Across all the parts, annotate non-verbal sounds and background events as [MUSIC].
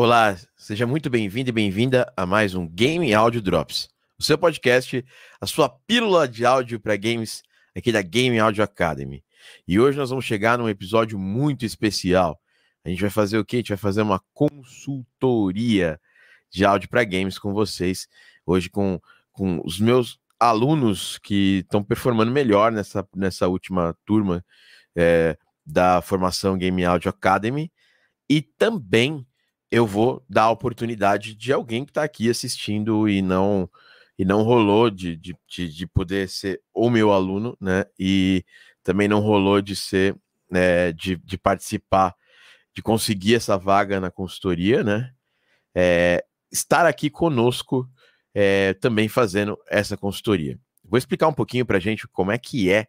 Olá, seja muito bem-vindo e bem-vinda a mais um Game Audio Drops, o seu podcast, a sua pílula de áudio para games aqui da Game Audio Academy. E hoje nós vamos chegar num episódio muito especial. A gente vai fazer o quê? A gente vai fazer uma consultoria de áudio para games com vocês, hoje com, com os meus alunos que estão performando melhor nessa, nessa última turma é, da formação Game Audio Academy e também eu vou dar a oportunidade de alguém que está aqui assistindo e não e não rolou de, de, de, de, poder ser o meu aluno, né? E também não rolou de ser né, de, de participar, de conseguir essa vaga na consultoria, né? É, estar aqui conosco é, também fazendo essa consultoria. Vou explicar um pouquinho para a gente como é que é,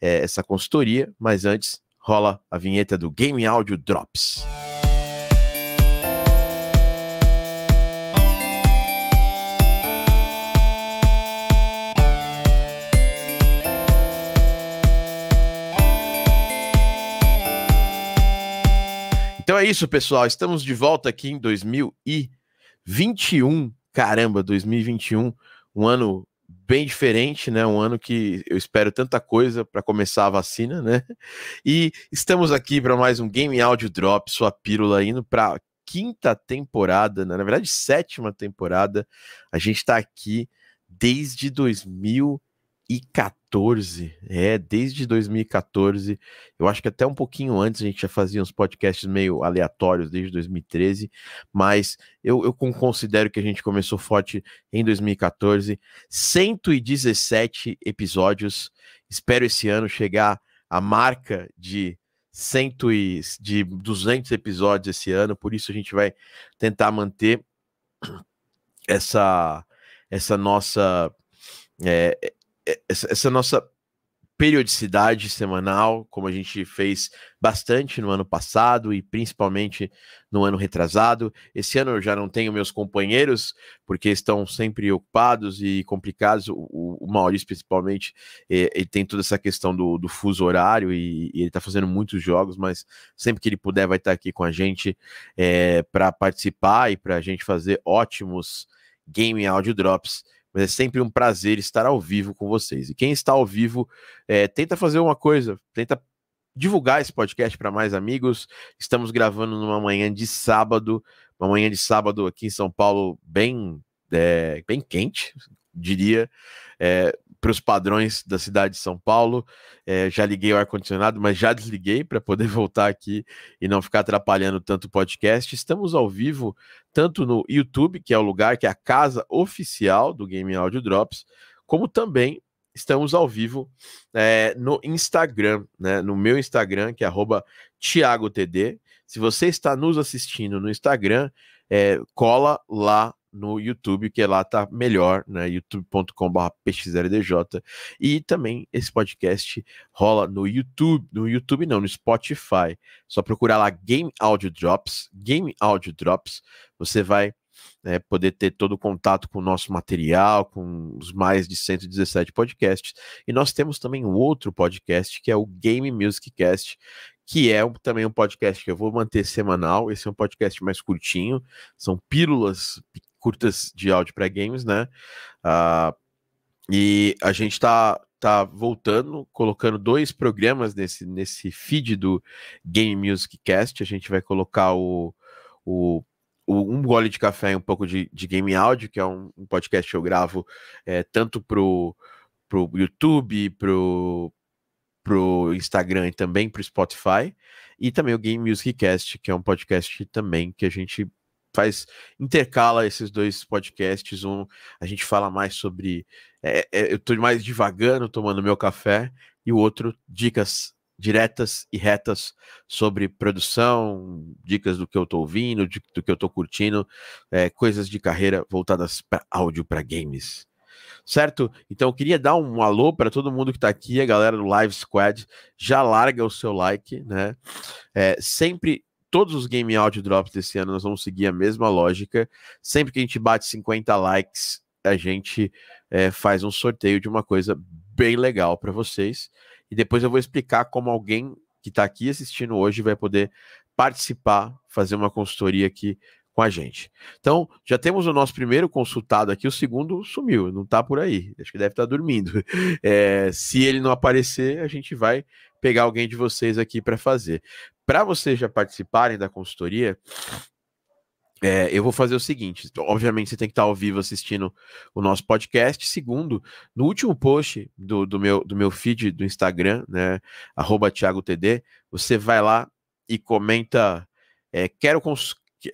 é essa consultoria, mas antes rola a vinheta do Game Audio Drops. Então é isso, pessoal. Estamos de volta aqui em 2021. Caramba, 2021, um ano bem diferente, né? Um ano que eu espero tanta coisa para começar a vacina, né? E estamos aqui para mais um Game Audio Drop, sua pílula indo para quinta temporada, né? na verdade sétima temporada. A gente está aqui desde 2000 2014, é, desde 2014, eu acho que até um pouquinho antes a gente já fazia uns podcasts meio aleatórios desde 2013, mas eu, eu considero que a gente começou forte em 2014, 117 episódios, espero esse ano chegar à marca de cento e, de 200 episódios esse ano, por isso a gente vai tentar manter essa essa nossa é, essa, essa nossa periodicidade semanal, como a gente fez bastante no ano passado e principalmente no ano retrasado. Esse ano eu já não tenho meus companheiros, porque estão sempre ocupados e complicados. O, o Maurício, principalmente, eh, ele tem toda essa questão do, do fuso horário e, e ele está fazendo muitos jogos, mas sempre que ele puder, vai estar aqui com a gente é, para participar e para a gente fazer ótimos game audio drops mas é sempre um prazer estar ao vivo com vocês. E quem está ao vivo, é, tenta fazer uma coisa, tenta divulgar esse podcast para mais amigos. Estamos gravando numa manhã de sábado, uma manhã de sábado aqui em São Paulo, bem, é, bem quente, diria. É, para os padrões da cidade de São Paulo. É, já liguei o ar-condicionado, mas já desliguei para poder [LAUGHS] voltar aqui e não ficar atrapalhando tanto o podcast. Estamos ao vivo, tanto no YouTube, que é o lugar, que é a casa oficial do Game Audio Drops, como também estamos ao vivo é, no Instagram, né? No meu Instagram, que é ThiagoTD. Se você está nos assistindo no Instagram, é, cola lá no YouTube, que lá tá melhor, né? youtube.com.br px0dj. E também esse podcast rola no YouTube, no YouTube não, no Spotify. Só procurar lá Game Audio Drops, Game Audio Drops, você vai é, poder ter todo o contato com o nosso material, com os mais de 117 podcasts. E nós temos também um outro podcast que é o Game Music Cast, que é também um podcast que eu vou manter semanal. Esse é um podcast mais curtinho, são pílulas curtas de áudio para games, né? Uh, e a gente está tá voltando, colocando dois programas nesse, nesse feed do Game Music Cast. A gente vai colocar o, o Um Gole de Café e um pouco de, de Game Áudio, que é um, um, podcast que eu gravo é, tanto pro, pro YouTube, pro, pro Instagram e também pro Spotify. E também o Game Music Cast, que é um podcast também que a gente faz intercala esses dois podcasts. Um a gente fala mais sobre é, é, eu estou mais devagando tomando meu café e o outro dicas diretas e retas sobre produção, dicas do que eu estou ouvindo, de, do que eu estou curtindo, é, coisas de carreira voltadas para áudio para games. Certo? Então eu queria dar um alô para todo mundo que está aqui, a galera do Live Squad. Já larga o seu like, né? É, sempre todos os Game Audio Drops desse ano nós vamos seguir a mesma lógica. Sempre que a gente bate 50 likes, a gente é, faz um sorteio de uma coisa bem legal para vocês. E depois eu vou explicar como alguém que está aqui assistindo hoje vai poder participar, fazer uma consultoria aqui com a gente. Então, já temos o nosso primeiro consultado aqui, o segundo sumiu, não está por aí, acho que deve estar tá dormindo. [LAUGHS] É, se ele não aparecer, a gente vai pegar alguém de vocês aqui para fazer. Para vocês já participarem da consultoria, é, eu vou fazer o seguinte: obviamente você tem que estar ao vivo assistindo o nosso podcast. Segundo, no último post do, do, meu, do meu feed do Instagram, né? ThiagoTD, você vai lá e comenta: é, quero,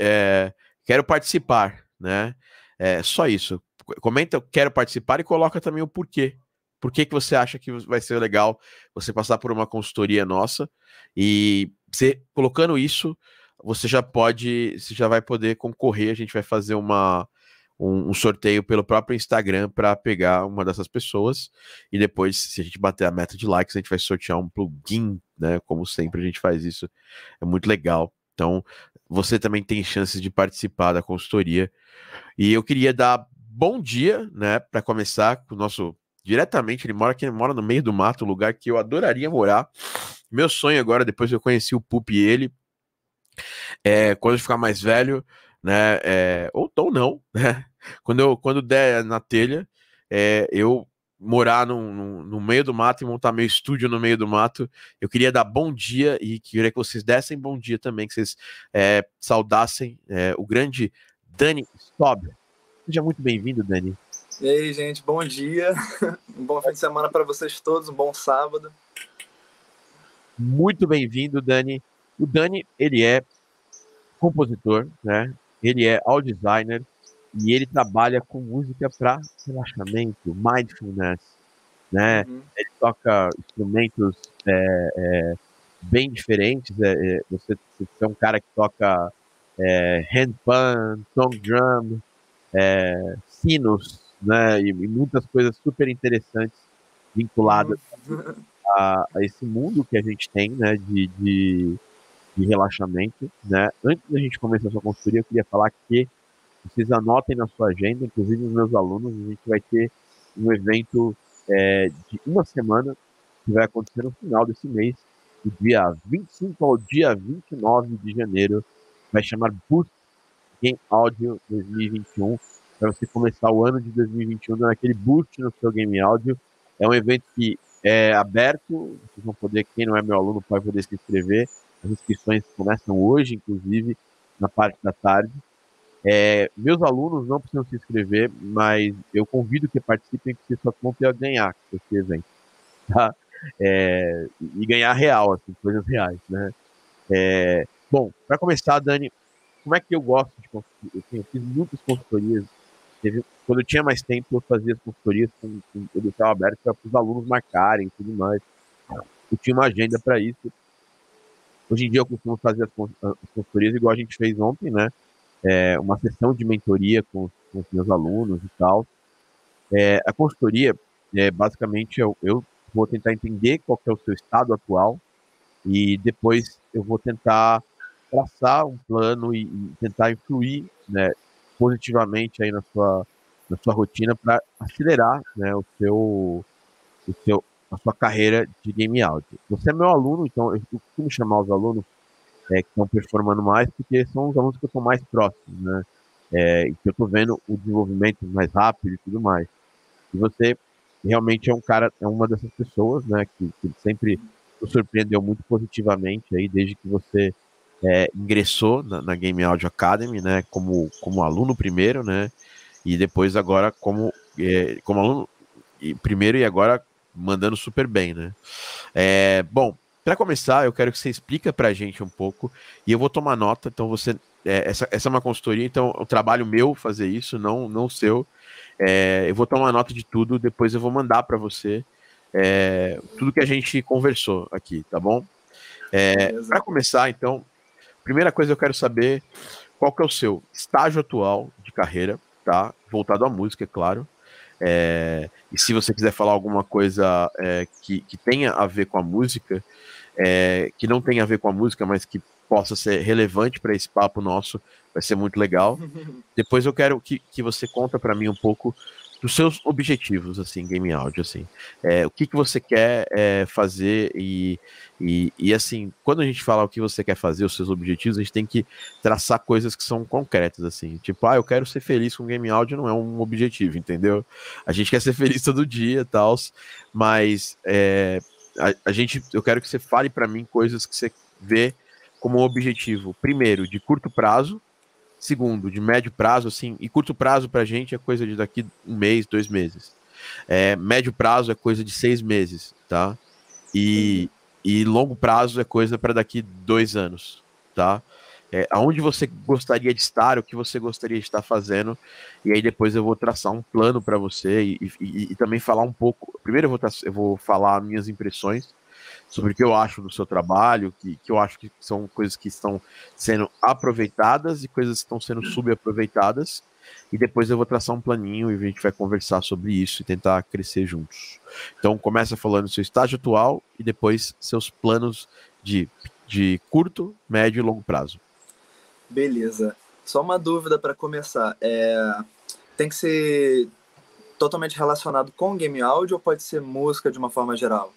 é, quero participar, né? É só isso. Comenta, quero participar e coloca também o porquê. Por que, que você acha que vai ser legal você passar por uma consultoria nossa? E você colocando isso, você já pode, você já vai poder concorrer. A gente vai fazer uma, um, um sorteio pelo próprio Instagram para pegar uma dessas pessoas. E depois, se a gente bater a meta de likes, a gente vai sortear um plugin, né? Como sempre a gente faz isso. É muito legal. Então, você também tem chances de participar da consultoria. E eu queria dar bom dia, né, para começar com o nosso diretamente, ele mora aqui, ele mora no meio do mato, um lugar que eu adoraria morar. Meu sonho agora, depois que eu conheci o Pup e ele, é, quando eu ficar mais velho, né, é, ou, ou não, [LAUGHS] né, quando, eu, quando der na telha, é, eu morar no, no, no, meio do mato e montar meu estúdio no meio do mato. Eu queria dar bom dia e queria que vocês dessem bom dia também, que vocês é, saudassem é, o grande Dani Stob. Seja muito bem-vindo, Dani. E aí, gente, bom dia. [LAUGHS] Um bom fim de semana para vocês todos, um bom sábado. Muito bem-vindo, Dani. O Dani, ele é compositor, né? Ele é audio designer e ele trabalha com música para relaxamento, mindfulness, né? Uhum. Ele toca instrumentos é, é, bem diferentes. É, é você, você, é um cara que toca é, handpan, tom drum, é, sinos, né? E, e, muitas coisas super interessantes vinculadas a, a, esse mundo que a gente tem, né? de, de de relaxamento, né? Antes da gente começar a sua consultoria, eu queria falar que vocês anotem na sua agenda, inclusive os meus alunos, a gente vai ter um evento é, de uma semana que vai acontecer no final desse mês, do dia 25 ao dia 29 de janeiro, vai chamar Boost Game Audio 2021, para você começar o ano de 2021 dando aquele boost no seu game áudio. É um evento que é aberto, vocês vão poder, quem não é meu aluno, pode poder se inscrever. As inscrições começam hoje, inclusive, na parte da tarde. É, meus alunos não precisam se inscrever, mas eu convido que participem, porque só vão ter a ganhar com esse [LAUGHS] evento. Tá? É, e ganhar real, assim, coisas reais, né? É, bom, para começar, Dani, como é que eu gosto de consultoria? Assim, eu fiz muitas consultorias. Teve, quando eu tinha mais tempo, eu fazia as consultorias com, com edital aberto para os alunos marcarem e tudo mais. Eu tinha uma agenda para isso. Hoje em dia eu costumo fazer as, consultorias igual a gente fez ontem, né? É, uma sessão de mentoria com, com os meus alunos e tal. É, a consultoria, é, basicamente, eu, eu vou tentar entender qual é o seu estado atual e depois eu vou tentar traçar um plano e, e tentar influir né, positivamente aí na sua, na sua rotina para acelerar né, o, seu, o, seu, a sua carreira de game audio. Você é meu aluno, então eu costumo chamar os alunos é, que estão performando mais, porque são os alunos que estão mais próximos, né? É, que eu estou vendo o desenvolvimento mais rápido e tudo mais. E você realmente é um cara, é uma dessas pessoas, né? Que, que sempre nos surpreendeu muito positivamente aí, desde que você é, ingressou na, na, Game Audio Academy, né? Como, como aluno primeiro, né? E depois agora como, é, como aluno primeiro e agora mandando super bem, né? É, bom, para começar, eu quero que você explique para a gente um pouco e eu vou tomar nota. Então, você, é, essa, essa é uma consultoria, então é um trabalho meu fazer isso, não não seu. É, eu vou tomar nota de tudo, depois eu vou mandar para você é, tudo que a gente conversou aqui, tá bom? É, para começar, então, primeira coisa eu quero saber qual que é o seu estágio atual de carreira, tá? Voltado à música, é claro. É, e se você quiser falar alguma coisa é, que, que tenha a ver com a música, é, que não tenha a ver com a música, mas que possa ser relevante para esse papo nosso, vai ser muito legal. [LAUGHS] Depois eu quero que, que você conta para mim um pouco dos seus objetivos, assim, game áudio, assim. É, o que, que você quer é, fazer e, e, e, assim, quando a gente fala o que você quer fazer, os seus objetivos, a gente tem que traçar coisas que são concretas, assim. Tipo, ah, eu quero ser feliz com game áudio, não é um objetivo, entendeu? A gente quer ser feliz todo dia tal, mas é, a, a, gente, eu quero que você fale para mim coisas que você vê como objetivo, primeiro, de curto prazo, Segundo, de médio prazo, assim, e curto prazo para a gente é coisa de daqui um mês, dois meses. É, médio prazo é coisa de seis meses, tá? E, e longo prazo é coisa para daqui dois anos, tá? É, aonde você gostaria de estar, o que você gostaria de estar fazendo, e aí depois eu vou traçar um plano para você e, e, e, também falar um pouco. Primeiro eu vou, eu vou falar minhas impressões sobre o que eu acho do seu trabalho, que, que eu acho que são coisas que estão sendo aproveitadas e coisas que estão sendo subaproveitadas. E depois eu vou traçar um planinho e a gente vai conversar sobre isso e tentar crescer juntos. Então começa falando do seu estágio atual e depois seus planos de, de curto, médio e longo prazo. Beleza. Só uma dúvida para começar. É... Tem que ser totalmente relacionado com game áudio ou pode ser música de uma forma geral?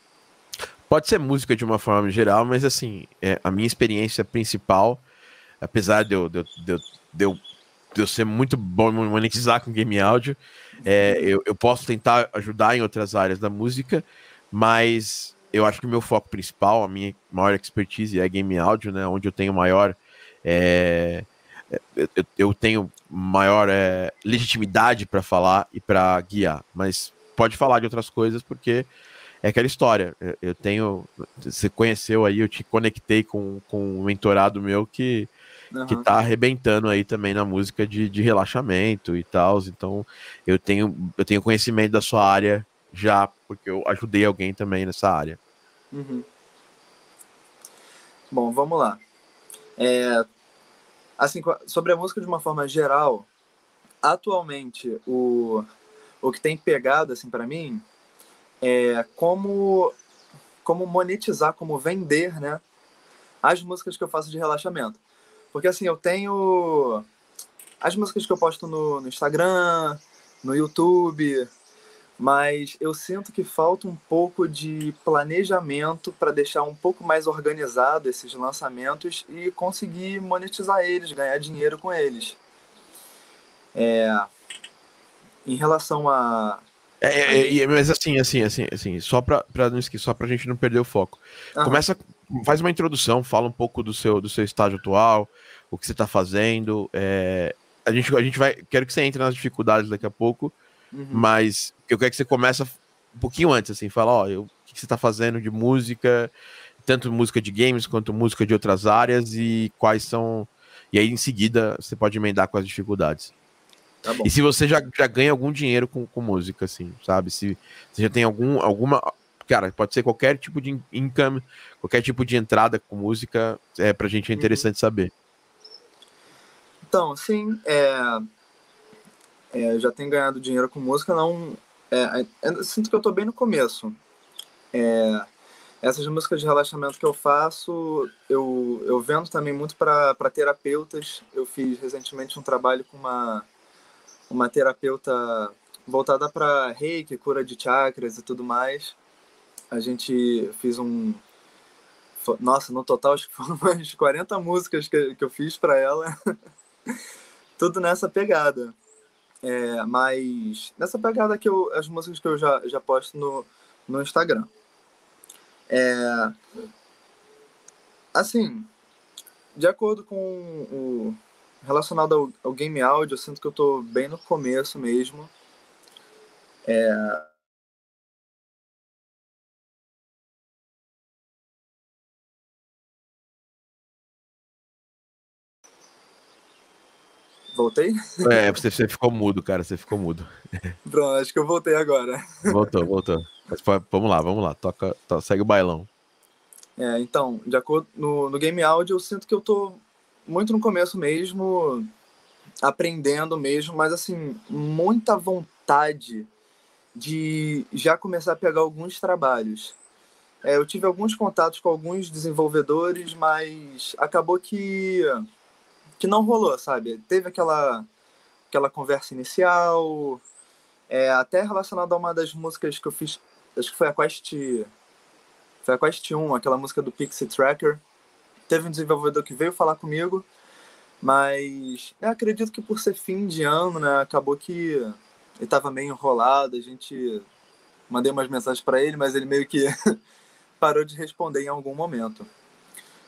Pode ser música de uma forma geral, mas assim, é, a minha experiência principal, apesar de eu, de, de, de, eu, de eu ser muito bom em monetizar com game áudio, é, eu, eu posso tentar ajudar em outras áreas da música, mas eu acho que o meu foco principal, a minha maior expertise é game áudio, né? Onde eu tenho maior. É, eu, eu, tenho maior é, legitimidade para falar e para guiar, mas pode falar de outras coisas porque é aquela história. Eu tenho. Você conheceu aí, eu te conectei com, com um mentorado meu que, uhum. que tá arrebentando aí também na música de, de relaxamento e tal. Então, eu tenho, eu tenho conhecimento da sua área já, porque eu ajudei alguém também nessa área. Uhum. Bom, vamos lá. É, assim, sobre a música de uma forma geral, atualmente o, o que tem pegado assim para mim é, como, como monetizar, como vender, né? As músicas que eu faço de relaxamento. Porque assim, eu tenho as músicas que eu posto no, no Instagram, no YouTube, mas eu sinto que falta um pouco de planejamento para deixar um pouco mais organizado esses lançamentos e conseguir monetizar eles, ganhar dinheiro com eles. É, em relação a, é, é, é, mas assim, assim, assim, assim, só pra, pra não esquecer, só pra gente não perder o foco. Começa, faz uma introdução, fala um pouco do seu, do seu estágio atual, o que você tá fazendo. É, a, gente, a gente vai. Quero que você entre nas dificuldades daqui a pouco, uhum. mas eu quero que você comece um pouquinho antes, assim, fala, ó, eu, o que você tá fazendo de música, tanto música de games quanto música de outras áreas, e quais são. E aí, em seguida, você pode emendar com as dificuldades. Tá e se você já, já ganha algum dinheiro com, com música, assim, sabe? Se você já tem algum, alguma. Cara, pode ser qualquer tipo de income, qualquer tipo de entrada com música, é, pra gente é uhum. interessante uhum. saber. Então, sim, é, é, já tenho ganhado dinheiro com música, não. É, é sinto que eu tô bem no começo. É, essas músicas de relaxamento que eu faço, eu, eu vendo também muito para terapeutas. Eu fiz recentemente um trabalho com uma uma terapeuta voltada para reiki, cura de chakras e tudo mais. A gente fez um. Nossa, no total acho que foram [LAUGHS] umas 40 músicas que, que eu fiz para ela. [LAUGHS] tudo nessa pegada. É, mas nessa pegada que eu. As músicas que eu já, já posto no, no Instagram. É, assim, de acordo com o, relacionado ao, ao, game áudio, eu sinto que eu tô bem no começo mesmo. É... Voltei? É, você, você ficou mudo, cara, você ficou mudo. [LAUGHS] Pronto, acho que eu voltei agora. Voltou, voltou. Mas, vamos lá, vamos lá, toca, to, segue o bailão. É, então, de acordo no, no game áudio, eu sinto que eu tô muito no começo mesmo, aprendendo mesmo, mas assim, muita vontade de já começar a pegar alguns trabalhos. É, eu tive alguns contatos com alguns desenvolvedores, mas acabou que que não rolou, sabe? Teve aquela aquela conversa inicial É, até relacionado a uma das músicas que eu fiz, acho que foi a Quest. Foi a Quest 1, aquela música do Pixie Tracker. Teve um desenvolvedor que veio falar comigo, mas acredito que por ser fim de ano, né, acabou que ele estava meio enrolado, a gente mandei umas mensagens para ele, mas ele meio que [LAUGHS] parou de responder em algum momento.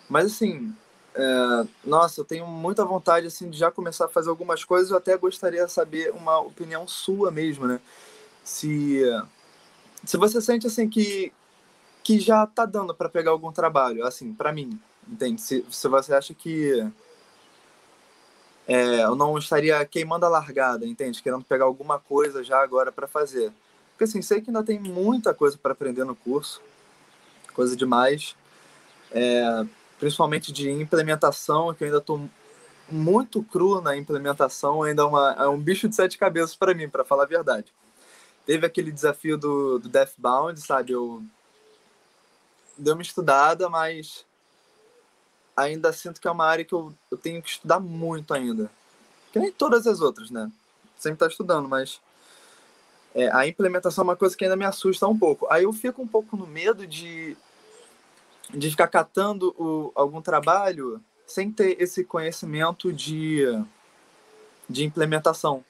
Mas assim, é, nossa, eu tenho muita vontade assim de já começar a fazer algumas coisas. Eu até gostaria de saber uma opinião sua mesmo, né? Se se você sente assim que que já tá dando para pegar algum trabalho, assim, para mim, entende? Se, se você acha que é, eu não estaria queimando a largada, entende? Querendo pegar alguma coisa já agora para fazer. Porque assim, sei que ainda tem muita coisa para aprender no curso, coisa demais. É, principalmente de implementação, que eu ainda estou muito cru na implementação, ainda é, uma, é um bicho de sete cabeças para mim, para falar a verdade. Teve aquele desafio do, do Deathbound, sabe? Eu dei uma estudada, mas ainda sinto que é uma área que eu, eu tenho que estudar muito ainda. Que nem todas as outras, né? Sempre tá estudando, mas é, a implementação é uma coisa que ainda me assusta um pouco. Aí eu fico um pouco no medo de de ficar catando o, algum trabalho sem ter esse conhecimento de, de implementação.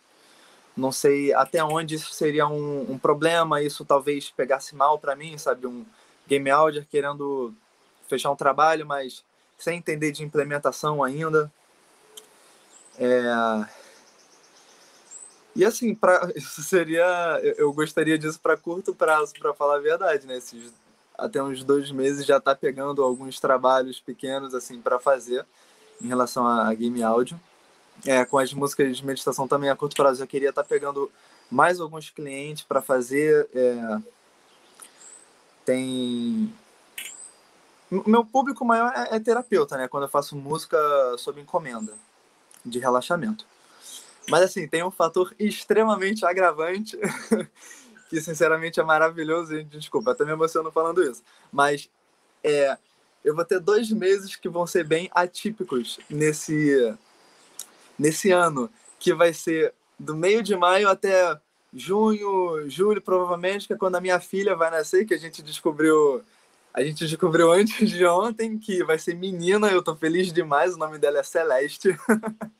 Não sei até onde isso seria um, um problema, isso talvez pegasse mal para mim, sabe? Um game auditor querendo fechar um trabalho, mas sem entender de implementação ainda. É... E assim, pra, isso seria. Eu gostaria disso para curto prazo, para falar a verdade, né? Esses até uns dois meses já está pegando alguns trabalhos pequenos assim para fazer em relação a game áudio. É, com as músicas de meditação também a curto prazo eu queria estar tá pegando mais alguns clientes para fazer. É, tem meu público maior é, é, terapeuta, né? Quando eu faço música sob encomenda de relaxamento. Mas assim, tem um fator extremamente agravante [LAUGHS] que sinceramente é maravilhoso, gente. Desculpa, até me emociono falando isso. Mas é, eu vou ter dois meses que vão ser bem atípicos nesse, nesse ano, que vai ser do meio de maio até junho, julho, provavelmente, que é quando a minha filha vai nascer, que a gente descobriu. A gente descobriu antes de ontem que vai ser menina, eu tô feliz demais, o nome dela é Celeste. [LAUGHS]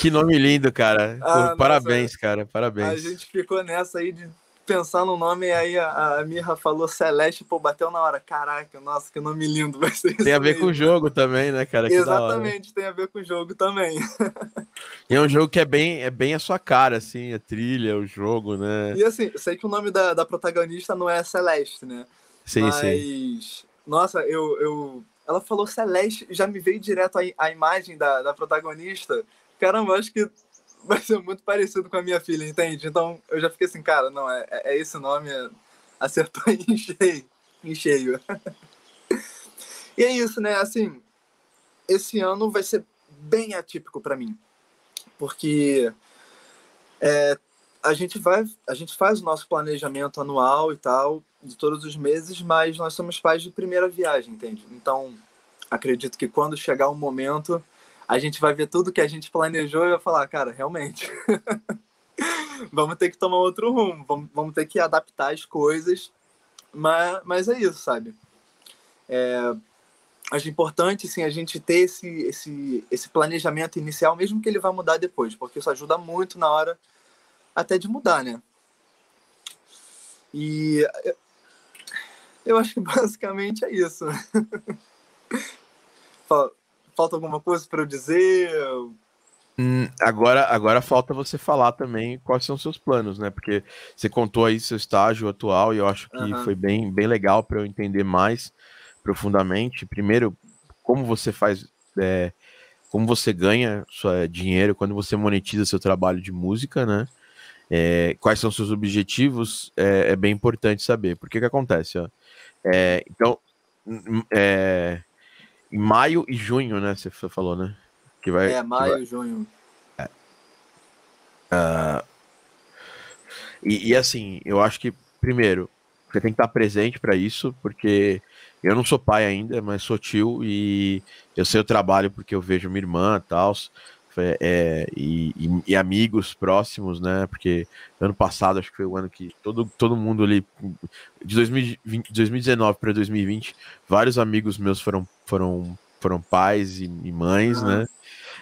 Que nome lindo, cara. Ah, parabéns, nossa, cara. Parabéns. A gente ficou nessa aí de pensar no nome, e aí a, a Mirra falou Celeste, pô, bateu na hora. Caraca, nossa, que nome lindo vai ser Tem a ver mesmo. com o jogo também, né, cara? Que Exatamente, tem a ver com o jogo também. E é um jogo que é bem, é bem a sua cara, assim, a trilha, o jogo, né? E assim, sei que o nome da, da protagonista não é Celeste, né? Sim, Mas, sim. Nossa, eu, eu. Ela falou Celeste, já me veio direto a, a imagem da, da protagonista. Caramba, acho que vai ser muito parecido com a minha filha, entende? Então eu já fiquei assim, cara, não, é, é esse nome, acertou [LAUGHS] em cheio. Em cheio. e é isso, né? Assim, esse ano vai ser bem atípico para mim, porque é, a gente vai, a gente faz o nosso planejamento anual e tal, de todos os meses, mas nós somos pais de primeira viagem, entende? Então, acredito que quando chegar o um momento, a gente vai ver tudo que a gente planejou e vai falar, cara, realmente. [LAUGHS] vamos ter que tomar outro rumo, vamos, vamos ter que adaptar as coisas. Mas, mas é isso, sabe? É, acho importante sim, a gente ter esse, esse, esse planejamento inicial, mesmo que ele vá mudar depois, porque isso ajuda muito na hora até de mudar, né? E eu acho que [LAUGHS] basicamente é isso. [LAUGHS] falta alguma coisa para eu dizer? Hum, agora, agora falta você falar também quais são os seus planos, né? Porque você contou aí seu estágio atual e eu acho que uhum. foi bem, bem legal para eu entender mais profundamente. Primeiro, como você faz, é, como você ganha sua dinheiro quando você monetiza seu trabalho de música, né? É, quais são seus objetivos? É, é, bem importante saber. Porque que acontece? Ó? É, então, é, em maio e junho, né? Você falou, né? Que vai, é, maio e junho. Uh, e, e, assim, eu acho que, primeiro, você tem que estar presente para isso, porque eu não sou pai ainda, mas sou tio e eu sei o trabalho porque eu vejo minha irmã e tal, É, é, e, e, e, amigos próximos, né? Porque ano passado acho que foi o ano que todo, todo mundo ali, de 2020, 2019 para 2020, vários amigos meus foram, foram, foram pais e, e mães, né?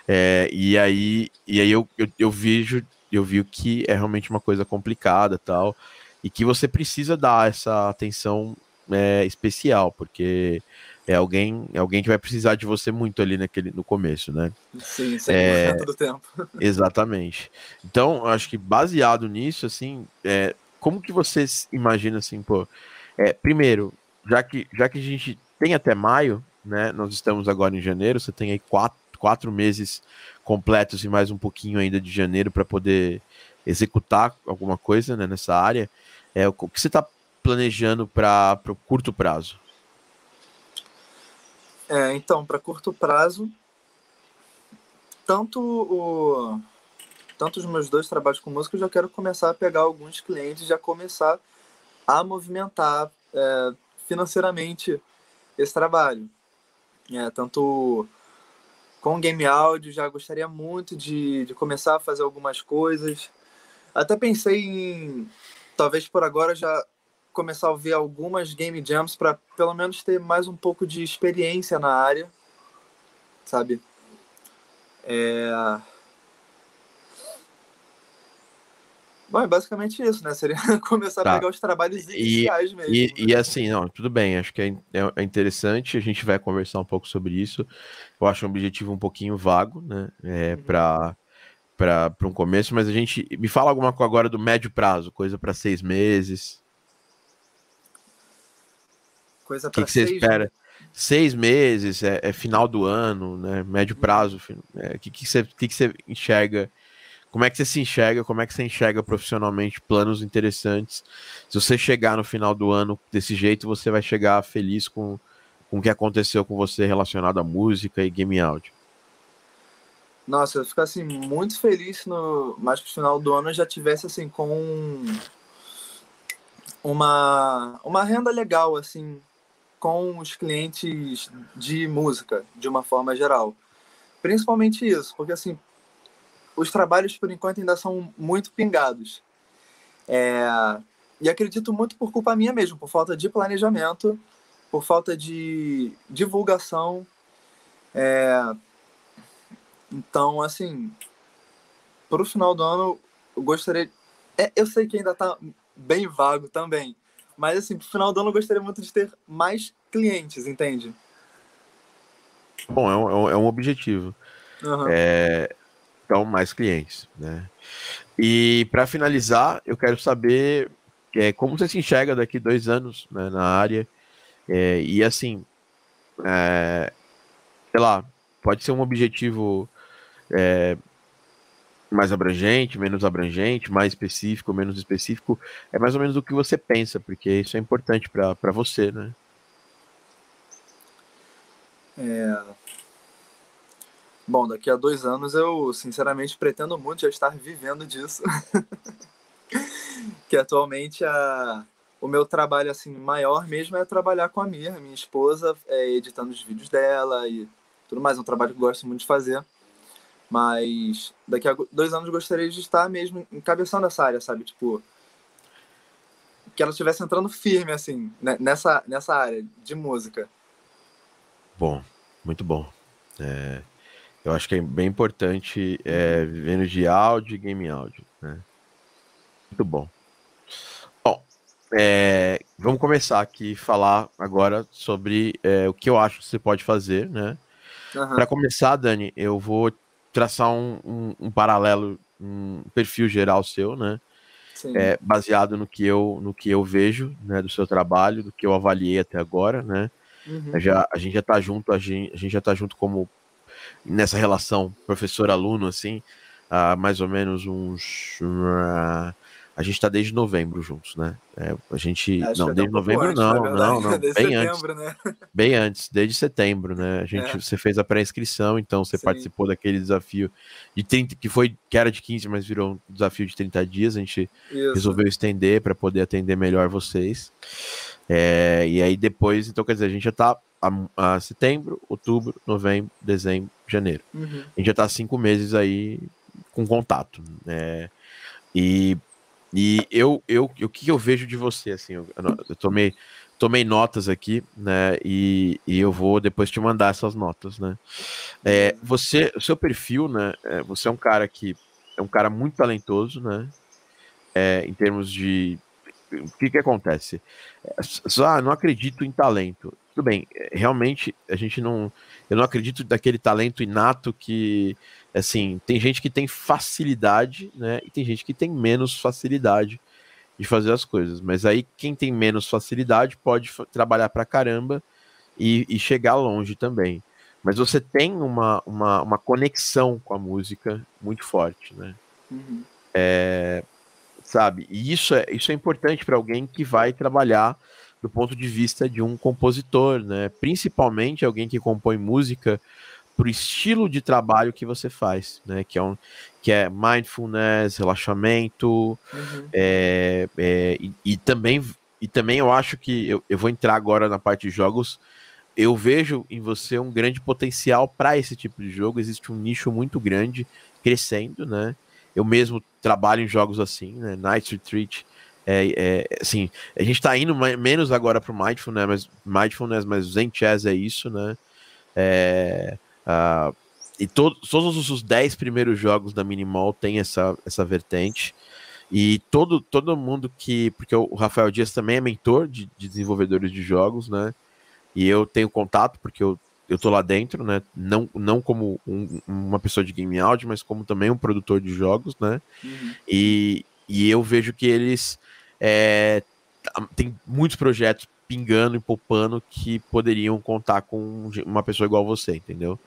É, e aí, e aí eu, eu, eu vejo, eu vi que é realmente uma coisa complicada tal, e que você precisa dar essa atenção é, especial, porque é alguém, é alguém que vai precisar de você muito ali naquele, no começo, né? Sim, sempre é, todo tempo. [LAUGHS] Exatamente. Então, acho que baseado nisso, assim, é, como que você imagina assim, pô, é, primeiro, já que, já que a gente tem até maio, né? Nós estamos agora em janeiro, você tem aí quatro, quatro meses completos e mais um pouquinho ainda de janeiro para poder executar alguma coisa né, nessa área. É, o que você está planejando para o curto prazo? É, então, para curto prazo, tanto o tanto os meus dois trabalhos com música, eu já quero começar a pegar alguns clientes, já começar a movimentar é, financeiramente esse trabalho. É, tanto com game áudio, já gostaria muito de, de começar a fazer algumas coisas. Até pensei em, talvez por agora, já começar a ver algumas game jams para pelo menos ter mais um pouco de experiência na área, sabe? É... Bom, é basicamente isso, né? Seria [LAUGHS] começar tá. a pegar os trabalhos iniciais e, mesmo. E, e, assim, não, tudo bem, acho que é, é, é, interessante, a gente vai conversar um pouco sobre isso. Eu acho um objetivo um pouquinho vago, né? É, uhum. Para para um começo, mas a gente me fala alguma coisa agora do médio prazo, coisa para seis meses. Coisa para que, que você espera? Seis meses, é, é, final do ano, né? Médio prazo. O é, que, que, você, que, que você enxerga? Como é que você se enxerga? Como é que você enxerga profissionalmente planos interessantes? Se você chegar no final do ano desse jeito, você vai chegar feliz com, com o que aconteceu com você relacionado à música e game áudio. Nossa, eu fico assim muito feliz no mais pro final do ano eu já tivesse assim com uma uma renda legal assim com os clientes de música, de uma forma geral. Principalmente isso, porque assim, os trabalhos por enquanto ainda são muito pingados. É, e acredito muito por culpa minha mesmo, por falta de planejamento, por falta de divulgação. É, então, assim, para o final do ano, eu gostaria. É, eu sei que ainda está bem vago também, mas, assim, pro final do ano eu gostaria muito de ter mais clientes, entende? Bom, é um, é um é objetivo. Uhum. É, então, mais clientes, né? E para finalizar, eu quero saber é, como você se enxerga daqui dois anos né, na área. É, e assim, é, sei lá, pode ser um objetivo é, mais abrangente, menos abrangente, mais específico, menos específico, é mais ou menos o que você pensa, porque isso é importante para você, né? É... Bom, daqui a dois anos eu, sinceramente, pretendo muito já estar vivendo disso. [LAUGHS] que atualmente a... o meu trabalho assim maior mesmo é trabalhar com a Mir, minha esposa, é, editando os vídeos dela e tudo mais. É um trabalho que eu gosto muito de fazer. Mas daqui a dois anos gostaria de estar mesmo encabeçando essa área, sabe? Tipo, que ela estivesse entrando firme, assim, né, nessa, nessa área de música. Bom, muito bom. É, eu acho que é bem importante é, vivendo de áudio e game áudio, né? Muito bom. Bom, é, vamos começar aqui falar agora sobre é, o que eu acho que você pode fazer, né? Uhum. Para começar, Dani, eu vou traçar um, um, um, paralelo, um perfil geral seu, né? É, baseado no que eu no que eu vejo, né, do seu trabalho, do que eu avaliei até agora, né? Uhum. Já, a gente já tá junto, a gente, a gente já tá junto como nessa relação professor-aluno, assim, há mais ou menos uns. Uh, a gente está desde novembro juntos, né? É, a gente. Acho não, desde novembro antes, não, não, não. Desde bem setembro, antes. Né? Bem antes, desde setembro, né? A gente, é. Você fez a pré-inscrição, então você Sim. participou daquele desafio de 30, que foi, que era de 15, mas virou um desafio de 30 dias. A gente Isso. resolveu estender para poder atender melhor vocês. É, e aí depois, então, quer dizer, a gente já está a, a setembro, outubro, novembro, dezembro, Janeiro. Uhum. A gente já tá cinco meses aí com contato. Né? E, e eu, eu, o que eu vejo de você, assim, eu, eu tomei, tomei notas aqui, né? E, e eu vou depois te mandar essas notas, né? É, você, o seu perfil, né? É, você é um cara que é um cara muito talentoso, né? É, em termos de o que que acontece? Só ah, não acredito em talento. Tudo bem, realmente a gente não, eu não acredito daquele talento inato que, assim, tem gente que tem facilidade, né? E tem gente que tem menos facilidade de fazer as coisas. Mas aí quem tem menos facilidade pode trabalhar pra caramba e, e chegar longe também. Mas você tem uma, uma, uma, conexão com a música muito forte, né? Uhum. É, sabe? E isso é, isso é importante para alguém que vai trabalhar do ponto de vista de um compositor, né? Principalmente alguém que compõe música pro estilo de trabalho que você faz, né? Que é, um, que é mindfulness, relaxamento, uhum. é, é, e, e, também e também eu acho que eu, eu vou entrar agora na parte de jogos. Eu vejo em você um grande potencial para esse tipo de jogo. Existe um nicho muito grande crescendo, né? Eu mesmo trabalho em jogos assim, né? Night Retreat. É, é, assim, a gente está indo menos agora para o Mindfulness, mas, Mindfulness, mas Zen Chess é isso, né? É, uh, e to todos os 10 primeiros jogos da Minimal tem essa, essa vertente. E todo, todo mundo que. Porque o Rafael Dias também é mentor de, de desenvolvedores de jogos, né? E eu tenho contato, porque eu eu tô lá dentro, né? Não, não como um, uma pessoa de game audio, mas como também um produtor de jogos, né? Uhum. E, e eu vejo que eles é, tem muitos projetos pingando e poupando que poderiam contar com uma pessoa igual você, entendeu?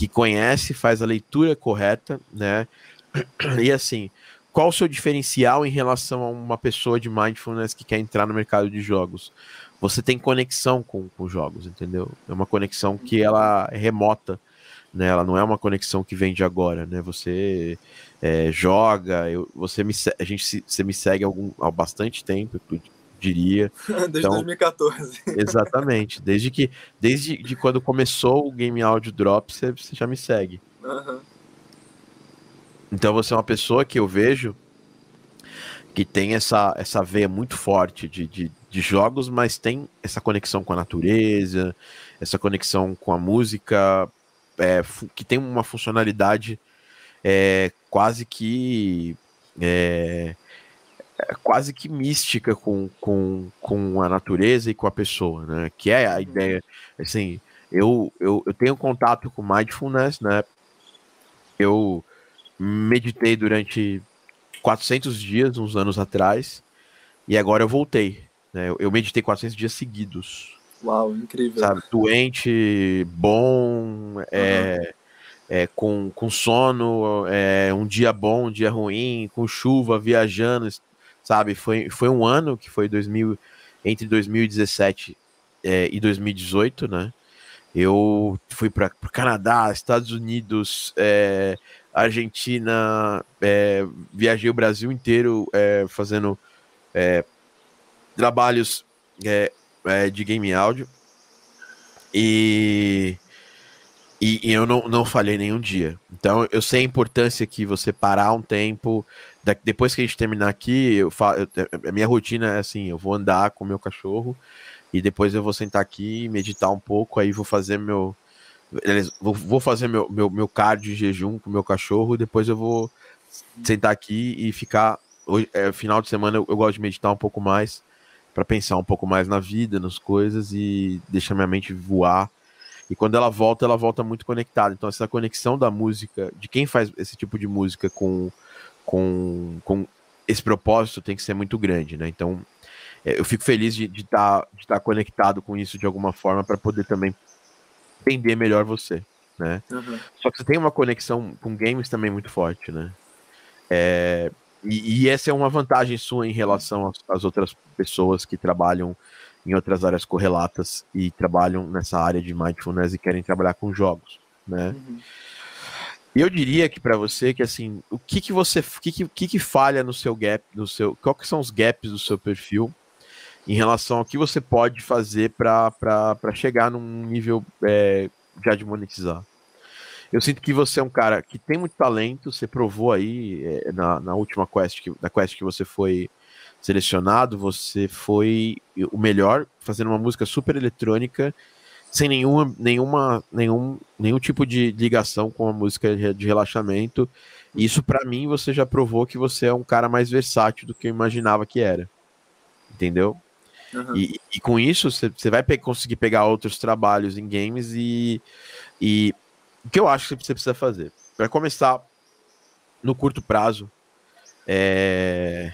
Que conhece, faz a leitura correta, né? E assim, qual o seu diferencial em relação a uma pessoa de mindfulness que quer entrar no mercado de jogos? você tem conexão com, com jogos, entendeu? É uma conexão que ela é remota, né? Ela não é uma conexão que vem de agora, né? Você é, joga, eu, você me, a gente você me segue há, algum, há bastante tempo, diria. [LAUGHS] Desde então, 2014. Exatamente. Desde que desde de quando começou o Game Audio Drop, você, você já me segue. Uhum. Então você é uma pessoa que eu vejo que tem essa, essa veia muito forte de, de, de jogos, mas tem essa conexão com a natureza, essa conexão com a música, é, que tem uma funcionalidade é, quase que é, é, quase que mística com, com, com a natureza e com a pessoa, né? Que é a uhum. ideia, assim, eu, eu, eu tenho contato com mindfulness, né? Eu meditei durante 400 dias, uns anos atrás, e agora eu voltei. Né? Eu meditei 400 dias seguidos. Uau, incrível. Sabe? Doente, bom, uhum. é, é, com, com sono, é, um dia bom, um dia ruim, com chuva, viajando, sabe? Foi, foi um ano que foi 2000, entre 2017 é, e 2018, né? Eu fui para o Canadá, Estados Unidos, é, Argentina, é, viajei o Brasil inteiro é, fazendo é, trabalhos é, de game áudio e, e, e, eu não, não falhei nenhum dia. Então eu sei a importância que você parar um tempo. Depois que a gente terminar aqui, eu, falo, eu, a minha rotina é assim: eu vou andar com o meu cachorro e depois eu vou sentar aqui, meditar um pouco, aí vou fazer meu. Vou, vou fazer meu, meu, meu cardio de jejum com o meu cachorro, depois eu vou sentar aqui e ficar. Hoje, é, final de semana eu, eu gosto de meditar um pouco mais para pensar um pouco mais na vida, nas coisas e deixar minha mente voar. E quando ela volta, ela volta muito conectada. Então, essa conexão da música, de quem faz esse tipo de música com, com, com esse propósito, tem que ser muito grande, né? Então, é, eu fico feliz de estar de tá, tá conectado com isso de alguma forma para poder também entender melhor você, né? Uhum. Só que você tem uma conexão com games também muito forte, né? É, e, e, essa é uma vantagem sua em relação às, às, outras pessoas que trabalham em outras áreas correlatas e trabalham nessa área de mindfulness e querem trabalhar com jogos, né? Uhum. E eu diria que para você que assim, o que que você, o que, que que falha no seu gap, no seu, qual que são os gaps do seu perfil em relação ao que você pode fazer para chegar num nível é, já de monetizar? Eu sinto que você é um cara que tem muito talento, você provou aí é, na, na última quest, que, na quest que você foi selecionado, você foi o melhor, fazendo uma música super eletrônica, sem nenhuma, nenhuma, nenhum, nenhum tipo de ligação com a música de relaxamento. Isso, para mim, você já provou que você é um cara mais versátil do que eu imaginava que era. Entendeu? Uhum. E, e, com isso, você vai pe conseguir pegar outros trabalhos em games e, e o que eu acho que você precisa fazer? Para começar, no curto prazo, é,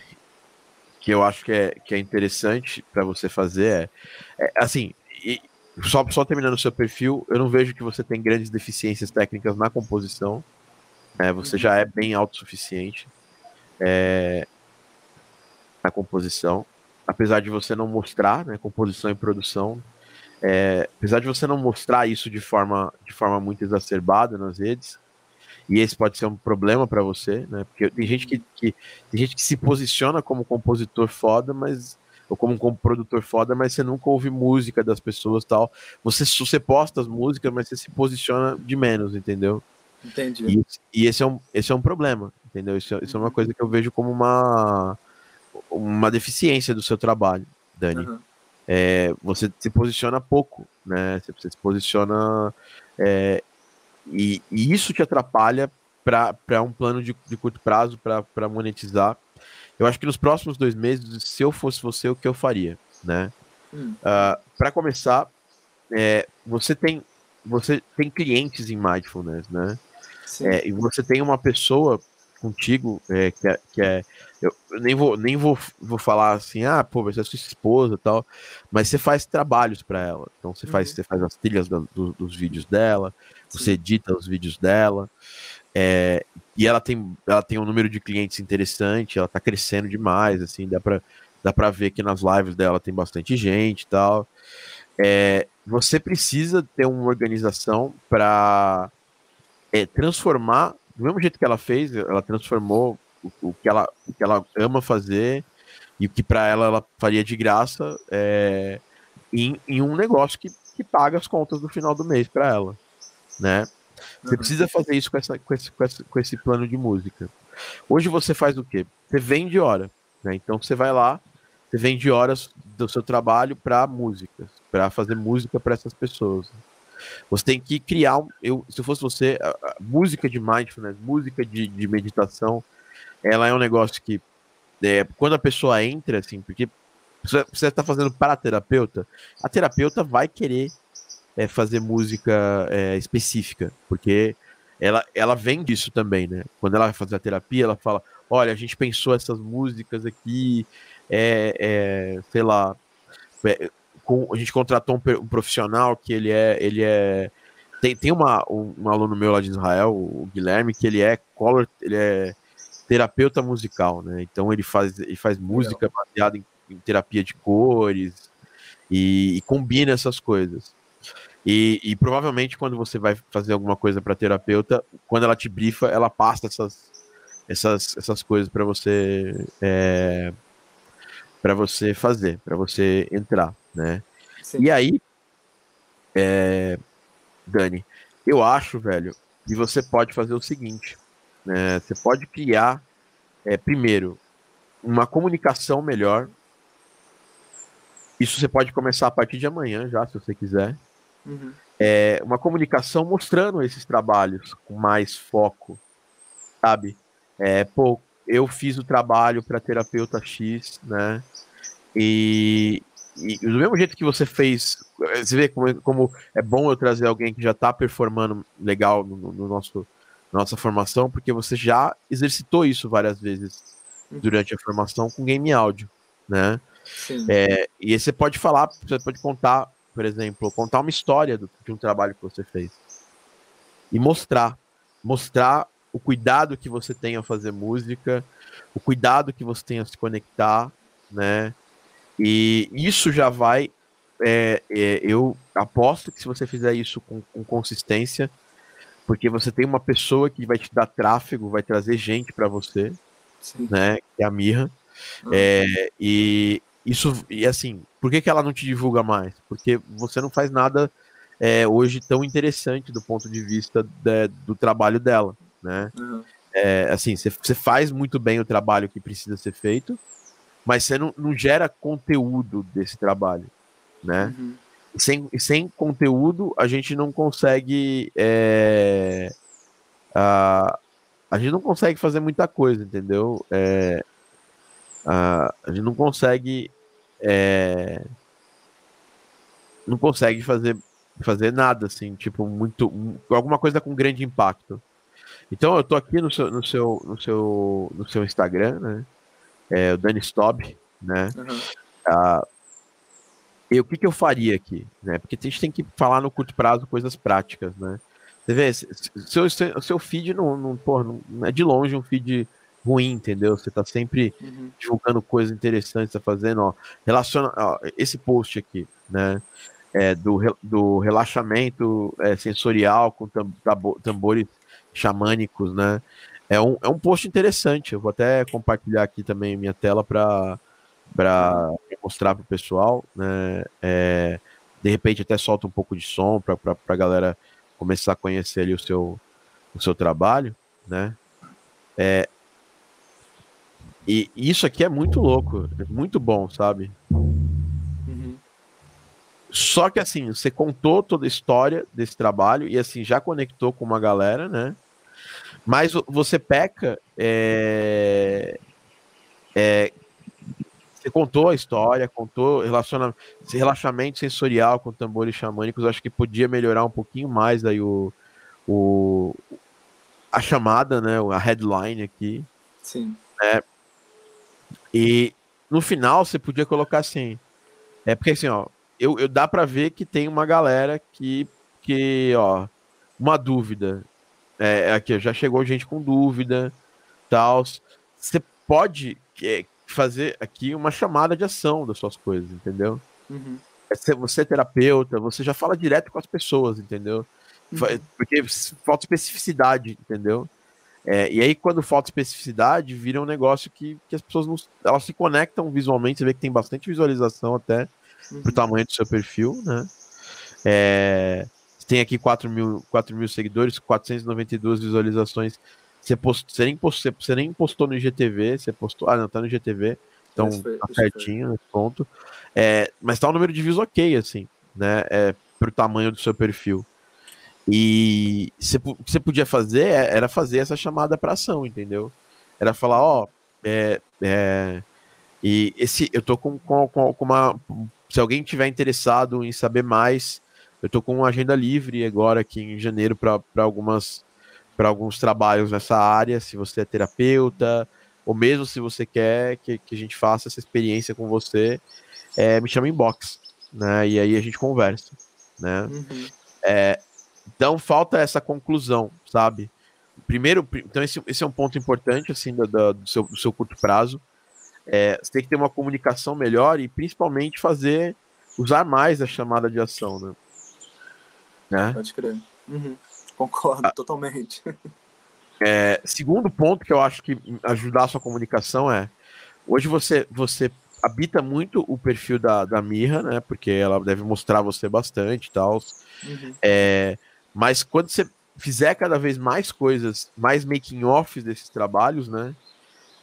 que eu acho que é, que é interessante para você fazer é, é assim, e, só, só terminando o seu perfil, eu não vejo que você tem grandes deficiências técnicas na composição. É, você já é bem autossuficiente é, na composição apesar de você não mostrar, né, composição e produção, é, apesar de você não mostrar isso de forma, de forma muito exacerbada nas redes, e esse pode ser um problema para você, né, porque tem gente que, que, tem gente que se posiciona como compositor foda, mas ou como um produtor foda, mas você nunca ouve música das pessoas tal. Você, você posta as músicas, mas você se posiciona de menos, entendeu? Entendi. E, e esse, é um, esse é um problema, entendeu? Isso, isso é uma uhum. coisa que eu vejo como uma uma deficiência do seu trabalho, Dani. Uhum. É, você se posiciona pouco, né? Você se posiciona é, e, e, isso te atrapalha para um plano de, de curto prazo para monetizar. Eu acho que nos próximos dois meses, se eu fosse você, o que eu faria, né? Hum. Uh, ah, para começar, é, você tem você tem clientes em mindfulness, né? É, e você tem uma pessoa contigo é, que, é, que é eu nem vou nem vou, vou falar assim, ah, pô, você é sua esposa e tal, mas você faz trabalhos para ela. Então você faz, uhum. você faz as trilhas do, dos vídeos dela, Sim. você edita os vídeos dela. É, e ela tem, ela tem um número de clientes interessante, ela tá crescendo demais, assim, dá para dá para ver que nas lives dela tem bastante gente e tal. É, você precisa ter uma organização para é, transformar, do mesmo jeito que ela fez, ela transformou o, que, ela, o que ela ama fazer e o que para ela ela faria de graça é, em, em um negócio que, que paga as contas no final do mês para ela, né? Você uhum. precisa fazer isso com, essa, com, esse, com, esse, com esse plano de música. Hoje você faz o quê? Você vende hora, né? Então você vai lá, você vende horas do seu trabalho para músicas, para fazer música para essas pessoas. Você tem que criar, eu, se fosse você, a, a música de mindfulness, música de, de meditação, ela é um negócio que é, quando a pessoa entra, assim, porque você está fazendo para a terapeuta, a terapeuta vai querer é, fazer música é, específica, porque ela, ela vem disso também, né? Quando ela vai fazer a terapia, ela fala: olha, a gente pensou essas músicas aqui, é, é sei lá, é, com, a gente contratou um, um, profissional que ele é, ele é tem, tem uma, um, um, aluno meu lá de Israel, o Guilherme, que ele é color, ele é terapeuta musical, né? Então ele faz, ele faz música baseada em, em terapia de cores e, e, combina essas coisas. E, e, provavelmente quando você vai fazer alguma coisa para terapeuta, quando ela te brifa, ela passa essas, essas, essas coisas para você é, para você fazer, para você entrar, né? Sim. E aí, é, Dani, eu acho, velho, que você pode fazer o seguinte é, você pode criar, é, primeiro, uma comunicação melhor. Isso você pode começar a partir de amanhã, já, se você quiser. Uhum. É, uma comunicação mostrando esses trabalhos com mais foco, sabe? É, pô, eu fiz o trabalho para terapeuta X, né? E, e, do mesmo jeito que você fez, você vê como, como é bom eu trazer alguém que já está performando legal no, no nosso nossa formação, porque você já exercitou isso várias vezes uhum. durante a formação com game áudio, né? É, e você pode falar, você pode contar, por exemplo, contar uma história do, de um trabalho que você fez e mostrar, mostrar o cuidado que você tem ao fazer música, o cuidado que você tem a se conectar, né? E isso já vai, é, é, eu aposto que se você fizer isso com, com consistência, porque você tem uma pessoa que vai te dar tráfego, vai trazer gente para você, Sim. né? Que é a Mirra. Uhum. É, e isso, e assim, por que, que ela não te divulga mais? Porque você não faz nada é, hoje tão interessante do ponto de vista de, do trabalho dela, né? Uhum. É, assim, você faz muito bem o trabalho que precisa ser feito, mas você não, não gera conteúdo desse trabalho, né? Uhum. Sem, sem conteúdo, a gente não consegue. É, a, a gente não consegue fazer muita coisa, entendeu? É, a, a gente não consegue. É, não consegue fazer fazer nada, assim, tipo, muito. alguma coisa com grande impacto. Então eu tô aqui no seu, no seu, no seu, no seu Instagram, né? É, o Dani Stob, né? Uhum. Ah, e o que, que eu faria aqui, né? Porque a gente tem que falar no curto prazo coisas práticas, né? Você vê, seu, seu, seu feed não, não, porra, não é de longe um feed ruim, entendeu? Você tá sempre uhum. divulgando coisas interessantes, tá fazendo, ó, relaciona, ó, esse post aqui, né? é, do, do relaxamento é, sensorial com tambores xamânicos, né? É um, é um post interessante. Eu vou até compartilhar aqui também minha tela para mostrar para o pessoal, né? É, de repente até solta um pouco de som para a galera começar a conhecer ali o seu, o seu trabalho, né? É, e isso aqui é muito louco, é muito bom, sabe? Só que assim, você contou toda a história desse trabalho e assim, já conectou com uma galera, né? Mas você peca. É, é, você contou a história, contou relacionamento, relaxamento sensorial com tambores xamânicos. Acho que podia melhorar um pouquinho mais aí o, o a chamada, né? A headline aqui. Sim. Né? E no final você podia colocar assim. É porque assim, ó, eu, eu dá para ver que tem uma galera que, que ó, uma dúvida. É, aqui já chegou gente com dúvida, tal. Você pode é, fazer aqui uma chamada de ação das suas coisas, entendeu? Uhum. É, você é terapeuta, você já fala direto com as pessoas, entendeu? Uhum. Porque falta especificidade, entendeu? É, e aí, quando falta especificidade, vira um negócio que, que as pessoas não, elas se conectam visualmente. Você vê que tem bastante visualização até uhum. pro tamanho do seu perfil, né? É, tem aqui 4 mil, 4 mil seguidores, 492 visualizações. Você, post, você, nem postou, você nem postou no IGTV, você postou. Ah, não, tá no IGTV, então foi, tá certinho nesse ponto. É, mas tá um número de views ok, assim, né? É, pro tamanho do seu perfil. E você, o que você podia fazer é, era fazer essa chamada para ação, entendeu? Era falar, ó, é, é, e esse eu tô com, com, com uma se alguém tiver interessado em saber mais, eu estou com uma agenda livre agora aqui em janeiro para algumas para alguns trabalhos nessa área, se você é terapeuta, ou mesmo se você quer que, que a gente faça essa experiência com você, é, me chama inbox, né? E aí a gente conversa, né? Uhum. É, então falta essa conclusão, sabe? Primeiro, então esse, esse é um ponto importante assim do, do, seu, do seu curto prazo. É, você tem que ter uma comunicação melhor e principalmente fazer usar mais a chamada de ação, né? né? Pode crer. Uhum. Concordo ah, totalmente. [LAUGHS] É, segundo ponto que eu acho que ajudar a sua comunicação é hoje você você habita muito o perfil da, da Mirra, né? Porque ela deve mostrar você bastante e tal. Uhum. É, mas quando você fizer cada vez mais coisas, mais making offs desses trabalhos, né?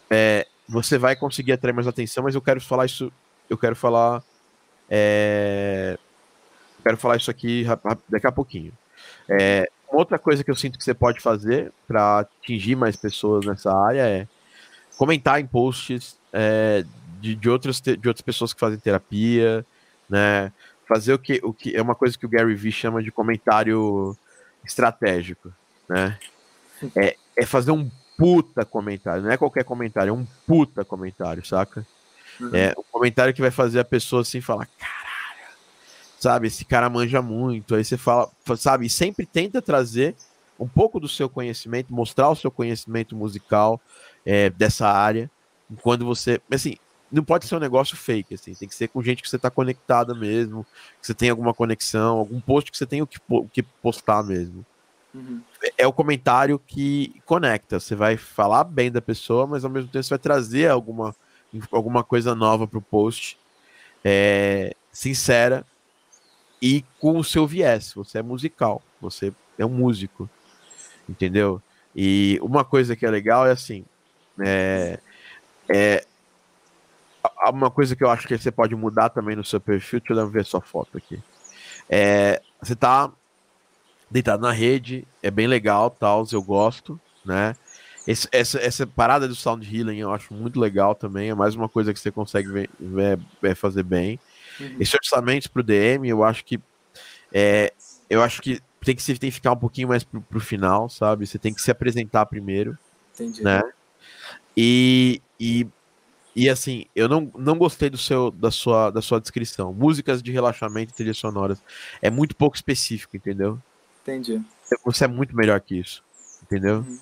É, você vai conseguir atrair mais atenção, mas eu quero falar isso, eu quero falar, é, quero falar isso aqui daqui a pouquinho. É, outra coisa que eu sinto que você pode fazer para atingir mais pessoas nessa área é comentar em posts é, de, de, outras, de outras pessoas que fazem terapia, né? Fazer o que, o que é uma coisa que o Gary Vee chama de comentário estratégico, né? É, é fazer um puta comentário. Não é qualquer comentário, é um puta comentário, saca? Uhum. É um comentário que vai fazer a pessoa assim falar: caralho, sabe? Esse cara manja muito. Aí você fala, sabe? Sempre tenta trazer um pouco do seu conhecimento, mostrar o seu conhecimento musical é, dessa área. Quando você. Assim, não pode ser um negócio fake, assim, tem que ser com gente que você está conectada mesmo, que você tem alguma conexão, algum post que você tem o que, o que postar mesmo. Uhum. É o comentário que conecta. Você vai falar bem da pessoa, mas ao mesmo tempo você vai trazer alguma, alguma coisa nova para o post, é, sincera e com o seu viés. Você é musical, você é um músico, entendeu? E uma coisa que é legal é assim, é, é uma coisa que eu acho que você pode mudar também no seu perfil. Deixa eu ver sua foto aqui. É, você tá deitado na rede, é bem legal, tal, eu gosto, né? Esse, essa, essa parada do sound healing eu acho muito legal também. É mais uma coisa que você consegue ver, ver, fazer bem. Uhum. Esse orçamento pro DM, eu acho que é, eu acho que tem que, você tem que ficar um pouquinho mais pro, pro final, sabe? Você tem que se apresentar primeiro. Entendi. Né? E, e, e assim, eu não, não gostei do seu, da, sua, da sua descrição. Músicas de relaxamento e trilhas sonoras. É muito pouco específico, entendeu? Entendi. Você é muito melhor que isso, entendeu? Uhum.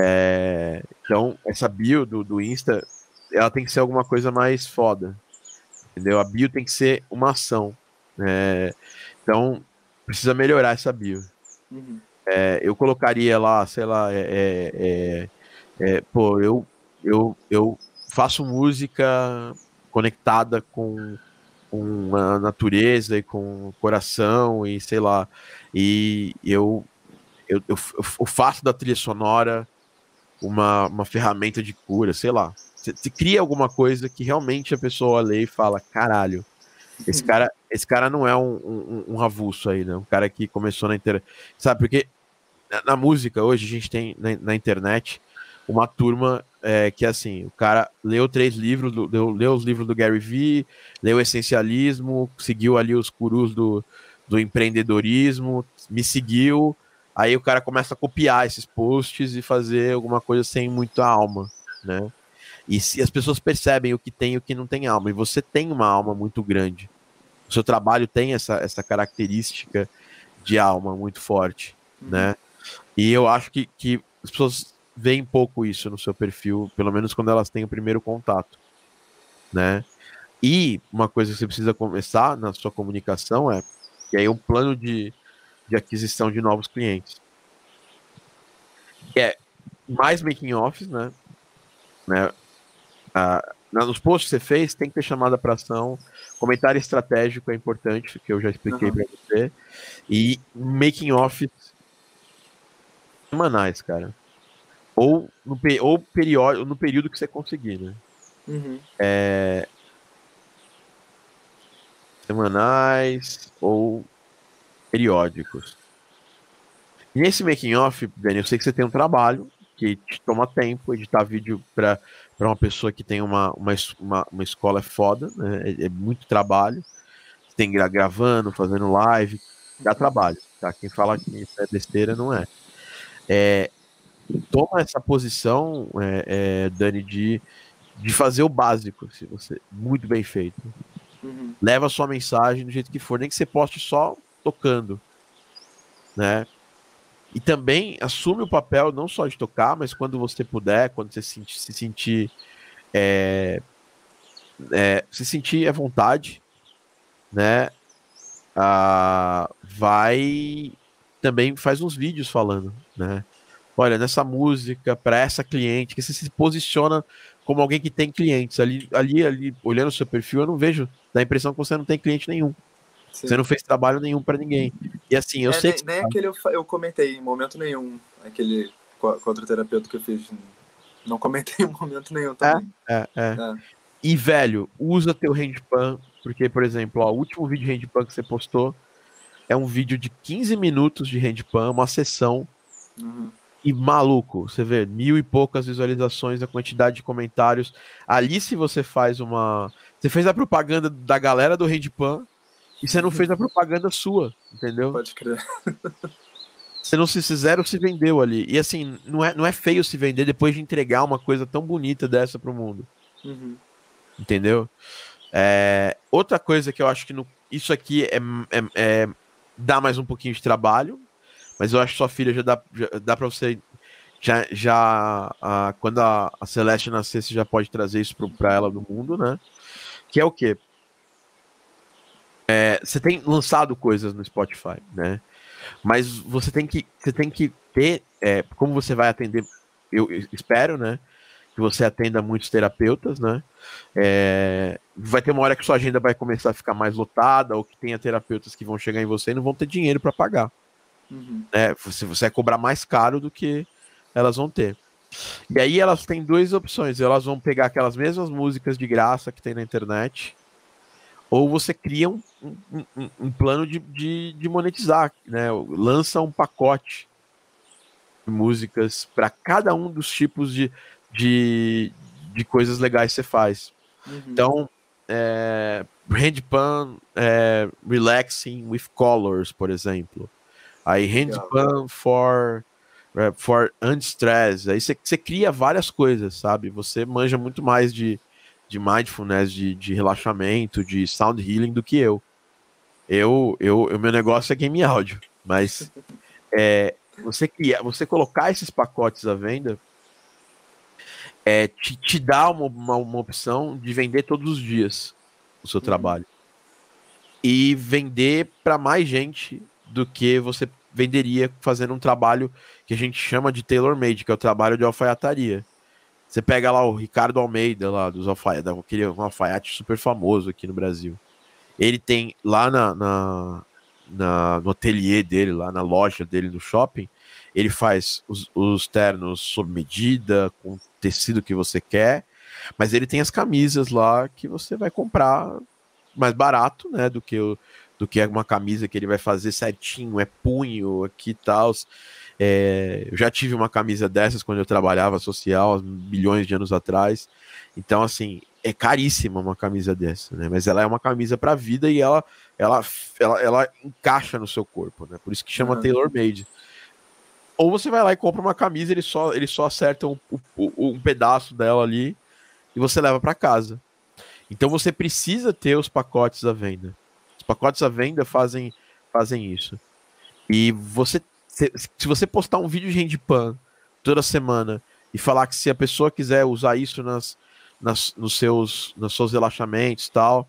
É, então, essa bio do, do Insta, ela tem que ser alguma coisa mais foda. Entendeu? A bio tem que ser uma ação. É, então, precisa melhorar essa bio. Uhum. É, eu colocaria lá, sei lá, é, é, é, é, pô, eu, eu, eu faço música conectada com, com a natureza e com o coração e sei lá, e eu, eu, eu, eu faço da trilha sonora uma, uma ferramenta de cura, sei lá. Você cria alguma coisa que realmente a pessoa lê e fala, caralho, esse uhum. cara, esse cara não é um, um, um avulso aí, né? Um cara que começou na internet. Sabe, porque na, na, música hoje a gente tem na, na internet uma turma é, que assim, o cara leu três livros, leu, leu os livros do Gary Vee, leu Essencialismo, seguiu ali os curus do, do empreendedorismo, me seguiu, aí o cara começa a copiar esses posts e fazer alguma coisa sem muita alma, né? E se as pessoas percebem o que tem e o que não tem alma, e você tem uma alma muito grande, o seu trabalho tem essa, essa característica de alma muito forte, uhum. né? E eu acho que, que as pessoas veem pouco isso no seu perfil, pelo menos quando elas têm o primeiro contato, né? E uma coisa que você precisa começar na sua comunicação é que aí um plano de, de aquisição de novos clientes. Que é mais making offs, né? né? Ah, nos posts que você fez, tem que ter chamada para ação. Comentário estratégico é importante, que eu já expliquei uhum. para você. E making off semanais, cara. Ou no, ou periódico, no período que você conseguir, né? Uhum. É... Semanais ou periódicos. E nesse making off, Dani, eu sei que você tem um trabalho que te toma tempo editar vídeo para uma pessoa que tem uma, uma, uma, uma escola é foda, né? é, é, muito trabalho. Tem que gravando, fazendo live, dá trabalho. Tá? Quem fala que isso é besteira não é. é toma essa posição, é, é, Dani, de, de fazer o básico, se você muito bem feito. Uhum. Leva a sua mensagem do jeito que for, nem que você poste só tocando, né? E também assume o papel não só de tocar, mas quando você puder, quando você se, se sentir é, é, se sentir à vontade, né? Ah, vai também faz uns vídeos falando, né? Olha, nessa música para essa cliente, que você se posiciona como alguém que tem clientes ali, ali, ali, olhando o seu perfil, eu não vejo, dá a impressão que você não tem cliente nenhum. Sim. Você não fez trabalho nenhum para ninguém. E assim, eu é, sei. Nem, que... nem aquele eu, eu comentei em momento nenhum, aquele contra terapeuta que eu fiz. Não comentei em momento nenhum é, também. É, é, é. E, velho, usa teu handpan, porque, por exemplo, ó, o último vídeo de handpan que você postou é um vídeo de 15 minutos de handpan, uma sessão. Uhum. E maluco, você vê mil e poucas visualizações, a quantidade de comentários. Ali, se você faz uma. Você fez a propaganda da galera do Handpan e você não fez a propaganda sua, entendeu? Pode crer. [LAUGHS] Você não se fizeram, se vendeu ali. E assim, não é, não é feio se vender depois de entregar uma coisa tão bonita dessa pro mundo. Uhum. Entendeu? É, outra coisa que eu acho que no, isso aqui é, é, é, dá mais um pouquinho de trabalho, mas eu acho que sua filha já dá, já, dá pra você. Já, já a, quando a, a Celeste nascer, você já pode trazer isso para ela do mundo, né? Que é o quê? É, você tem lançado coisas no Spotify, né? Mas você tem que, você tem que ter, é, como você vai atender, eu espero, né? que você atenda muitos terapeutas, né? É, vai ter uma hora que sua agenda vai começar a ficar mais lotada, ou que tenha terapeutas que vão chegar em você e não vão ter dinheiro para pagar. Uhum. Né? Você, você vai cobrar mais caro do que elas vão ter. E aí elas têm duas opções. Elas vão pegar aquelas mesmas músicas de graça que tem na internet, ou você cria um, um, um, um plano de, de, de, monetizar, né? Lança um pacote de músicas para cada um dos tipos de, de, de coisas legais que você faz. Uhum. Então, é, Handpan é, Relaxing with Colors, por exemplo. Aí Handpan for é, for anti-stress. Aí você cria várias coisas, sabe? Você manja muito mais de, de mindfulness, de, de relaxamento, de sound healing do que eu. Eu, eu, o meu negócio é game áudio, mas é, você cria, você colocar esses pacotes à venda é, te, te dá uma, uma, uma opção de vender todos os dias o seu uhum. trabalho e vender para mais gente do que você venderia fazendo um trabalho que a gente chama de tailor-made, que é o trabalho de alfaiataria. Você pega lá o Ricardo Almeida, lá dos alfaiates, aquele um alfaiate super famoso aqui no Brasil. Ele tem lá na, na, na, no ateliê dele, lá na loja dele no shopping, ele faz os, os ternos sob medida, com tecido que você quer, mas ele tem as camisas lá que você vai comprar mais barato, né, do que o, do que uma camisa que ele vai fazer certinho, é punho aqui e tal. É, eu já tive uma camisa dessas quando eu trabalhava social, milhões de anos atrás. Então, assim, é caríssima uma camisa dessa, né? Mas ela é uma camisa para vida e ela, ela, ela, ela encaixa no seu corpo, né? Por isso que chama uhum. tailor made. Ou você vai lá e compra uma camisa, ele só, ele só acerta um, um, um pedaço dela ali e você leva para casa. Então você precisa ter os pacotes à venda pacotes à venda fazem, fazem isso. E você, se, se você postar um vídeo de handpan toda semana e falar que se a pessoa quiser usar isso nas, nas, nos, seus, nos seus relaxamentos tal,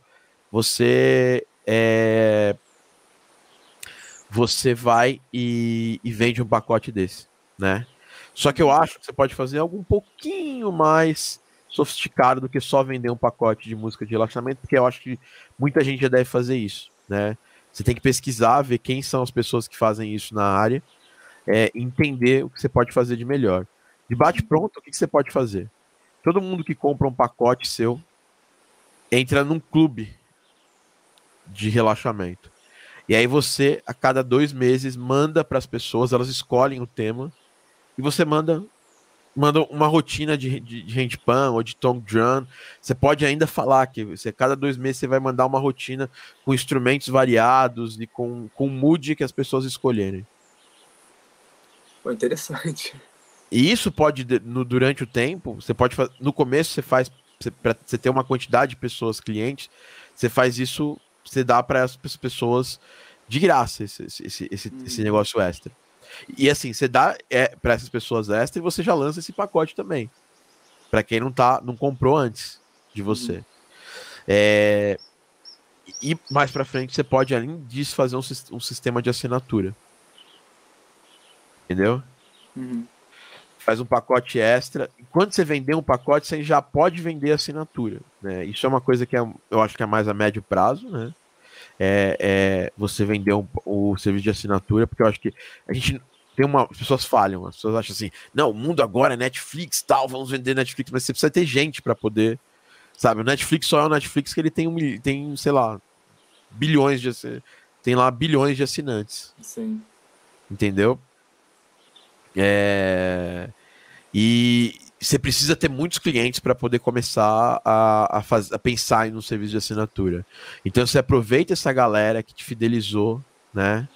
você é, você vai e, e, vende um pacote desse, né? Só que eu acho que você pode fazer algo um pouquinho mais sofisticado do que só vender um pacote de música de relaxamento, porque eu acho que muita gente já deve fazer isso, né? Você tem que pesquisar, ver quem são as pessoas que fazem isso na área, é, entender o que você pode fazer de melhor. De bate pronto, o que você pode fazer? Todo mundo que compra um pacote seu entra num clube de relaxamento. E aí você, a cada dois meses, manda para as pessoas, elas escolhem o tema, e você manda manda uma rotina de, de, de handpan ou de tongue drum. Você pode ainda falar que você, cada dois meses você vai mandar uma rotina com instrumentos variados e com, com mood que as pessoas escolherem. Foi interessante. E isso pode, no, durante o tempo, você pode no começo você faz, para você ter uma quantidade de pessoas, clientes, você faz isso, você dá para as pessoas de graça esse, esse, esse, hum. esse negócio extra. E assim, você dá é, para essas pessoas extra e você já lança esse pacote também. Para quem não tá, não comprou antes de você. Uhum. É, e mais para frente você pode, além disso, fazer um, um sistema de assinatura. Entendeu? Uhum. Faz um pacote extra. E quando você vender um pacote, você já pode vender assinatura. Né? Isso é uma coisa que é, eu acho que é mais a médio prazo, né? É, é você vender um, o serviço de assinatura, porque eu acho que a gente tem uma. As pessoas falham, as pessoas acham assim, não, o mundo agora é Netflix tal, vamos vender Netflix, mas você precisa ter gente para poder. Sabe, o Netflix só é o Netflix que ele tem, um, tem sei lá, bilhões de. Tem lá bilhões de assinantes. Sim. Entendeu? É. E, você precisa ter muitos clientes para poder começar a, a, faz, a pensar em um serviço de assinatura. Então você aproveita essa galera que te fidelizou, né?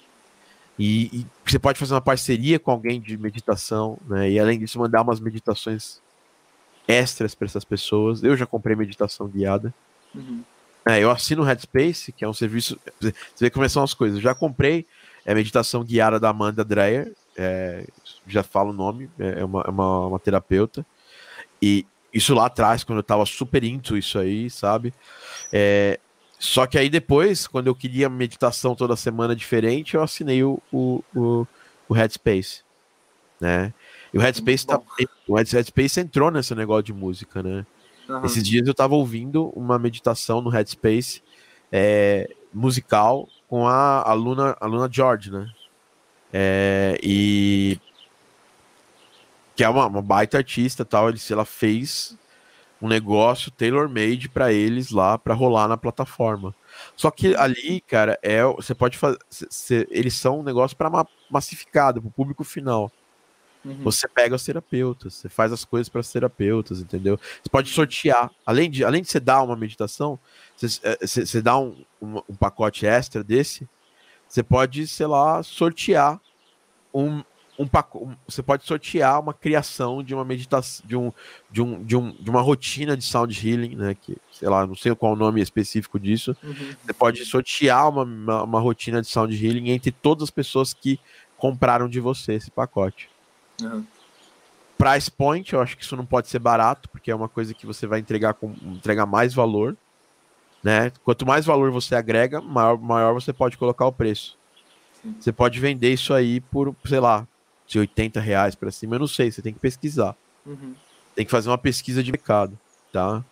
E, e, você pode fazer uma parceria com alguém de meditação, né? E além disso, mandar umas meditações extras para essas pessoas. Eu já comprei meditação guiada. Uhum. É, eu assino o Headspace, que é um serviço. Você vê como são as coisas. Eu já comprei a meditação guiada da Amanda Dreyer, é, já falo o nome, é, é uma, é uma, uma, terapeuta. E isso lá atrás, quando eu tava super into isso aí, sabe? É, só que aí depois, quando eu queria meditação toda semana diferente, eu assinei o, o, o, o Headspace, né? E o Headspace, tá, o Headspace entrou nesse negócio de música, né? Uhum. Esses dias eu tava ouvindo uma meditação no Headspace é, musical com a aluna, a Luna George, né? É, e que é uma, uma baita artista tal, ele, ela fez um negócio tailor-made para eles lá para rolar na plataforma. Só que ali, cara, é você pode fazer, eles são um negócio para massificado, para o público final. Uhum. Você pega os terapeutas, você faz as coisas para os terapeutas, entendeu? Você pode sortear, além de, além de você dar uma meditação, você, você, você dá um, um, um pacote extra desse, você pode, sei lá, sortear um, um pacote, você pode sortear uma criação de uma meditação, de um, de um, de um, de uma rotina de sound healing, né? Que sei lá, não sei qual o nome específico disso. Uhum. Você pode sortear uma, uma, uma, rotina de sound healing entre todas as pessoas que compraram de você esse pacote. Uhum. Price point, eu acho que isso não pode ser barato, porque é uma coisa que você vai entregar com entregar mais valor. Né? Quanto mais valor você agrega, maior, maior você pode colocar o preço. Sim. Você pode vender isso aí por, sei lá, de 80 reais para cima, eu não sei, você tem que pesquisar. Uhum. Tem que fazer uma pesquisa de mercado, tá?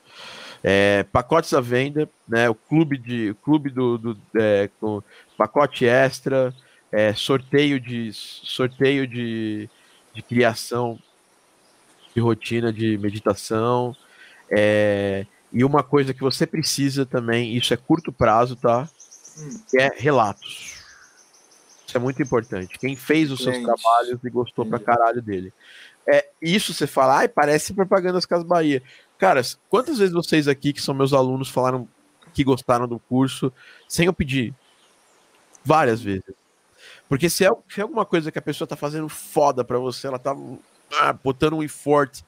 É, pacotes à venda, né? O clube de clube do, do é, com pacote extra, é, sorteio de sorteio de, de criação de rotina de meditação. É, e uma coisa que você precisa também, isso é curto prazo, tá? Hum. é relatos. Isso é muito importante. Quem fez os seus trabalhos e gostou Entendi. pra caralho dele. É, isso você fala, ai, parece propaganda das Casas Bahia. Cara, quantas vezes vocês aqui, que são meus alunos, falaram que gostaram do curso sem eu pedir? Várias vezes. Porque se é, se é alguma coisa que a pessoa tá fazendo foda pra você, ela tá ah, botando um effort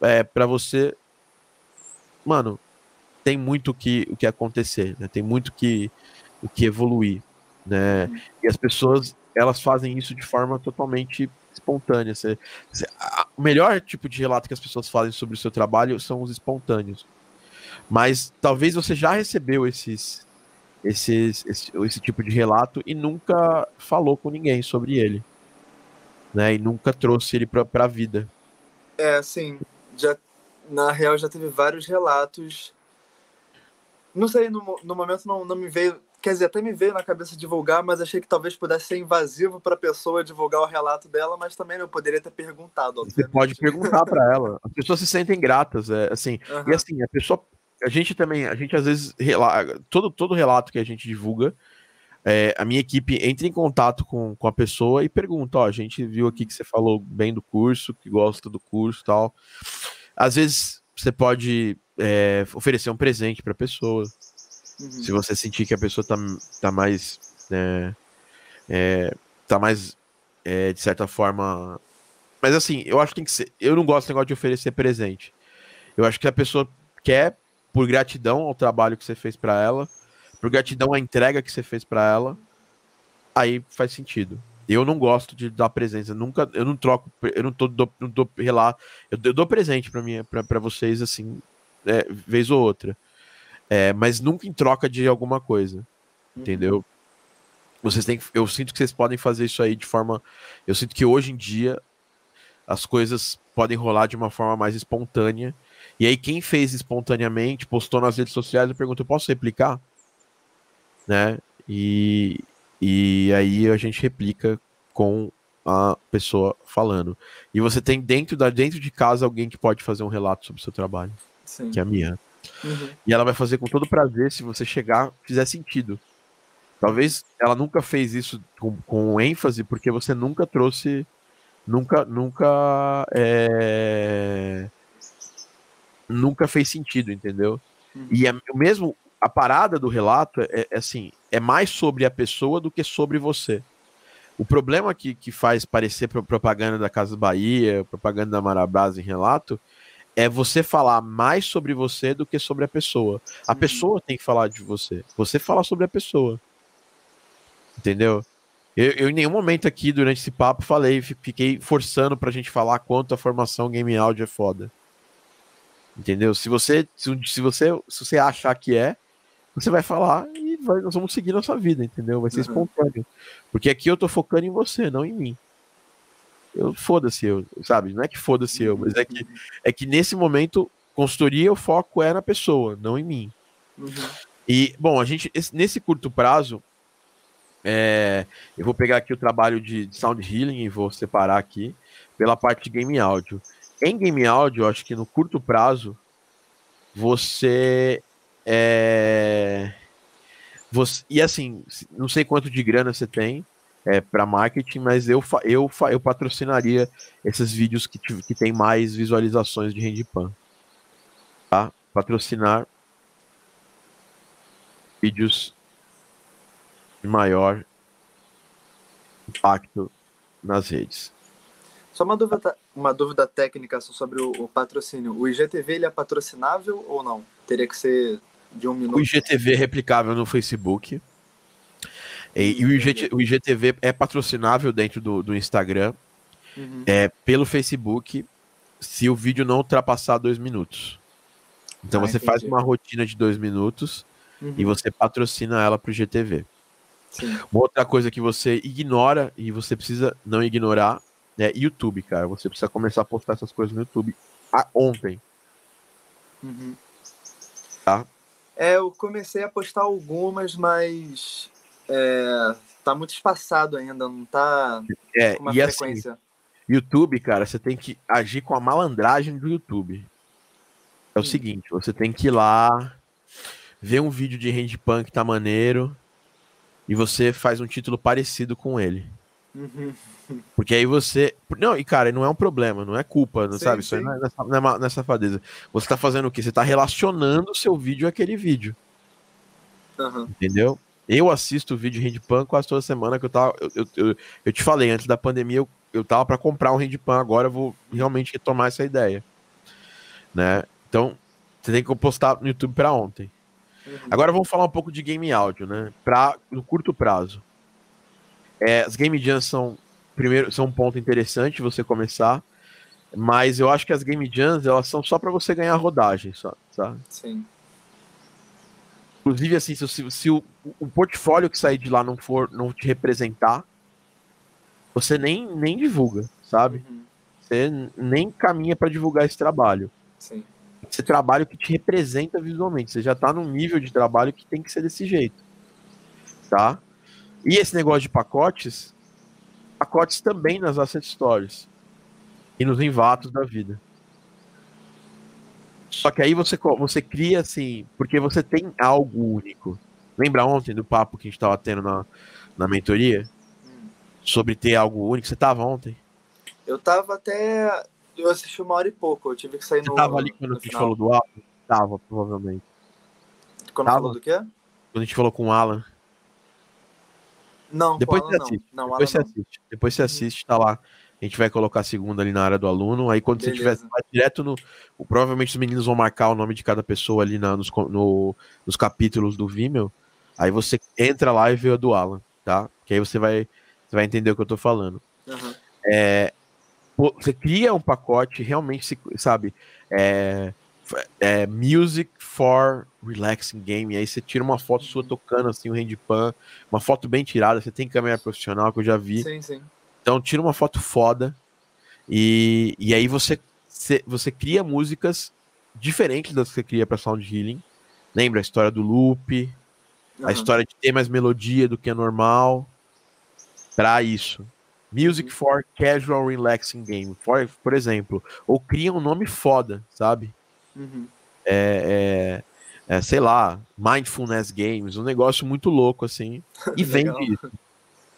é, pra você, mano, tem muito que, o que acontecer, né? Tem muito que, o que evoluir né? Uhum. E as pessoas elas fazem isso de forma totalmente espontânea. Você, você, a, o melhor tipo de relato que as pessoas fazem sobre o seu trabalho são os espontâneos. Mas talvez você já recebeu esses, esses, esse, esse tipo de relato e nunca falou com ninguém sobre ele. Né, e nunca trouxe ele para a vida. É, sim. Já, na real, já teve vários relatos. Não sei, no, no momento não, não me veio quer dizer, até me veio na cabeça divulgar, mas achei que talvez pudesse ser invasivo para a pessoa divulgar o relato dela, mas também eu poderia ter perguntado. Obviamente. Você pode perguntar para ela. As pessoas se sentem gratas, é, assim. Uhum. E assim, a pessoa, a gente também, a gente às vezes todo todo relato que a gente divulga, é, a minha equipe entra em contato com, com a pessoa e pergunta, ó, a gente viu aqui que você falou bem do curso, que gosta do curso, tal. Às vezes você pode é, oferecer um presente para a pessoa. Uhum. Se você sentir que a pessoa tá, tá mais. É, é, tá mais. É, de certa forma. Mas assim, eu acho que tem que ser. Eu não gosto do negócio de oferecer presente. Eu acho que a pessoa quer, por gratidão ao trabalho que você fez para ela, por gratidão à entrega que você fez para ela, aí faz sentido. Eu não gosto de dar presença, nunca, eu não troco, eu não tô, dou, não dou relato, eu, eu dou presente para mim, para vocês assim, é, vez ou outra. É, mas nunca em troca de alguma coisa. Uhum. Entendeu? Vocês têm eu sinto que vocês podem fazer isso aí de forma. Eu sinto que hoje em dia as coisas podem rolar de uma forma mais espontânea. E aí, quem fez espontaneamente, postou nas redes sociais, eu pergunto: eu posso replicar? Né? E, e aí a gente replica com a pessoa falando. E você tem dentro, da, dentro de casa alguém que pode fazer um relato sobre o seu trabalho. Sim. Que é a minha. Uhum. E ela vai fazer com todo prazer se você chegar, fizer sentido. Talvez ela nunca fez isso com, com ênfase, porque você nunca trouxe. Nunca, nunca. É, nunca fez sentido, entendeu? Uhum. E é, mesmo a parada do relato é, é, assim: é mais sobre a pessoa do que sobre você. O problema que, que faz parecer propaganda da Casa Bahia, propaganda da Marabras em relato, é você falar mais sobre você do que sobre a pessoa. A uhum. pessoa tem que falar de você. Você fala sobre a pessoa. Entendeu? Eu, eu, em nenhum momento aqui durante esse papo falei, fiquei forçando pra gente falar quanto a formação game áudio é foda. Entendeu? Se você se, se você se você achar que é, você vai falar e vai, nós vamos seguir nossa vida, entendeu? Vai ser uhum. espontâneo. Porque aqui eu tô focando em você, não em mim. eu foda-se eu, sabe? Não é que foda-se eu, mas é que, é que nesse momento, consultoria, o foco é na pessoa, não em mim. Uhum. E, bom, a gente, esse, nesse curto prazo, é, eu vou pegar aqui o trabalho de, de sound healing e vou separar aqui pela parte de game áudio. Em game áudio, acho que no curto prazo, você é, você, e assim, não sei quanto de grana você tem é, para marketing, mas eu, eu, eu patrocinaria esses vídeos que, que tem mais visualizações de Handpan. Tá? Patrocinar vídeos de maior impacto nas redes. Só uma dúvida, uma dúvida técnica sobre o, o, patrocínio. O IGTV ele é patrocinável ou não? Teria que ser de um minuto? O IGTV é replicável no Facebook. E, e o, IG, o, IGTV é patrocinável dentro do, do Instagram. Uhum. É pelo Facebook se o vídeo não ultrapassar dois minutos. Então ah, você entendi. faz uma rotina de dois minutos uhum. e você patrocina ela para o IGTV. Sim. Uma outra coisa que você ignora e você precisa não ignorar é YouTube, cara. Você precisa começar a postar essas coisas no YouTube a, ontem. Uhum. Tá? É, eu comecei a postar algumas, mas é, tá muito espaçado ainda, não tá é, com uma e assim, frequência. Assim, YouTube, cara, você tem que agir com a malandragem do YouTube. É o hum. seguinte, você tem que ir lá, ver um vídeo de handpan que tá maneiro, e você faz um título parecido com ele. Uhum. Porque aí você. Não, e cara, não é um problema, não é culpa, não sim, sabe? Sim. Isso aí não é, não, é, não é safadeza. Você tá fazendo o quê? Você tá relacionando o seu vídeo àquele vídeo. Uhum. Entendeu? Eu assisto o vídeo Handpan quase toda semana que eu tava. Eu, eu, eu, eu te falei, antes da pandemia, eu, eu tava para comprar um Handpan, agora eu vou realmente retomar essa ideia. Né? Então, você tem que postar no YouTube para ontem. Uhum. Agora vamos falar um pouco de game áudio, né? Pra, no curto prazo. É, as game jams são, primeiro, são um ponto interessante você começar, mas eu acho que as game jams elas são só para você ganhar rodagem, só, sabe? Sim. Inclusive, assim, se, se o, o, portfólio que sair de lá não for não te representar, você nem, nem divulga, sabe? Uhum. Você nem caminha para divulgar esse trabalho. Sim esse trabalho que te representa visualmente. Você já está num nível de trabalho que tem que ser desse jeito. Tá? E esse negócio de pacotes, pacotes também nas asset stories e nos envatos da vida. Só que aí você, você cria assim, porque você tem algo único. Lembra ontem do papo que a gente estava tendo na, na mentoria? Sobre ter algo único? Você estava ontem? Eu estava até eu assisti uma hora e pouco, eu tive que sair Você no. tava ali quando a gente final. falou do Alan? Tava, provavelmente. Quando tava. falou do quê? Quando a gente falou com o Alan. Não, depois você assiste. Não. Não, depois você assiste. Depois você uhum. assiste, tá lá. A gente vai colocar a segunda ali na área do aluno. Aí quando Beleza. você tiver vai direto no. Provavelmente os meninos vão marcar o nome de cada pessoa ali na, nos, no, nos capítulos do Vimeo. Aí você entra lá e vê a do Alan, tá? Que aí você vai, você vai entender o que eu tô falando. Uhum. É, você cria um pacote realmente, sabe, é, é, music for relaxing game, aí você tira uma foto sua tocando assim o um handpan, uma foto bem tirada, você tem câmera profissional que eu já vi. Sim, sim. Então tira uma foto foda e, e aí você, você, você cria músicas diferentes das que você cria para sound healing. Lembra a história do loop, uhum. a história de ter mais melodia do que é normal para isso. Music for Casual Relaxing Game, for, por exemplo. Ou cria um nome foda, sabe? Uhum. É, é, é, sei lá, Mindfulness Games, um negócio muito louco, assim. [LAUGHS] E vende isso,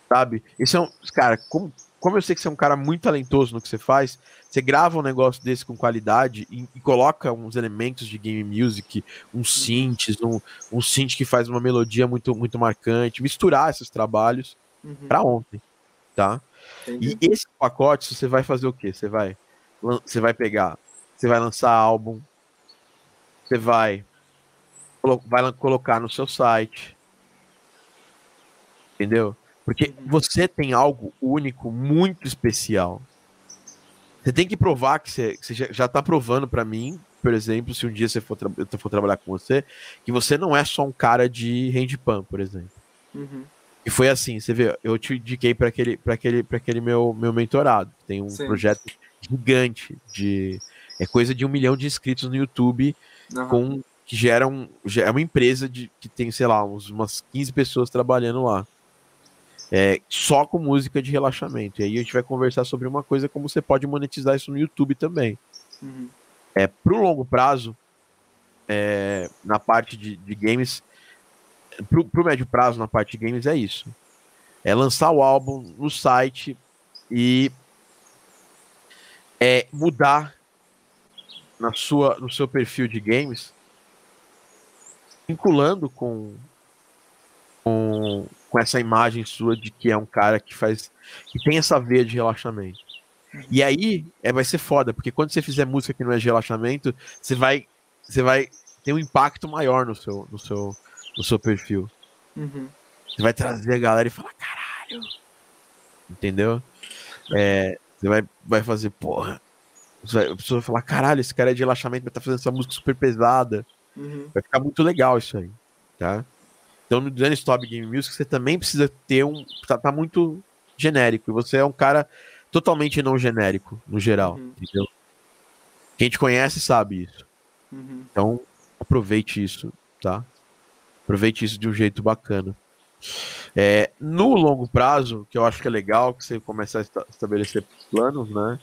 sabe? Isso é um. Cara, como, como eu sei que você é um cara muito talentoso no que você faz, você grava um negócio desse com qualidade e, e coloca uns elementos de game music, uns uhum. synths, um, um synth que faz uma melodia muito, muito marcante, misturar esses trabalhos uhum. para ontem, tá? Entendi. E esse pacote, você vai fazer o quê? Você vai, você vai pegar, você vai lançar álbum, você vai, vai colocar no seu site, entendeu? Porque uhum. você tem algo único, muito especial. Você tem que provar que você, que você já está provando para mim, por exemplo, se um dia você for, eu for trabalhar com você, que você não é só um cara de handpan, por exemplo. Uhum. E foi assim, você vê, eu te indiquei para aquele, para aquele, para aquele meu, meu mentorado. Tem um Sim. projeto gigante de é coisa de um milhão de inscritos no YouTube uhum. com que gera um, é uma empresa de, que tem, sei lá, uns, umas 15 pessoas trabalhando lá. É, só com música de relaxamento. E aí a gente vai conversar sobre uma coisa como você pode monetizar isso no YouTube também. Uhum. É, pro longo prazo, é, na parte de, de games, pro, pro médio prazo na parte de games é isso. É lançar o álbum no site e é mudar na sua, no seu perfil de games, vinculando com, com, com essa imagem sua de que é um cara que faz que tem essa veia de relaxamento. E aí é, vai ser foda, porque quando você fizer música que não é de relaxamento, você vai você vai ter um impacto maior no seu no seu no seu perfil. Uhum. Você vai trazer a galera e falar, caralho. Entendeu? É, você vai, vai fazer, porra. A pessoa vai falar, caralho, esse cara é de relaxamento, estar tá fazendo essa música super pesada. Uhum. Vai ficar muito legal isso aí, tá? Então no Design Stop Game Music você também precisa ter um. Tá, tá, muito genérico. E você é um cara totalmente não genérico, no geral. Uhum. Entendeu? Quem te conhece sabe isso. Uhum. Então aproveite isso, tá? Aproveite isso de um jeito bacana. É, no longo prazo, que eu acho que é legal que você começar a estabelecer planos, né?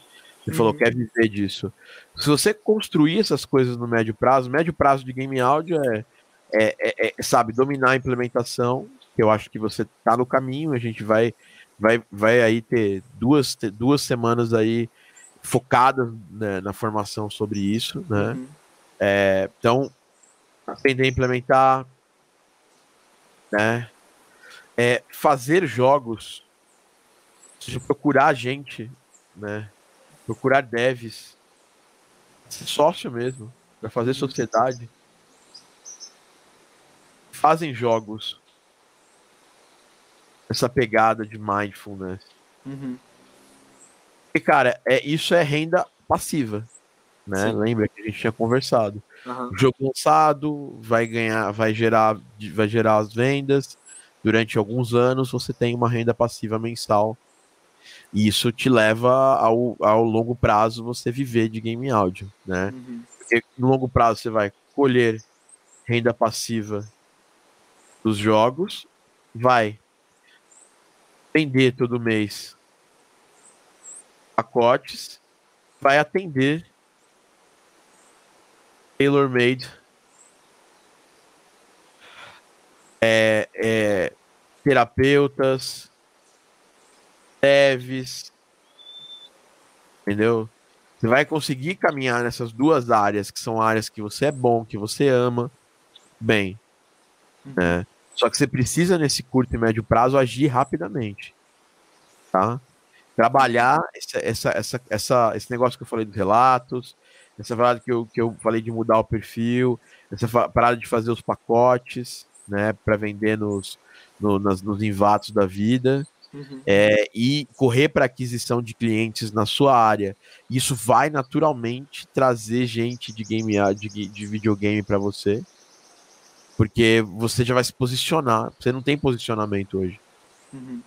Uhum. falou que quer viver disso. Se você construir essas coisas no médio prazo, médio prazo de game áudio é, é, é, é sabe, dominar a implementação, que eu acho que você está no caminho, a gente vai, vai, vai aí ter duas, ter duas semanas aí focadas né, na formação sobre isso, né? Uhum. É, então, aprender a implementar, né? É, fazer jogos, procurar gente, né? Procurar devs, sócio mesmo, para fazer sociedade. Fazem jogos essa pegada de mindfulness. Uhum. E, cara, é, isso é renda passiva. Né? Lembra que a gente tinha conversado. Uhum. O jogo lançado vai ganhar, vai gerar, vai gerar as vendas. Durante alguns anos você tem uma renda passiva mensal. E isso te leva ao, ao longo prazo você viver de game áudio, né? Uhum. Porque no longo prazo você vai colher renda passiva dos jogos, vai vender todo mês pacotes, vai atender tailor-made. É, é, terapeutas, devs, entendeu? Você vai conseguir caminhar nessas duas áreas, que são áreas que você é bom, que você ama, bem. Uhum. Né? Só que você precisa, nesse curto e médio prazo, agir rapidamente. Tá? Trabalhar essa, essa, essa, esse negócio que eu falei dos relatos, essa parada que eu, que eu falei de mudar o perfil, essa parada de fazer os pacotes, né, para vender nos, no, nas, nos invatos da vida. Uhum. É, e correr para aquisição de clientes na sua área. Isso vai naturalmente trazer gente de game de, de videogame para você, porque você já vai se posicionar. Você não tem posicionamento hoje. Uhum.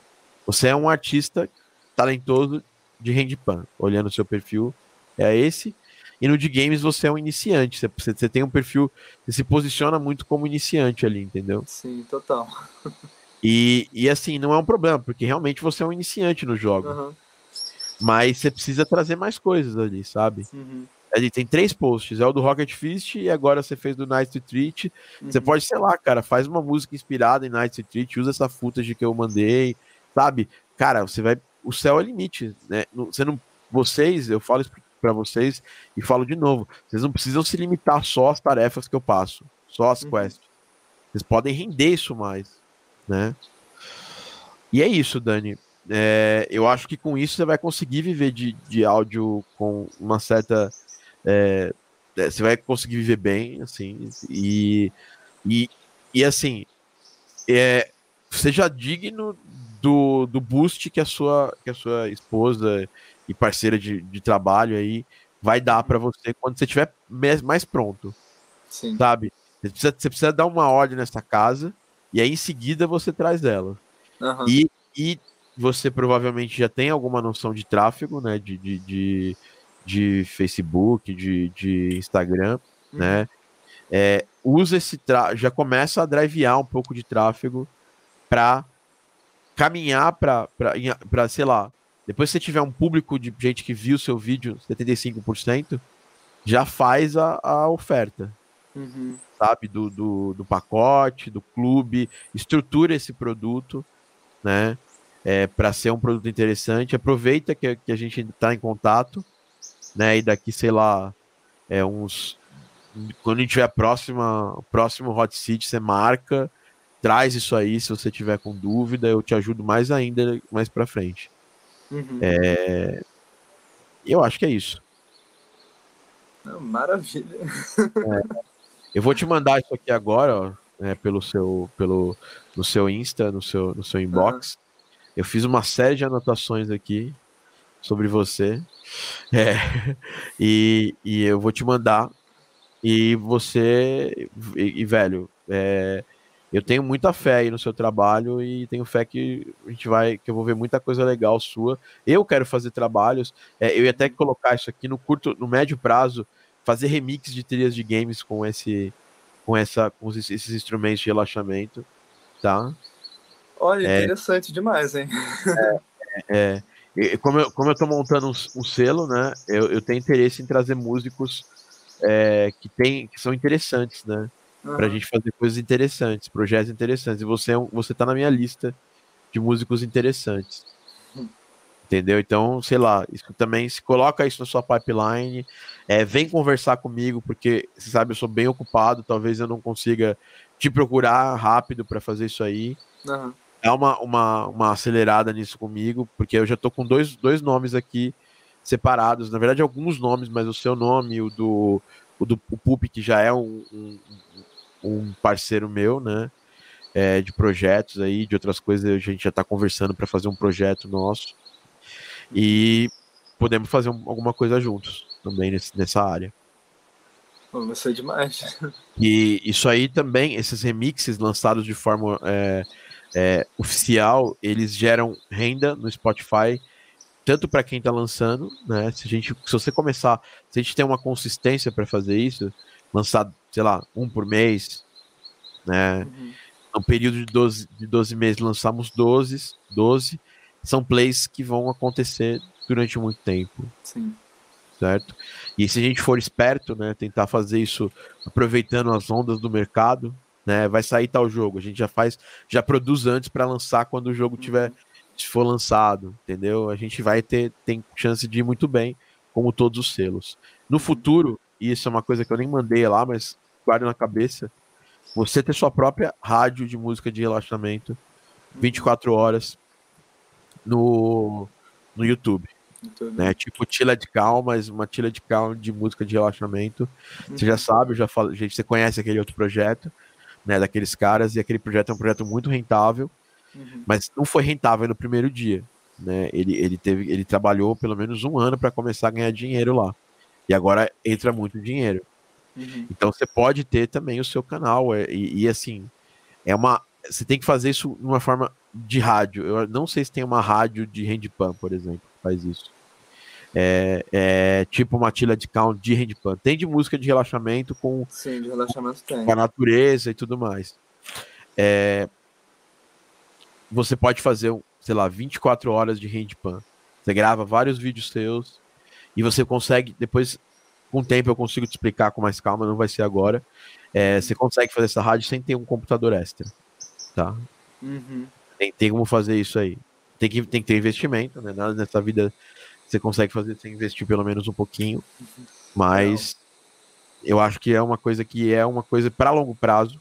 Você é um artista talentoso de handpan. Olhando o seu perfil, é esse. E no de games você é um iniciante. Você, você tem um perfil, você se posiciona muito como iniciante ali, entendeu? Sim, total. [LAUGHS] E, e assim, não é um problema, porque realmente você é um iniciante no jogo. Uhum. Mas você precisa trazer mais coisas ali, sabe? Uhum. Ali tem três posts, é o do Rocket Fist e agora você fez do Night Treat. Uhum. Você pode, sei lá, cara, faz uma música inspirada em Night Treat, usa essa footage que eu mandei, sabe? Cara, você vai. O céu é limite, né? Você não. Vocês, eu falo isso para vocês e falo de novo, vocês não precisam se limitar só às tarefas que eu passo, só às uhum. quests. Vocês podem render isso mais, né? E é isso, Dani. É, eu acho que com isso você vai conseguir viver de, de áudio com uma certa. É, é você vai conseguir viver bem, assim, e, e, e assim, é, seja digno do, do boost que a sua, que a sua esposa e parceira de, de trabalho aí vai dar para você quando você estiver mais pronto. Sim. Sabe? Você precisa, você precisa dar uma ordem nessa casa e aí em seguida você traz ela. Uhum. E, e você provavelmente já tem alguma noção de tráfego, né? De, de, de, de Facebook, de, de Instagram, uhum. né? É, usa esse já começa a drivear um pouco de tráfego para caminhar para, sei lá, depois que você tiver um público de gente que viu seu vídeo, 75%, já faz a, a oferta. Uhum. Sabe? Do, do, do, pacote, do clube, estrutura esse produto, né? É, para ser um produto interessante. Aproveita que, que a gente está em contato, né? E daqui, sei lá, é uns. Quando a gente tiver próxima, próximo Hot Seat, você marca, traz isso aí se você tiver com dúvida, eu te ajudo mais ainda mais para frente. Uhum. É... Eu acho que é isso. Maravilha. É. [LAUGHS] Eu vou te mandar isso aqui agora, ó, é, pelo seu, pelo, no seu Insta, no seu, no seu inbox. Uhum. Eu fiz uma série de anotações aqui sobre você. É, [LAUGHS] e, e eu vou te mandar. E você, e, e velho, é, eu tenho muita fé aí no seu trabalho e tenho fé que a gente vai, que eu vou ver muita coisa legal sua. Eu quero fazer trabalhos, é, eu ia até colocar isso aqui no curto, no médio prazo, fazer remix de trilhas de games com esse, com essa, com esses instrumentos de relaxamento, tá? Olha, é, interessante demais, hein? É, é, como, eu, como eu tô montando um, um selo, né? Eu, eu tenho interesse em trazer músicos é, que, tem, que são interessantes, né? uhum. pra gente fazer coisas interessantes, projetos interessantes. E você, é você tá na minha lista de músicos interessantes. Entendeu? Então, sei lá, isso também se coloca isso na sua pipeline, é, vem conversar comigo, porque você sabe, eu sou bem ocupado, talvez eu não consiga te procurar rápido para fazer isso aí. Uhum. Dá uma, uma, uma acelerada nisso comigo, porque eu já tô com dois, dois nomes aqui separados, na verdade, alguns nomes, mas o seu nome, o do o do o Pup, que já é um, um, um parceiro meu, né? É, de projetos aí, de outras coisas, a gente já está conversando para fazer um projeto nosso. E podemos fazer um, alguma coisa juntos também nesse, nessa área. Ser demais. [LAUGHS] E isso aí também, esses remixes lançados de forma é, é, oficial, eles geram renda no Spotify, tanto para quem está lançando, né? Se a gente, se você começar, se a gente tem uma consistência para fazer isso, lançar, sei lá, um por mês, né? Uhum. No período de 12, de 12 meses lançamos 12, 12. São plays que vão acontecer durante muito tempo. Sim. Certo? E se a gente for esperto, né, tentar fazer isso aproveitando as ondas do mercado, né, vai sair tal jogo, a gente já faz, já produz antes para lançar quando o jogo tiver se for lançado, entendeu? A gente vai ter tem chance de ir muito bem, como todos os selos. No futuro, e isso é uma coisa que eu nem mandei lá, mas guarde na cabeça, você ter sua própria rádio de música de relaxamento 24 horas no, no YouTube. Né? Tipo Tila de Cal, mas uma Tila de Cal de música de relaxamento. Uhum. Você já uhum. sabe, já falo, gente, você conhece aquele outro projeto, né? Daqueles caras, e aquele projeto é um projeto muito rentável, uhum. mas não foi rentável no primeiro dia. Né? Ele, ele, teve, ele trabalhou pelo menos um ano para começar a ganhar dinheiro lá. E agora entra muito dinheiro. Uhum. Então você pode ter também o seu canal. É, e, e, assim, é uma. Você tem que fazer isso de uma forma de rádio. Eu não sei se tem uma rádio de handpan, por exemplo, que faz isso. É, é tipo uma tilha de count de handpan. Tem de música de relaxamento com, Sim, de relaxamento tem. com a natureza e tudo mais. É, você pode fazer, sei lá, 24 horas de handpan. Você grava vários vídeos seus e você consegue, depois, com o tempo eu consigo te explicar com mais calma, não vai ser agora. É, você consegue fazer essa rádio sem ter um computador extra, tá? Uhum. Tem, tem como fazer isso aí. Tem que, tem que ter investimento, né? Nada nessa vida você consegue fazer sem investir pelo menos um pouquinho, mas não. eu acho que é uma coisa que é uma coisa para longo prazo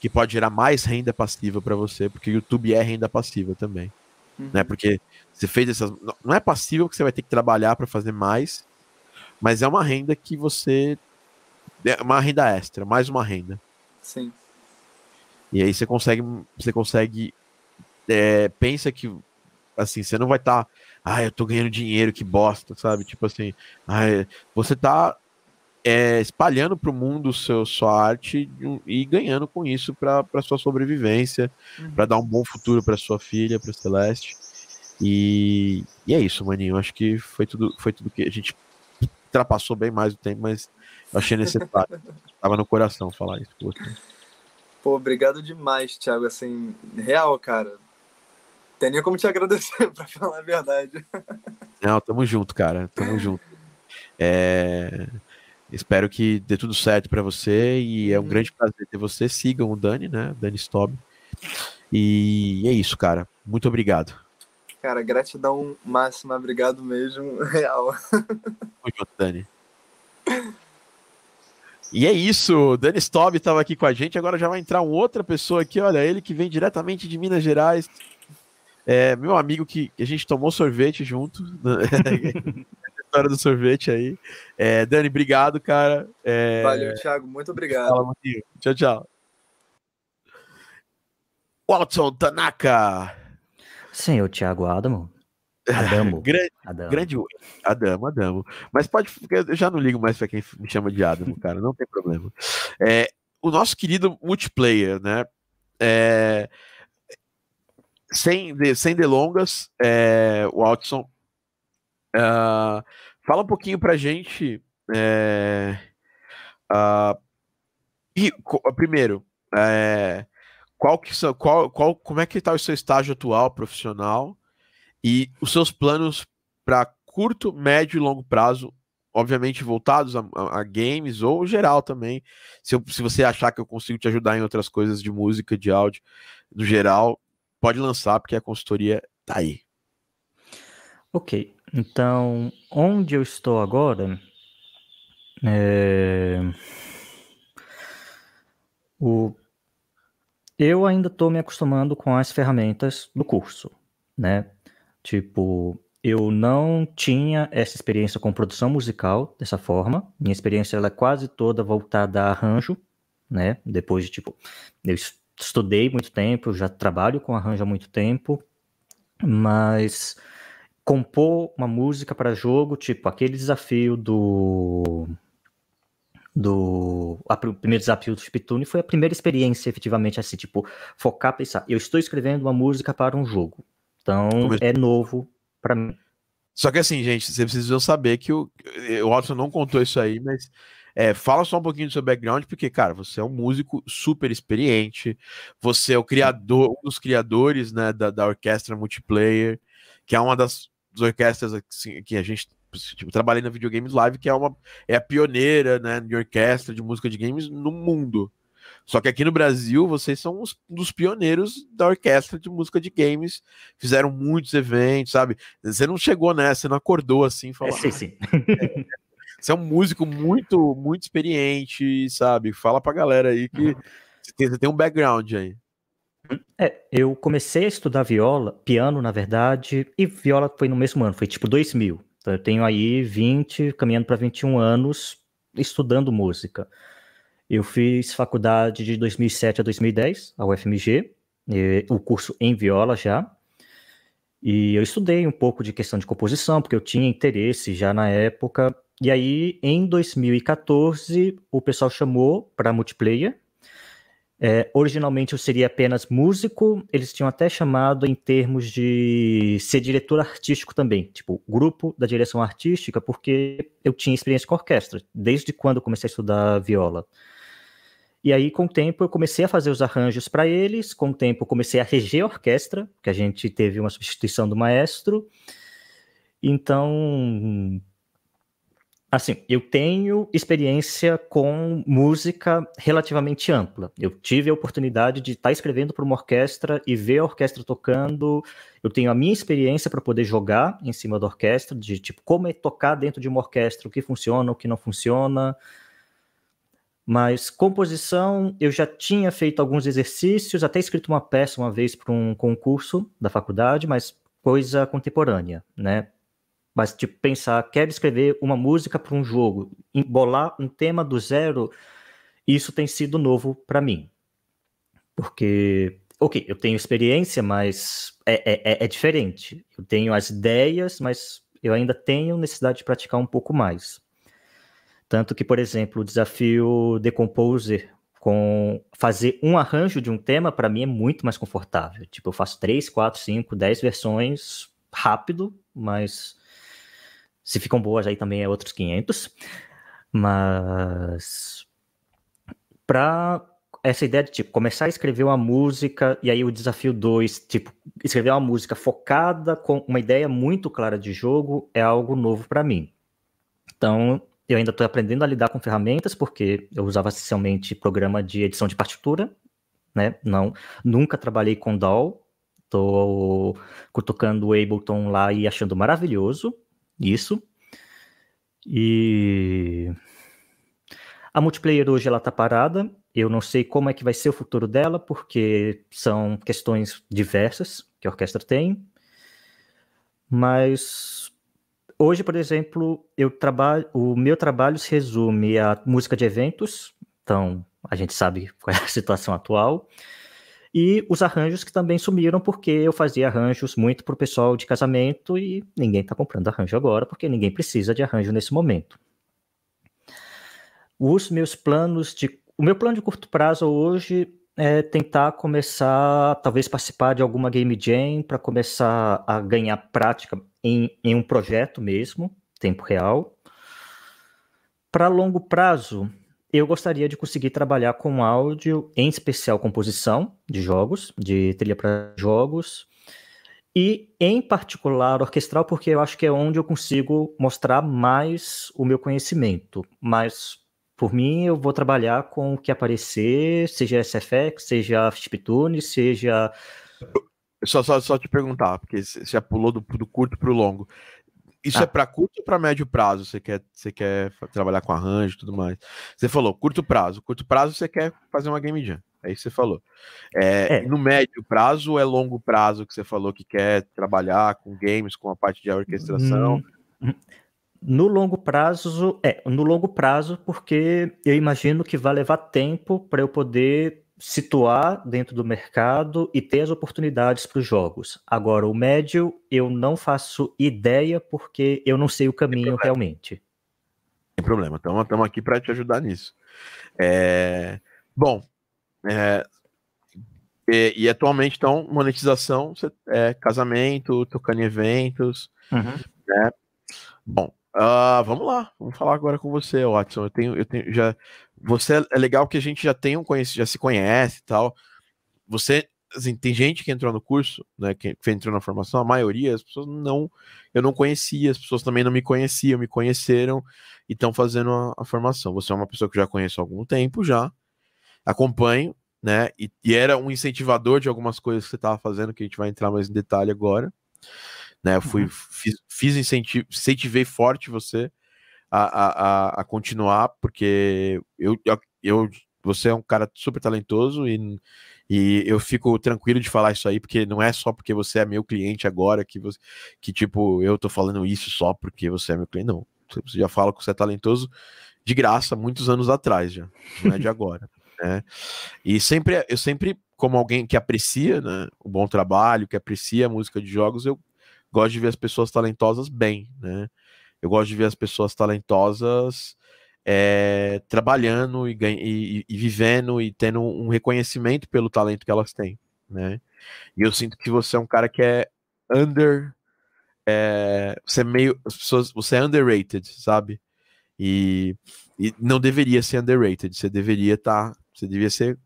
que pode gerar mais renda passiva para você, porque o YouTube é renda passiva também. Né? Uhum. Né? Porque você fez essas. Não é passivo que você vai ter que trabalhar para fazer mais, mas é uma renda que você. É uma renda extra, mais uma renda. Sim. E aí você consegue. Você consegue. É, pensa que. Assim, você não vai estar. Tá, ah, eu tô ganhando dinheiro, que bosta, sabe? Tipo assim. Ah, você tá é, espalhando para o mundo seu, sua arte e ganhando com isso para sua sobrevivência, uhum. para dar um bom futuro para sua filha, para Celeste. E, e, é isso, maninho. Acho que foi tudo, foi tudo que a gente ultrapassou bem mais o tempo, mas eu achei necessário. [LAUGHS] Tava no coração falar isso. Pô, obrigado demais, Thiago. Assim, real, cara. Tem nem como te agradecer, [LAUGHS] para falar a verdade. Não, tamo junto, cara. Tamo junto. É... Espero que dê tudo certo para você e é um uhum. grande prazer ter você. Sigam o Dani, né? Dani Stob. E é isso, cara. Muito obrigado. Cara, gratidão máxima, obrigado mesmo, [LAUGHS] real. Muito, Dani. [LAUGHS] E é isso, Dani Stob estava aqui com a gente, agora já vai entrar uma outra pessoa aqui, olha, ele que vem diretamente de Minas Gerais, é, meu amigo que a gente tomou sorvete junto, né? [LAUGHS] [LAUGHS] história do sorvete aí. É, Dani, obrigado, cara. É... Valeu, Thiago, muito obrigado. Fala, tchau, tchau. Watson Tanaka. Senhor Thiago Adamo. Adamo. [LAUGHS] grande, Adamo. grande Adamo, Adamo. Mas pode, eu já não ligo mais para quem me chama de Adamo, cara, não tem problema. É, o nosso querido multiplayer, né? É, sem, sem delongas, é, Watson, uh, fala um pouquinho pra gente. É, uh, e, primeiro, é, qual que qual, qual, como é que está o seu estágio atual profissional e os seus planos para curto, médio e longo prazo, obviamente voltados a, a, a, games ou geral também. Se, eu, se você achar que eu consigo te ajudar em outras coisas de música, de áudio, no geral, pode lançar, porque a consultoria tá aí. Ok, então onde eu estou agora é... o... eu ainda estou me acostumando com as ferramentas do curso, né? Tipo, eu não tinha essa experiência com produção musical dessa forma. Minha experiência ela é quase toda voltada a arranjo, né? Depois de tipo, eu estudei muito tempo, já trabalho com arranjo há muito tempo, mas compor uma música para jogo, tipo aquele desafio do do a, o primeiro desafio do Chiptune foi a primeira experiência efetivamente assim, tipo, focar, pensar, eu estou escrevendo uma música para um jogo. Então é novo para mim. Só que assim, gente, vocês precisam saber que o, o Watson não contou isso aí, mas é, fala só um pouquinho do seu background, porque, cara, você é um músico super experiente, você é o criador, um dos criadores né, da, da orquestra multiplayer, que é uma das, das orquestras assim, que a gente tipo, trabalhei na Videogames Live, que é uma é a pioneira né, de orquestra de música de games no mundo. Só que aqui no Brasil, vocês são os, um dos pioneiros da orquestra de música de games. Fizeram muitos eventos, sabe? Você não chegou nessa, você não acordou assim. Falou, é, sim, sim. É, você é um músico muito, muito experiente, sabe? Fala pra galera aí que uhum. você, tem, você tem um background aí. É, eu comecei a estudar viola, piano, na verdade, e viola foi no mesmo ano, foi tipo 2000. Então eu tenho aí 20, caminhando para 21 anos estudando música. Eu fiz faculdade de 2007 a 2010, a UFMG, o curso em viola já. E eu estudei um pouco de questão de composição, porque eu tinha interesse já na época, e aí, em 2014, o pessoal chamou para multiplayer. É, originalmente eu seria apenas músico, eles tinham até chamado em termos de ser diretor artístico também, tipo, grupo da direção artística, porque eu tinha experiência com orquestra, desde quando eu comecei a estudar viola. E aí, com o tempo, eu comecei a fazer os arranjos para eles, com o tempo, eu comecei a reger a orquestra, que a gente teve uma substituição do maestro. Então, Assim, eu tenho experiência com música relativamente ampla. Eu tive a oportunidade de estar escrevendo para uma orquestra e ver a orquestra tocando. Eu tenho a minha experiência para poder jogar em cima da orquestra, de tipo como é tocar dentro de uma orquestra, o que funciona, o que não funciona. Mas composição, eu já tinha feito alguns exercícios, até escrito uma peça uma vez para um concurso da faculdade, mas coisa contemporânea, né? Mas, tipo, pensar, quero escrever uma música para um jogo, embolar um tema do zero, isso tem sido novo para mim. Porque, ok, eu tenho experiência, mas é, é, é, é diferente. Eu tenho as ideias, mas eu ainda tenho necessidade de praticar um pouco mais. Tanto que, por exemplo, o desafio The Composer com fazer um arranjo de um tema, para mim é muito mais confortável. Tipo, eu faço três, quatro, cinco, dez versões rápido, mas se ficam boas aí também é outros 500. Mas para essa ideia de tipo começar a escrever uma música e aí o desafio 2, tipo, escrever uma música focada com uma ideia muito clara de jogo é algo novo para mim. Então, eu ainda estou aprendendo a lidar com ferramentas porque eu usava essencialmente programa de edição de partitura, né? Não, nunca trabalhei com DAW. Estou cutucando o Ableton lá e achando maravilhoso isso. E a multiplayer hoje ela tá parada. Eu não sei como é que vai ser o futuro dela, porque são questões diversas que a orquestra tem. Mas hoje, por exemplo, eu trabalho, o meu trabalho se resume a música de eventos. Então, a gente sabe qual é a [LAUGHS] situação atual. E os arranjos que também sumiram, porque eu fazia arranjos muito para o pessoal de casamento e ninguém está comprando arranjo agora, porque ninguém precisa de arranjo nesse momento. Os meus planos de. O meu plano de curto prazo hoje é tentar começar, talvez participar de alguma game jam para começar a ganhar prática em, em um projeto mesmo, tempo real. Para longo prazo, eu gostaria de conseguir trabalhar com áudio, em especial composição de jogos, de trilha para jogos, e em particular orquestral, porque eu acho que é onde eu consigo mostrar mais o meu conhecimento. Mas por mim, eu vou trabalhar com o que aparecer, seja SFX, seja Chiptune, seja. Só, só, só te perguntar, porque você já pulou do, do curto para o longo. Isso ah. é para curto ou para médio prazo? Você quer, você quer trabalhar com arranjo e tudo mais? Você falou curto prazo. Curto prazo você quer fazer uma game jam. É isso que você falou. É, é. No médio prazo ou é longo prazo que você falou que quer trabalhar com games, com a parte de orquestração? Hum, no longo prazo, é, no longo prazo, porque eu imagino que vai levar tempo para eu poder situar dentro do mercado e ter as oportunidades para os jogos. Agora, o médio, eu não faço ideia porque eu não sei o caminho realmente. Sem problema, estamos aqui para te ajudar nisso. É, bom, é, e, e, atualmente, então, monetização é casamento, tocando em eventos, uhum. né? Bom, Uh, vamos lá, vamos falar agora com você, Watson. Eu tenho, eu tenho já. Você é legal que a gente já tem um conhece, já se conhece e tal. Você, assim, tem gente que entrou no curso, né? Que, entrou na formação, a maioria, as pessoas não, eu não conhecia, as pessoas também não me conheciam, me conheceram e estão fazendo a, a, formação. Você é uma pessoa que já conheço há algum tempo já, acompanho, né? E, e era um incentivador de algumas coisas que você estava fazendo, que a gente vai entrar mais em detalhe agora. Né? Eu fui, uhum. fiz, fiz incentivo, incentivei forte você a, a, a, continuar, porque eu, eu, você é um cara super talentoso e, e eu fico tranquilo de falar isso aí, porque não é só porque você é meu cliente agora que você, que tipo, eu tô falando isso só porque você é meu cliente, não. Você já fala que você é talentoso de graça muitos anos atrás já, não é de [LAUGHS] agora. Né? E sempre, eu sempre, como alguém que aprecia né, o bom trabalho, que aprecia a música de jogos, eu gosto de ver as pessoas talentosas bem, né? Eu gosto de ver as pessoas talentosas é, trabalhando e, e, e, vivendo e tendo um reconhecimento pelo talento que elas têm, né? E eu sinto que você é um cara que é under, é, você é meio, as pessoas, você é underrated, sabe? E, e não deveria ser underrated, você deveria estar, tá, você deveria ser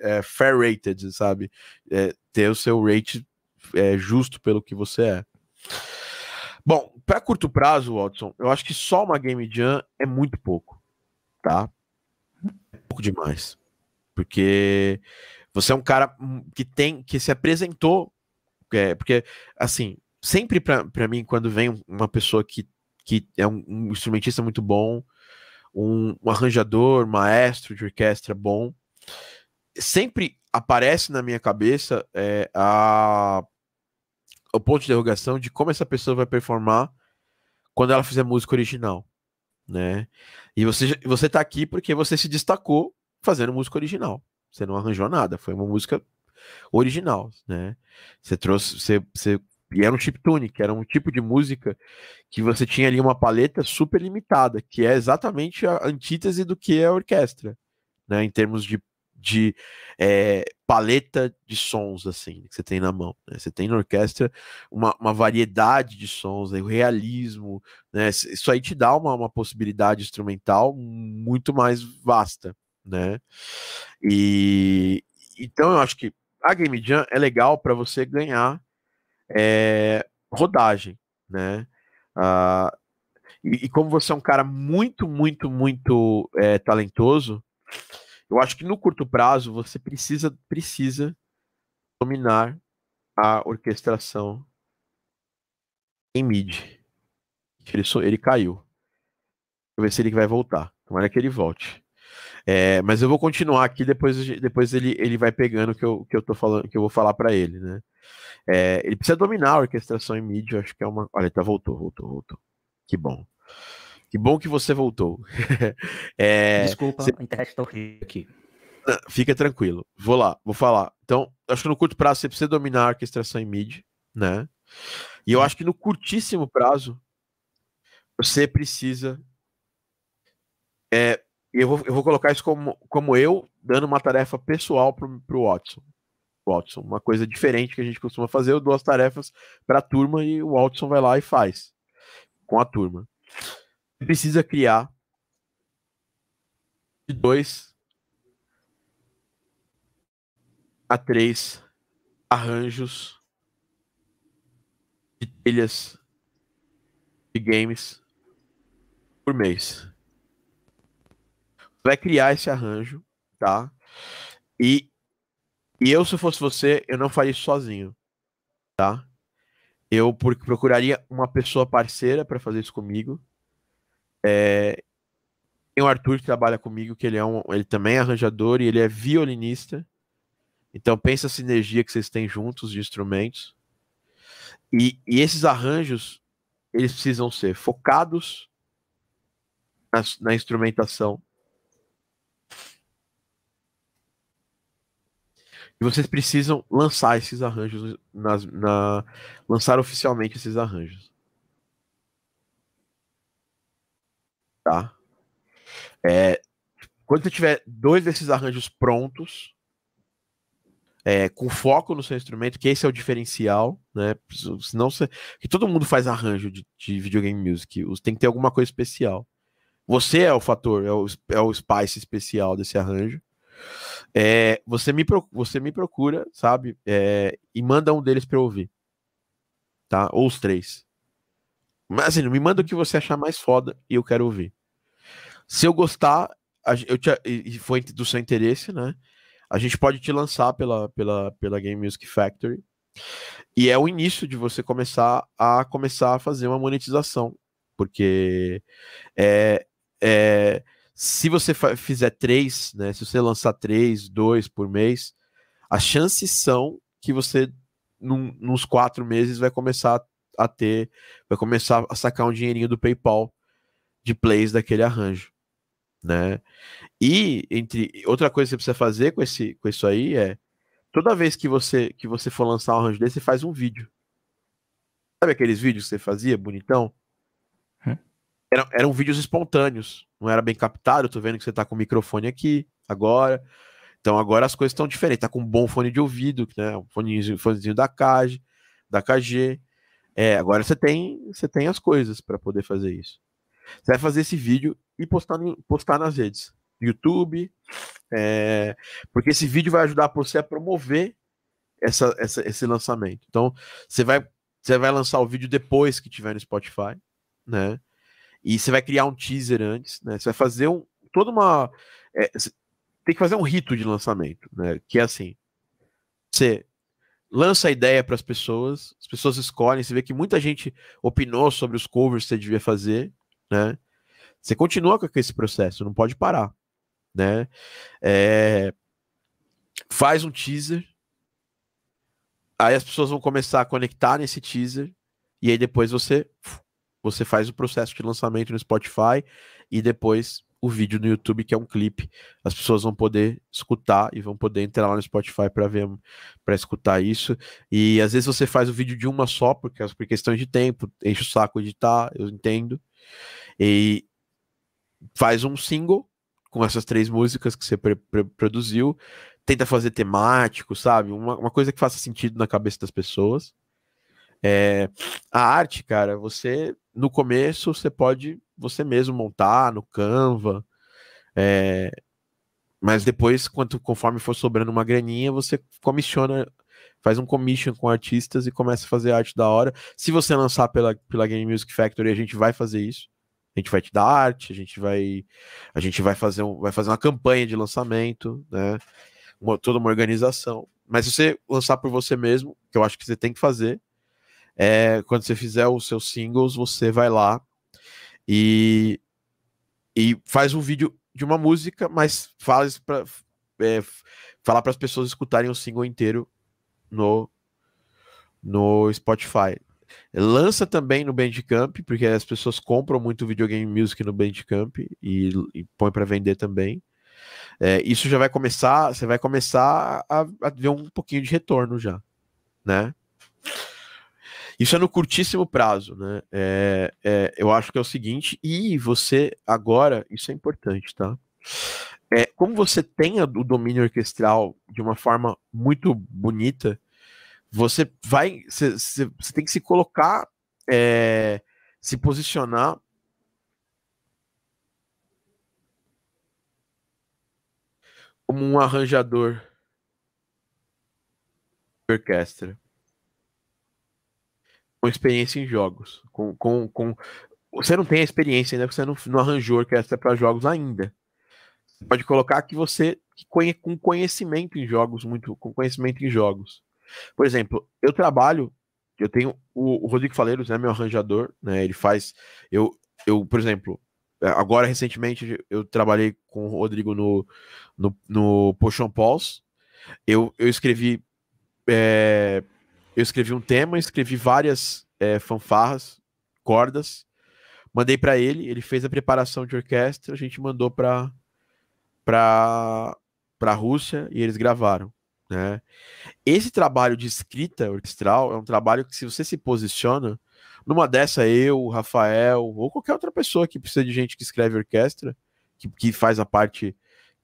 é, fair rated, sabe? Ter o seu rate é, justo pelo que você é. Bom, para curto prazo, Watson, eu acho que só uma Game Jam é muito pouco, tá? É pouco demais. Porque você é um cara que tem, que se apresentou, é, porque, assim, sempre para mim, quando vem uma pessoa que, que é um, um instrumentista muito bom, um, um arranjador, maestro de orquestra bom, sempre aparece na minha cabeça é, a o ponto de interrogação de como essa pessoa vai performar quando ela fizer música original, né? E você você tá aqui porque você se destacou fazendo música original. Você não arranjou nada, foi uma música original, né? Você trouxe, você, você e era um chiptune, que era um tipo de música que você tinha ali uma paleta super limitada, que é exatamente a antítese do que é a orquestra, né? Em termos de, de é, paleta de sons, assim, que você tem na mão. Né? Você tem na orquestra uma, uma variedade de sons, né? o realismo, né? Isso aí te dá uma, uma possibilidade instrumental muito mais vasta, né? E então eu acho que a Game Jam é legal para você ganhar é, rodagem, né? Uh, e, e, como você é um cara muito, muito, muito é, talentoso, eu acho que no curto prazo você precisa, precisa dominar a orquestração em MIDI. Ele, ele caiu. Vou ver se ele vai voltar. Tomara que ele volte. É, mas eu vou continuar aqui, depois, depois ele, ele vai pegando o que eu, que eu tô falando, que eu vou falar para ele, né? É, ele precisa dominar a orquestração em MIDI, acho que é uma. Olha, tá, voltou, voltou, voltou. Que bom. Que bom que você voltou. [LAUGHS] é, Desculpa, a internet tá horrível aqui. Fica tranquilo. Vou lá, vou falar. Então, acho que no curto prazo você precisa dominar a orquestração em MIDI, né? E eu acho que no curtíssimo prazo você precisa. É, eu, vou, eu vou colocar isso como, como eu dando uma tarefa pessoal pro, pro Watson. Watson. Uma coisa diferente que a gente costuma fazer, eu dou as tarefas para a turma e o Watson vai lá e faz com a turma. Precisa criar de dois a três arranjos de trilhas de games por mês. Vai criar esse arranjo, tá? E e eu, se fosse você, eu não faria isso sozinho, tá? Eu procuraria uma pessoa parceira para fazer isso comigo. É... Tem o Arthur que trabalha comigo, que ele, é um, ele também é arranjador e ele é violinista. Então pensa a sinergia que vocês têm juntos de instrumentos. E, e esses arranjos, eles precisam ser focados na, na instrumentação E vocês precisam lançar esses arranjos, nas, na, lançar oficialmente esses arranjos. Tá? É, quando você tiver dois desses arranjos prontos, é, com foco no seu instrumento, que esse é o diferencial, né? Senão você. Que todo mundo faz arranjo de, de videogame music. Tem que ter alguma coisa especial. Você é o fator, é o, é o spice especial desse arranjo. É, você, me, você me procura, sabe? É, e manda um deles para eu ouvir. Tá? Ou os três. Mas assim, me manda o que você achar mais foda e eu quero ouvir. Se eu gostar, eu te, e foi do seu interesse, né? A gente pode te lançar pela, pela, pela Game Music Factory. E é o início de você começar a começar a fazer uma monetização. Porque é, é, se você fizer três, né? Se você lançar três, dois por mês, as chances são que você, num, nos quatro meses, vai começar a ter, vai começar a sacar um dinheirinho do PayPal de plays daquele arranjo, né? E entre outra coisa que você precisa fazer com esse, com isso aí é toda vez que você que você for lançar um arranjo desse, você faz um vídeo. Sabe aqueles vídeos que você fazia, bonitão? Hum? Eram, eram vídeos espontâneos não era bem captado. Tô vendo que você tá com o microfone aqui agora. Então agora as coisas estão diferentes. Tá com um bom fone de ouvido, né? Um fonezinho, fonezinho da KG, da KG. É, agora você tem, você tem as coisas para poder fazer isso. Você vai fazer esse vídeo e postar, postar nas redes. YouTube, é, porque esse vídeo vai ajudar você a promover essa, essa, esse lançamento. Então, você vai, você vai lançar o vídeo depois que tiver no Spotify, né? E você vai criar um teaser antes, né? Você vai fazer um, toda uma. É, tem que fazer um rito de lançamento, né? Que é assim: você lança a ideia para as pessoas, as pessoas escolhem, você vê que muita gente opinou sobre os covers que você devia fazer, né? Você continua com esse processo, não pode parar, né? É, faz um teaser, aí as pessoas vão começar a conectar nesse teaser, e aí depois você você faz o processo de lançamento no Spotify e depois o vídeo no YouTube, que é um clipe. As pessoas vão poder escutar e vão poder entrar lá no Spotify para ver, para escutar isso. E às vezes você faz o vídeo de uma só, porque por questão de tempo, enche o saco editar, eu entendo. E faz um single com essas três músicas que você produziu, tenta fazer temático, sabe? Uma, uma coisa que faça sentido na cabeça das pessoas. É, a arte, cara, você no começo você pode você mesmo montar no Canva, é, mas depois, quanto conforme for sobrando uma graninha, você comissiona, faz um commission com artistas e começa a fazer arte da hora. Se você lançar pela, pela Game Music Factory, a gente vai fazer isso. A gente vai te dar arte, a gente vai a gente vai fazer um, vai fazer uma campanha de lançamento, né? Uma, toda uma organização. Mas se você lançar por você mesmo, que eu acho que você tem que fazer, é, quando você fizer os seus singles, você vai lá e, e faz um vídeo de uma música, mas faz para é, falar para as pessoas escutarem o single inteiro no, no Spotify. Lança também no Bandcamp, porque as pessoas compram muito videogame music no Bandcamp e, e põe para vender também. É, isso já vai começar, você vai começar a, a ver um pouquinho de retorno já, né? Isso é no curtíssimo prazo, né? É, é, eu acho que é o seguinte, e você agora, isso é importante, tá? É, como você tem o domínio orquestral de uma forma muito bonita, você vai, você, tem que se colocar, é, se posicionar como um arranjador de orquestra com experiência em jogos. Com, com, com... Você não tem a experiência ainda, você não, não arranjou orquestra para jogos ainda. Você pode colocar que você conhe, com conhecimento em jogos, muito com conhecimento em jogos. Por exemplo, eu trabalho, eu tenho o, o Rodrigo Faleiros, né, meu arranjador, né, ele faz, eu, eu, por exemplo, agora recentemente eu trabalhei com o Rodrigo no, no, no Potion Pulse, eu, eu escrevi é, eu escrevi um tema, escrevi várias é, fanfarras, cordas, mandei para ele, ele fez a preparação de orquestra, a gente mandou para para para a Rússia e eles gravaram, né? Esse trabalho de escrita orquestral é um trabalho que se você se posiciona numa dessa eu, Rafael ou qualquer outra pessoa que precisa de gente que escreve orquestra, que, que faz a parte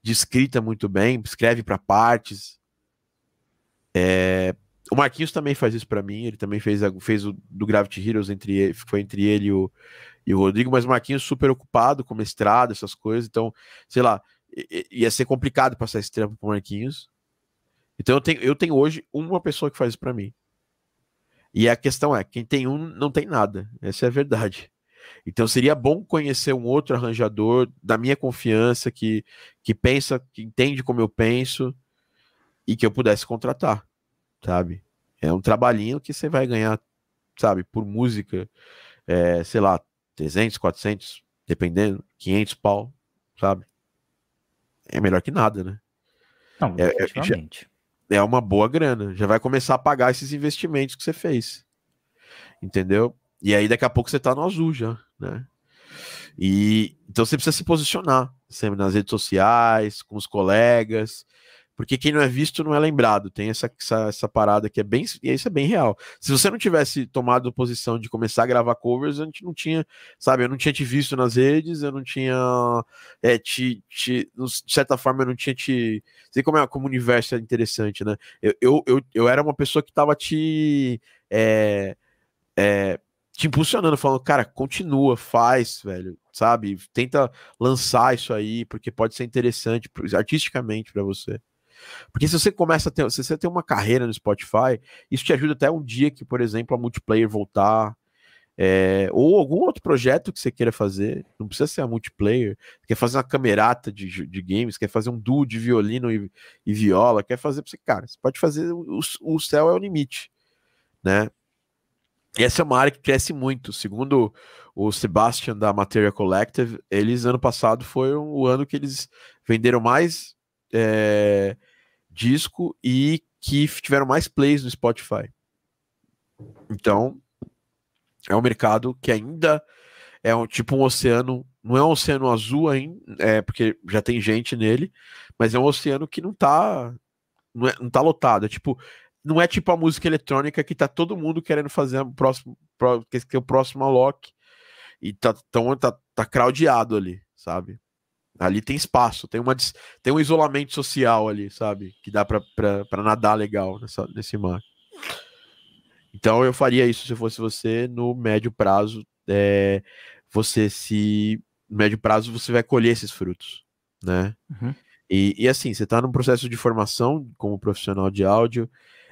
de escrita muito bem, escreve para partes, é, o Marquinhos também faz isso para mim, ele também fez, fez o do Gravity Heroes, entre foi entre ele e o, e o Rodrigo, mas o Marquinhos super ocupado com mestrado, essas coisas, então, sei lá, ia ser complicado passar esse tempo pro Marquinhos. Então eu tenho, eu tenho hoje uma pessoa que faz isso para mim. E a questão é, quem tem um não tem nada. Essa é a verdade. Então seria bom conhecer um outro arranjador da minha confiança que que pensa, que entende como eu penso e que eu pudesse contratar sabe? É um trabalhinho que você vai ganhar, sabe, por música, é, sei lá, 300, 400, dependendo, 500 pau, sabe? É melhor que nada, né? Não, é, é, é uma boa grana. Já vai começar a pagar esses investimentos que você fez. Entendeu? E aí daqui a pouco você tá no azul já, né? E então você precisa se posicionar sempre nas redes sociais, com os colegas, porque quem não é visto não é lembrado. Tem essa, essa, essa, parada que é bem. E isso é bem real. Se você não tivesse tomado posição de começar a gravar covers, a gente não tinha, sabe, eu não tinha te visto nas redes, eu não tinha. É, te, te, de certa forma, eu não tinha te. Sei como é como o universo é interessante, né? Eu, eu, eu, eu era uma pessoa que tava te. É, é, te impulsionando, falando, cara, continua, faz, velho, sabe? Tenta lançar isso aí, porque pode ser interessante artisticamente para você. Porque se você começa a ter, se você tem uma carreira no Spotify, isso te ajuda até um dia que, por exemplo, a multiplayer voltar, é, ou algum outro projeto que você queira fazer, não precisa ser a multiplayer, quer fazer uma camerata de, de games, quer fazer um duo de violino e, e viola, quer fazer, você, cara, você pode fazer, o, o céu é o limite, né? E essa é uma área que cresce muito. Segundo o Sebastian da Materia Collective, eles ano passado foi o ano que eles venderam mais é, disco e que tiveram mais plays no Spotify. Então, é um mercado que ainda é um tipo um oceano não é um oceano azul ainda, é, porque já tem gente nele, mas é um oceano que não tá, não, é, não tá lotado. É tipo, não é tipo a música eletrônica que tá todo mundo querendo fazer o próximo, que é o próximo Alok, e tá, tão, tá, tá ali, sabe? Ali tem espaço, tem, uma, tem um isolamento social ali, sabe? Que dá para nadar legal nessa, nesse mar. Então eu faria isso se fosse você no médio prazo. É, você se. No médio prazo você vai colher esses frutos, né? Uhum. E, e, assim, você está num processo de formação como profissional de áudio.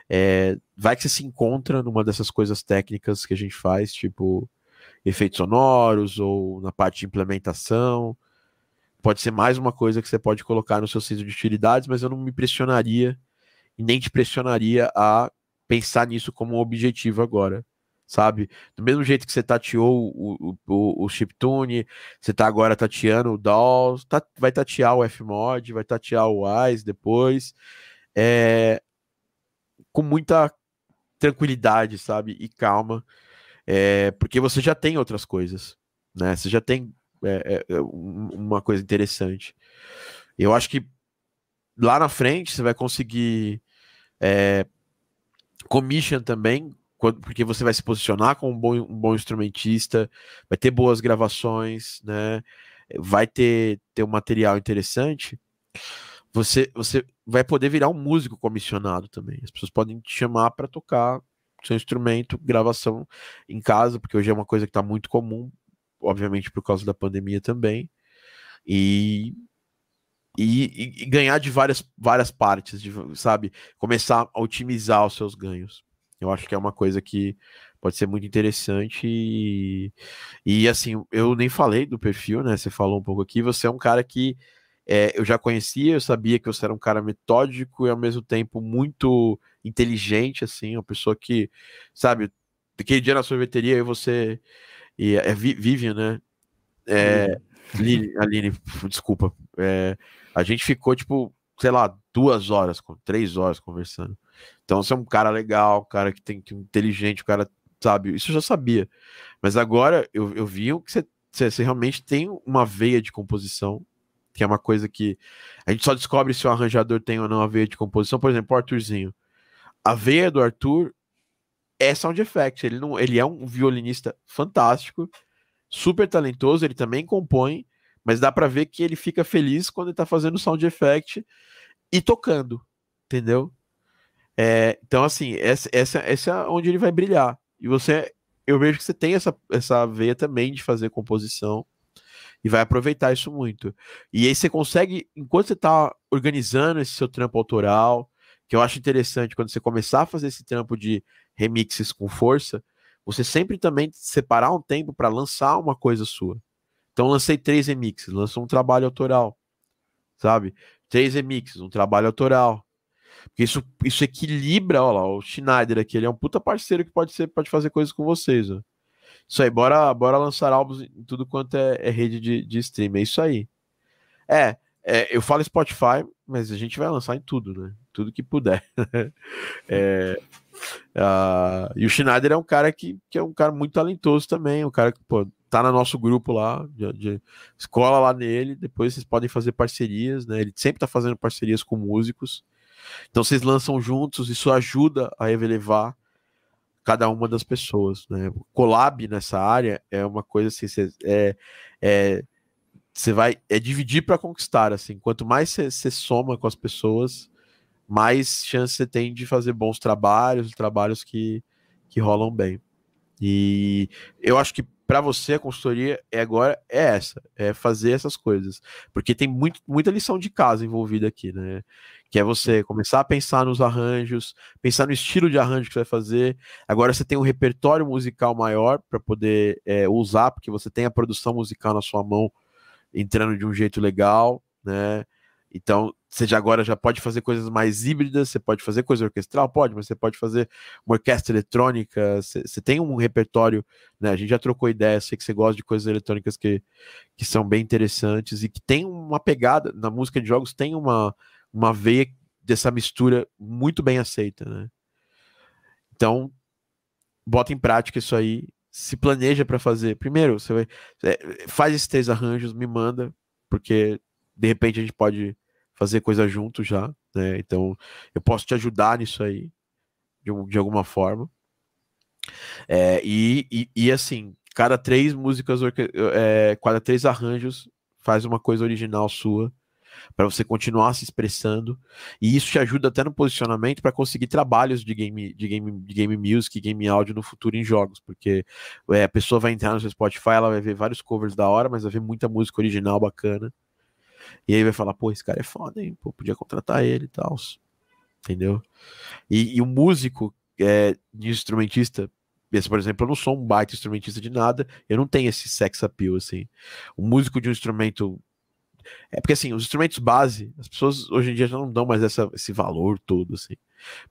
É, vai que você se encontra numa dessas coisas técnicas que a gente faz, tipo efeitos sonoros ou na parte de implementação pode ser mais uma coisa que você pode colocar no seu centro de utilidades, mas eu não me pressionaria e nem te pressionaria a pensar nisso como um objetivo agora, sabe? Do mesmo jeito que você tateou o, o, o chiptune, você tá agora tateando o DAW, tá, vai tatear o Fmod, vai tatear o WISE depois, é, com muita tranquilidade, sabe? E calma, é, porque você já tem outras coisas, né? Você já tem é, é, é uma coisa interessante. Eu acho que lá na frente você vai conseguir é, commission também, porque você vai se posicionar como um bom, um bom instrumentista, vai ter boas gravações, né? Vai ter, ter um material interessante. Você, você vai poder virar um músico comissionado também. As pessoas podem te chamar para tocar seu instrumento, gravação em casa, porque hoje é uma coisa que está muito comum obviamente por causa da pandemia também, e, e, e, ganhar de várias, várias partes, de, sabe? Começar a otimizar os seus ganhos. Eu acho que é uma coisa que pode ser muito interessante e, e assim, eu nem falei do perfil, né? Você falou um pouco aqui, você é um cara que é, eu já conhecia, eu sabia que você era um cara metódico e ao mesmo tempo muito inteligente, assim, uma pessoa que, sabe, aquele dia na sorveteria e você e é Vivian, né? É, Aline, Aline, desculpa. É, a gente ficou, tipo, sei lá, duas horas, três horas conversando. Então você é um cara legal, um cara que tem que inteligente, um cara, sabe? Isso eu já sabia. Mas agora eu, eu vi que você, você, você realmente tem uma veia de composição, que é uma coisa que a gente só descobre se o arranjador tem ou não a veia de composição. Por exemplo, o Arthurzinho. A veia do Arthur é sound effect. Ele, não, ele é um violinista fantástico, super talentoso, ele também compõe, mas dá para ver que ele fica feliz quando ele tá fazendo sound effect e tocando, entendeu? É, então, assim, essa, essa, essa é onde ele vai brilhar. E você, eu vejo que você tem essa, essa veia também de fazer composição e vai aproveitar isso muito. E aí você consegue, enquanto você tá organizando esse seu trampo autoral, que eu acho interessante quando você começar a fazer esse trampo de remixes com força, você sempre também separar um tempo para lançar uma coisa sua. Então lancei três remixes, lançou um trabalho autoral, sabe? Três remixes, um trabalho autoral. Porque isso, isso equilibra, olha lá, o Schneider aqui, ele é um puta parceiro que pode ser, pode fazer coisas com vocês, ó. Isso aí, bora, bora lançar álbuns em tudo quanto é, é rede de, de stream, é isso aí. É, é, eu falo Spotify, mas a gente vai lançar em tudo, né? Tudo que puder. [LAUGHS] é, Uh, e o Schneider é um cara que, que é um cara muito talentoso também, um cara que pô, tá no nosso grupo lá, de, de, escola lá nele, depois vocês podem fazer parcerias, né? Ele sempre tá fazendo parcerias com músicos. Então vocês lançam juntos, isso ajuda a elevar cada uma das pessoas, né? Collab nessa área é uma coisa assim, cê, é, é você vai é dividir para conquistar, assim. Quanto mais você soma com as pessoas, mais chance você tem de fazer bons trabalhos, trabalhos que, que rolam bem. E eu acho que para você a consultoria é agora é essa, é fazer essas coisas, porque tem muito, muita lição de casa envolvida aqui, né? Que é você começar a pensar nos arranjos, pensar no estilo de arranjo que você vai fazer. Agora você tem um repertório musical maior para poder é, usar, porque você tem a produção musical na sua mão entrando de um jeito legal, né? Então, você já agora já pode fazer coisas mais híbridas, você pode fazer coisa orquestral, pode, mas você pode fazer uma orquestra eletrônica, você, você tem um repertório, né? A gente já trocou ideia, sei que você gosta de coisas eletrônicas que, que são bem interessantes e que tem uma pegada, na música de jogos tem uma, uma veia dessa mistura muito bem aceita, né? Então, bota em prática isso aí se planeja para fazer. Primeiro, você vai, é, faz esses três arranjos, me manda, porque de repente a gente pode fazer coisa junto já, né? Então eu posso te ajudar nisso aí, de, de alguma forma. É, e, e, e, assim, cada três músicas, é, cada três arranjos faz uma coisa original sua para você continuar se expressando e isso te ajuda até no posicionamento para conseguir trabalhos de game, de game, de game music, game áudio no futuro em jogos, porque é, a pessoa vai entrar no seu Spotify, ela vai ver vários covers da hora, mas vai ver muita música original bacana. E aí vai falar, pô, esse cara é foda, hein? Pô, podia contratar ele e tal. Entendeu? E, e o músico é, de instrumentista, esse, por exemplo, eu não sou um baita instrumentista de nada, eu não tenho esse sex appeal, assim. O músico de um instrumento. É porque, assim, os instrumentos base, as pessoas hoje em dia já não dão mais essa, esse valor todo, assim.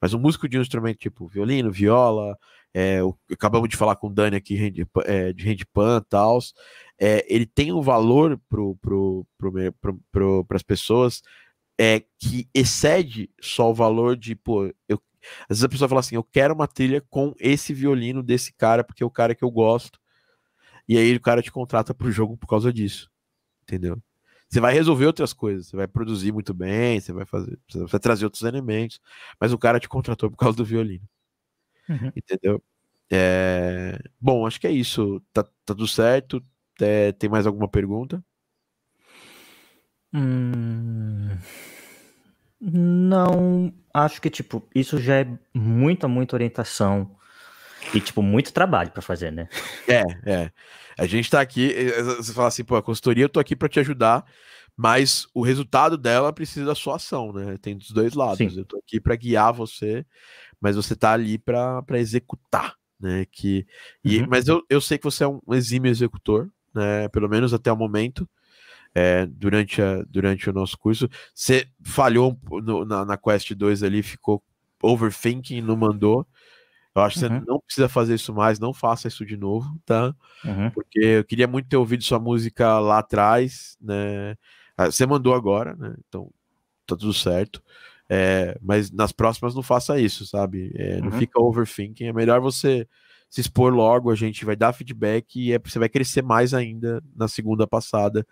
Mas um músico de um instrumento tipo violino, viola, é, o, acabamos de falar com o Dani aqui é, de handpan e tal, é, ele tem um valor para pro, pro, pro, pro, as pessoas é, que excede só o valor de, pô, eu, às vezes a pessoa fala assim, eu quero uma trilha com esse violino desse cara, porque é o cara que eu gosto, e aí o cara te contrata pro jogo por causa disso, entendeu? Você vai resolver outras coisas, você vai produzir muito bem, você vai fazer, você vai trazer outros elementos, mas o cara te contratou por causa do violino. Uhum. Entendeu? É... Bom, acho que é isso. Tá, tá tudo certo. É, tem mais alguma pergunta? Hum... Não, acho que tipo, isso já é muita, muita orientação e tipo, muito trabalho para fazer, né? É, é. A gente tá aqui, você fala assim, pô, a consultoria eu tô aqui para te ajudar, mas o resultado dela precisa da sua ação, né? Tem dos dois lados. Sim. Eu tô aqui para guiar você, mas você tá ali para executar, né? Que, e, uhum. Mas eu, eu sei que você é um exímio executor, né? Pelo menos até o momento. É, durante, a, durante o nosso curso, você falhou no, na, na Quest 2 ali, ficou overthinking, não mandou. Eu acho que uhum. você não precisa fazer isso mais, não faça isso de novo, tá? Uhum. Porque eu queria muito ter ouvido sua música lá atrás, né? Ah, você mandou agora, né? Então tá tudo certo. É, mas nas próximas não faça isso, sabe? É, uhum. Não fica overthinking. É melhor você se expor logo, a gente vai dar feedback e é, você vai crescer mais ainda na segunda passada.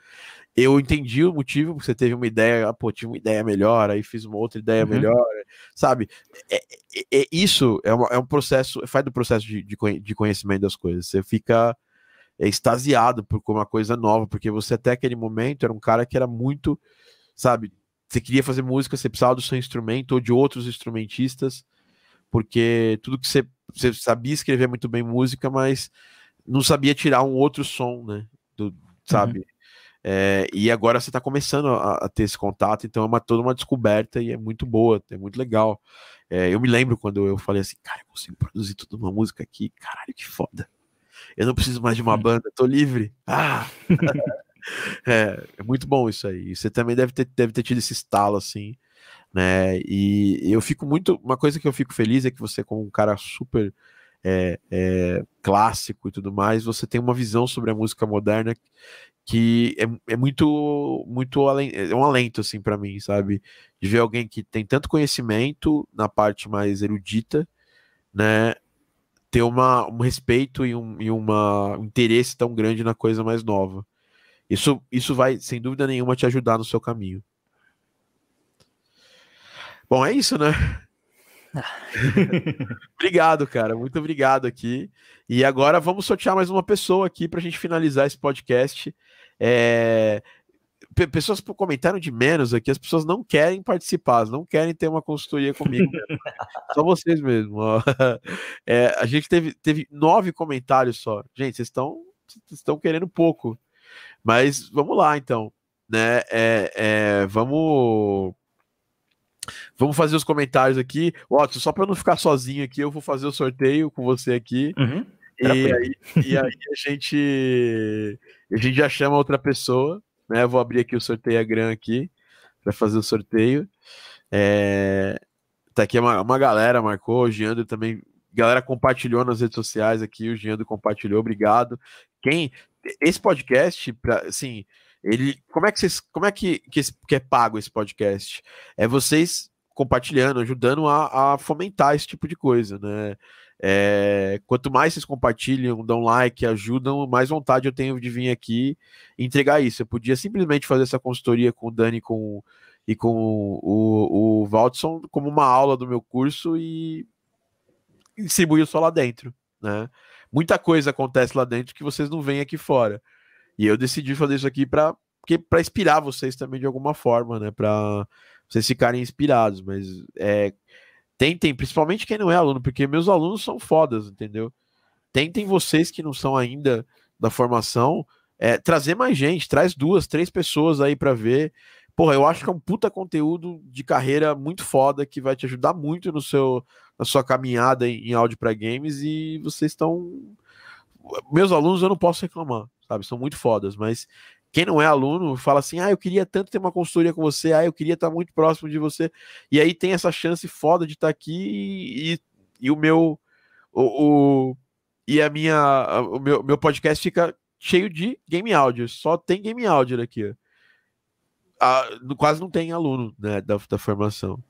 Eu entendi o motivo, você teve uma ideia, ah, pô, tive uma ideia melhor, aí fiz uma outra ideia uhum. melhor, sabe? É, é, é, isso é, uma, é um processo, faz do processo de, de conhecimento das coisas. Você fica extasiado por uma coisa nova, porque você até aquele momento era um cara que era muito, sabe? Você queria fazer música, você precisava do seu instrumento ou de outros instrumentistas, porque tudo que você, você sabia escrever muito bem música, mas não sabia tirar um outro som, né? Do, sabe? Uhum. É, e agora você está começando a, a, ter esse contato, então é uma, toda uma descoberta e é muito boa, é muito legal. É, eu me lembro quando eu falei assim, cara, eu consigo produzir toda uma música aqui, caralho, que foda. Eu não preciso mais de uma banda, tô livre. Ah! [LAUGHS] é, é muito bom isso aí. Você também deve ter, deve ter tido esse estalo assim, né? E eu fico muito. Uma coisa que eu fico feliz é que você, como um cara super é, é, clássico e tudo mais, você tem uma visão sobre a música moderna que é, é muito muito é um alento assim para mim, sabe? De ver alguém que tem tanto conhecimento na parte mais erudita, né? Ter uma, um respeito e um, e uma, um interesse tão grande na coisa mais nova. Isso, isso vai, sem dúvida nenhuma, te ajudar no seu caminho. Bom, é isso, né? [LAUGHS] obrigado, cara. Muito obrigado aqui. E agora vamos sortear mais uma pessoa aqui para a gente finalizar esse podcast. É... Pessoas comentaram de menos aqui, as pessoas não querem participar, não querem ter uma consultoria comigo. [LAUGHS] só vocês mesmo. [LAUGHS] É, a gente teve, teve nove comentários só. Gente, vocês estão estão querendo pouco. Mas vamos lá, então. Né? É, é, vamos Vamos fazer os comentários aqui. Watson, só para não ficar sozinho aqui, eu vou fazer o sorteio com você aqui. Uhum. E, aí, e, aí, a gente a gente já chama outra pessoa, né? Eu vou abrir aqui o sorteio Gran aqui para fazer o sorteio. É, tá aqui uma, uma galera marcou, o Giandro também, galera compartilhou nas redes sociais aqui, o Giandro compartilhou, obrigado. Quem esse podcast, pra, assim, ele, como é que vocês, como é que, que, que é pago esse podcast? É vocês compartilhando, ajudando a, a, fomentar esse tipo de coisa, né? É, quanto mais vocês compartilham, dão like, ajudam, mais vontade eu tenho de vir aqui entregar isso. Eu podia simplesmente fazer essa consultoria com o Dani com, e com o, o, Valdson como uma aula do meu curso e distribuir só lá dentro. Né? Muita coisa acontece lá dentro que vocês não veem aqui fora. E eu decidi fazer isso aqui para para inspirar vocês também de alguma forma, né? Para vocês ficarem inspirados. Mas é, Tentem, principalmente quem não é aluno, porque meus alunos são fodas, entendeu? Tentem vocês que não são ainda da formação, é, trazer mais gente, traz duas, três pessoas aí para ver. Porra, eu acho que é um puta conteúdo de carreira muito foda que vai te ajudar muito no seu, na sua caminhada em, em áudio para games e vocês estão. Meus alunos eu não posso reclamar, sabe? São muito fodas, mas quem não é aluno fala assim: ah, eu queria tanto ter uma consultoria com você, ah, eu queria estar muito próximo de você. E aí tem essa chance foda de estar aqui e, e o meu. O, o, e a minha. O meu, meu podcast fica cheio de game áudio. Só tem game áudio aqui. Ah, quase não tem aluno né, da, da formação.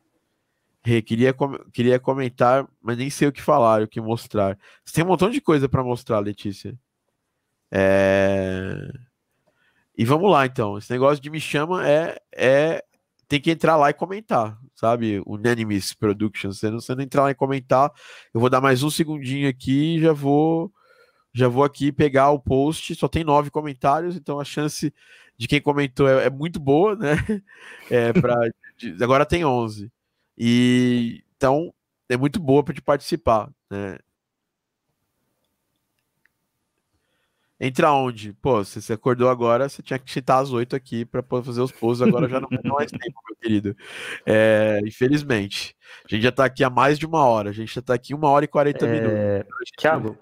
queria, queria comentar, mas nem sei o que falar, o que mostrar. Você tem um montão de coisa para mostrar, Letícia. É... E vamos lá, então. Esse negócio de me chama é, é tem que entrar lá e comentar, sabe? Unanimous Productions. Você não, não entrar lá e comentar, eu vou dar mais um segundinho aqui e já vou já vou aqui pegar o post. Só tem nove comentários, então a chance de quem comentou é, é muito boa, né? [LAUGHS] É para agora tem onze e então é muito boa para te participar, né? Entra onde? Pô, se você acordou agora, você tinha que chitar às oito aqui para poder fazer os posts. Agora já não tem mais tempo, meu querido. É, infelizmente. A gente já está aqui há mais de uma hora. A gente já está aqui uma hora e quarenta é... minutos. Thiago.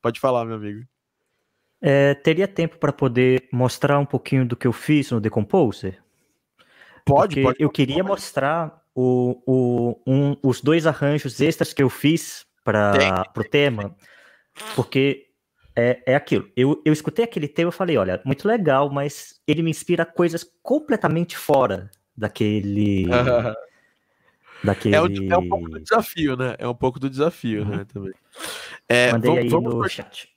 Pode falar, meu amigo. É, teria tempo para poder mostrar um pouquinho do que eu fiz no Decomposer? Pode, Porque pode. Eu queria pode. mostrar o, o, um, os dois arranjos extras que eu fiz para o tema. Porque é, é aquilo. Eu, eu escutei aquele tema e falei, olha, muito legal, mas ele me inspira coisas completamente fora daquele. [LAUGHS] daquele... É, um, é um pouco do desafio, né? É um pouco do desafio, uhum. né? Também. É, Mandei vamos, aí vamos no chat.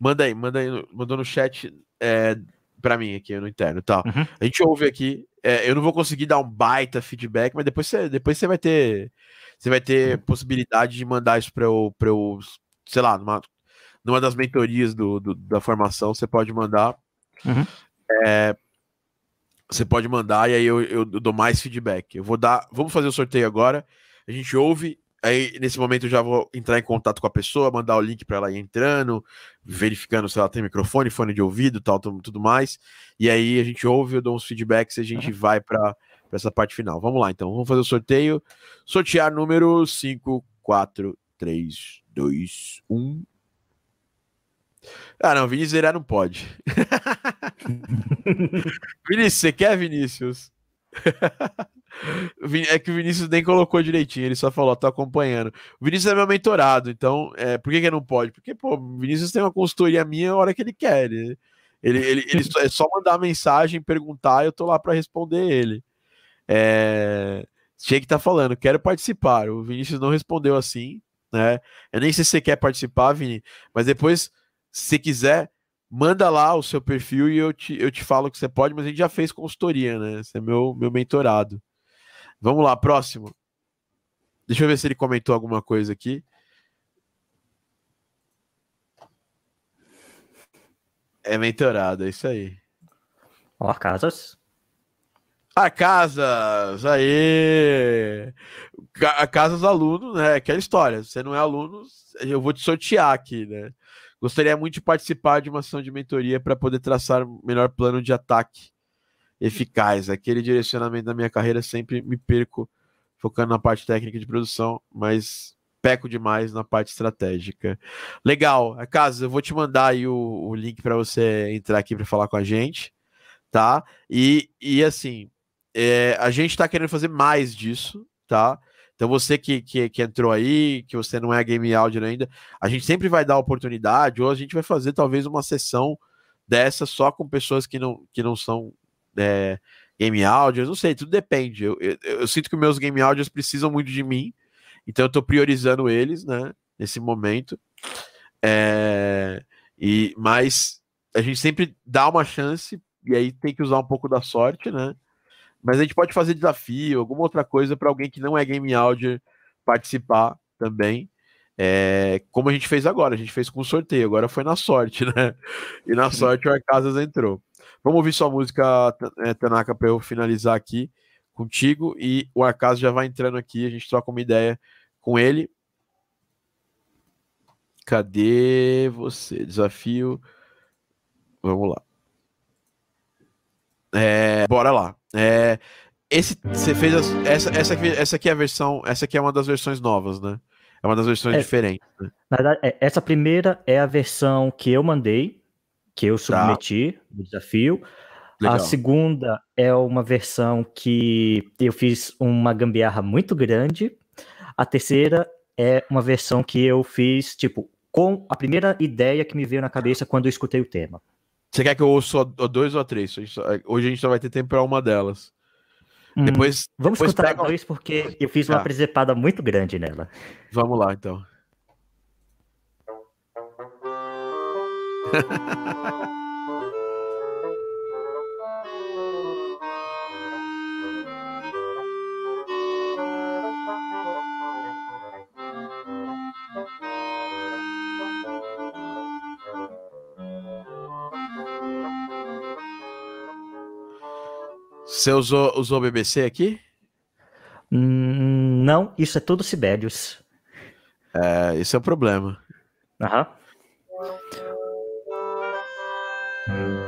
Manda aí, manda aí, mandou no chat é, para mim aqui no interno, tá? Uhum. A gente ouve aqui. É, eu não vou conseguir dar um baita feedback, mas depois você, depois você vai ter, você vai ter uhum. possibilidade de mandar isso para eu, para eu, sei lá, numa numa das mentorias do, do da formação, você pode mandar. Uhum. É, você pode mandar e aí eu, eu, dou mais feedback. Eu vou dar. Vamos fazer o sorteio agora. A gente ouve. Aí, nesse momento, eu já vou entrar em contato com a pessoa, mandar o link para ela ir entrando, verificando se ela tem microfone, fone de ouvido, tal, tudo mais. E aí a gente ouve, eu dou uns feedbacks e a gente uhum. vai para essa parte final. Vamos lá, então. Vamos fazer o sorteio. Sortear número 5, 4, 3, 2, 1. Ah, não, Vinícius Verá não pode. [LAUGHS] Vinícius, você quer, Vinícius? [LAUGHS] é que o Vinícius nem colocou direitinho, ele só falou, tô acompanhando. O Vinícius é meu mentorado, então, é, por que, que não pode? Porque, pô, o Vinícius tem uma consultoria minha a hora que ele quer. Ele, ele, ele, ele só, é só mandar mensagem, perguntar, eu tô lá para responder ele. É, tinha que tá falando, quero participar. O Vinícius não respondeu assim, né? Eu nem sei se você quer participar, Vini, mas depois se quiser, manda lá o seu perfil e eu te, eu te falo que você pode, mas a gente já fez consultoria, né? Você é meu, meu mentorado. Vamos lá, próximo. Deixa eu ver se ele comentou alguma coisa aqui. É mentorado, é isso aí. Ó, casas. A casas, aí. A casas aluno, né? Aquela história. Você não é aluno, eu vou te sortear aqui, né? Gostaria muito de participar de uma ação de mentoria para poder traçar melhor plano de ataque eficaz. Aquele direcionamento da minha carreira sempre me perco focando na parte técnica de produção, mas peco demais na parte estratégica. Legal, Casa, eu vou te mandar aí o, o link para você entrar aqui para falar com a gente, tá? E, e assim, é, a gente está querendo fazer mais disso, tá? Então você que, que, que, entrou aí, que você não é game audio ainda, a gente sempre vai dar oportunidade, ou a gente vai fazer talvez uma sessão dessa só com pessoas que não, que não são é, game audios, não sei, tudo depende. Eu, eu, eu, sinto que meus game audios precisam muito de mim, então eu estou priorizando eles, né? nesse momento. É, e Mas a gente sempre dá uma chance, e aí tem que usar um pouco da sorte, né? Mas a gente pode fazer desafio, alguma outra coisa para alguém que não é game audio participar também. É, como a gente fez agora, a gente fez com sorteio, agora foi na sorte, [LAUGHS] né? E na sorte o Arcasas entrou. Vamos ouvir sua música, é, Tanaka, para eu finalizar aqui contigo. E o Arcasas já vai entrando aqui, a gente troca uma ideia com ele. Cadê você? Desafio. Vamos lá. É, bora lá. É, esse você fez as, essa essa aqui, essa aqui é a versão, essa aqui é uma das versões novas, né? É uma das versões é, diferentes. Né? Na verdade, é, essa primeira é a versão que eu mandei, que eu tá. submeti tá. no desafio. Legal. A segunda é uma versão que eu fiz uma gambiarra muito grande. A terceira é uma versão que eu fiz, tipo, com a primeira ideia que me veio na cabeça quando eu escutei o tema. Você quer que eu ouça dois ou três? Hoje a gente só vai ter tempo para uma delas. Hum, depois. Vamos depois escutar pega... dois, porque eu fiz uma ah. presepada muito grande nela. Vamos lá, então. [LAUGHS] [LAUGHS] Você usou, usou o BBC aqui? Hum, não, isso é tudo Sibelius. É, esse é o problema. Aham. Cara,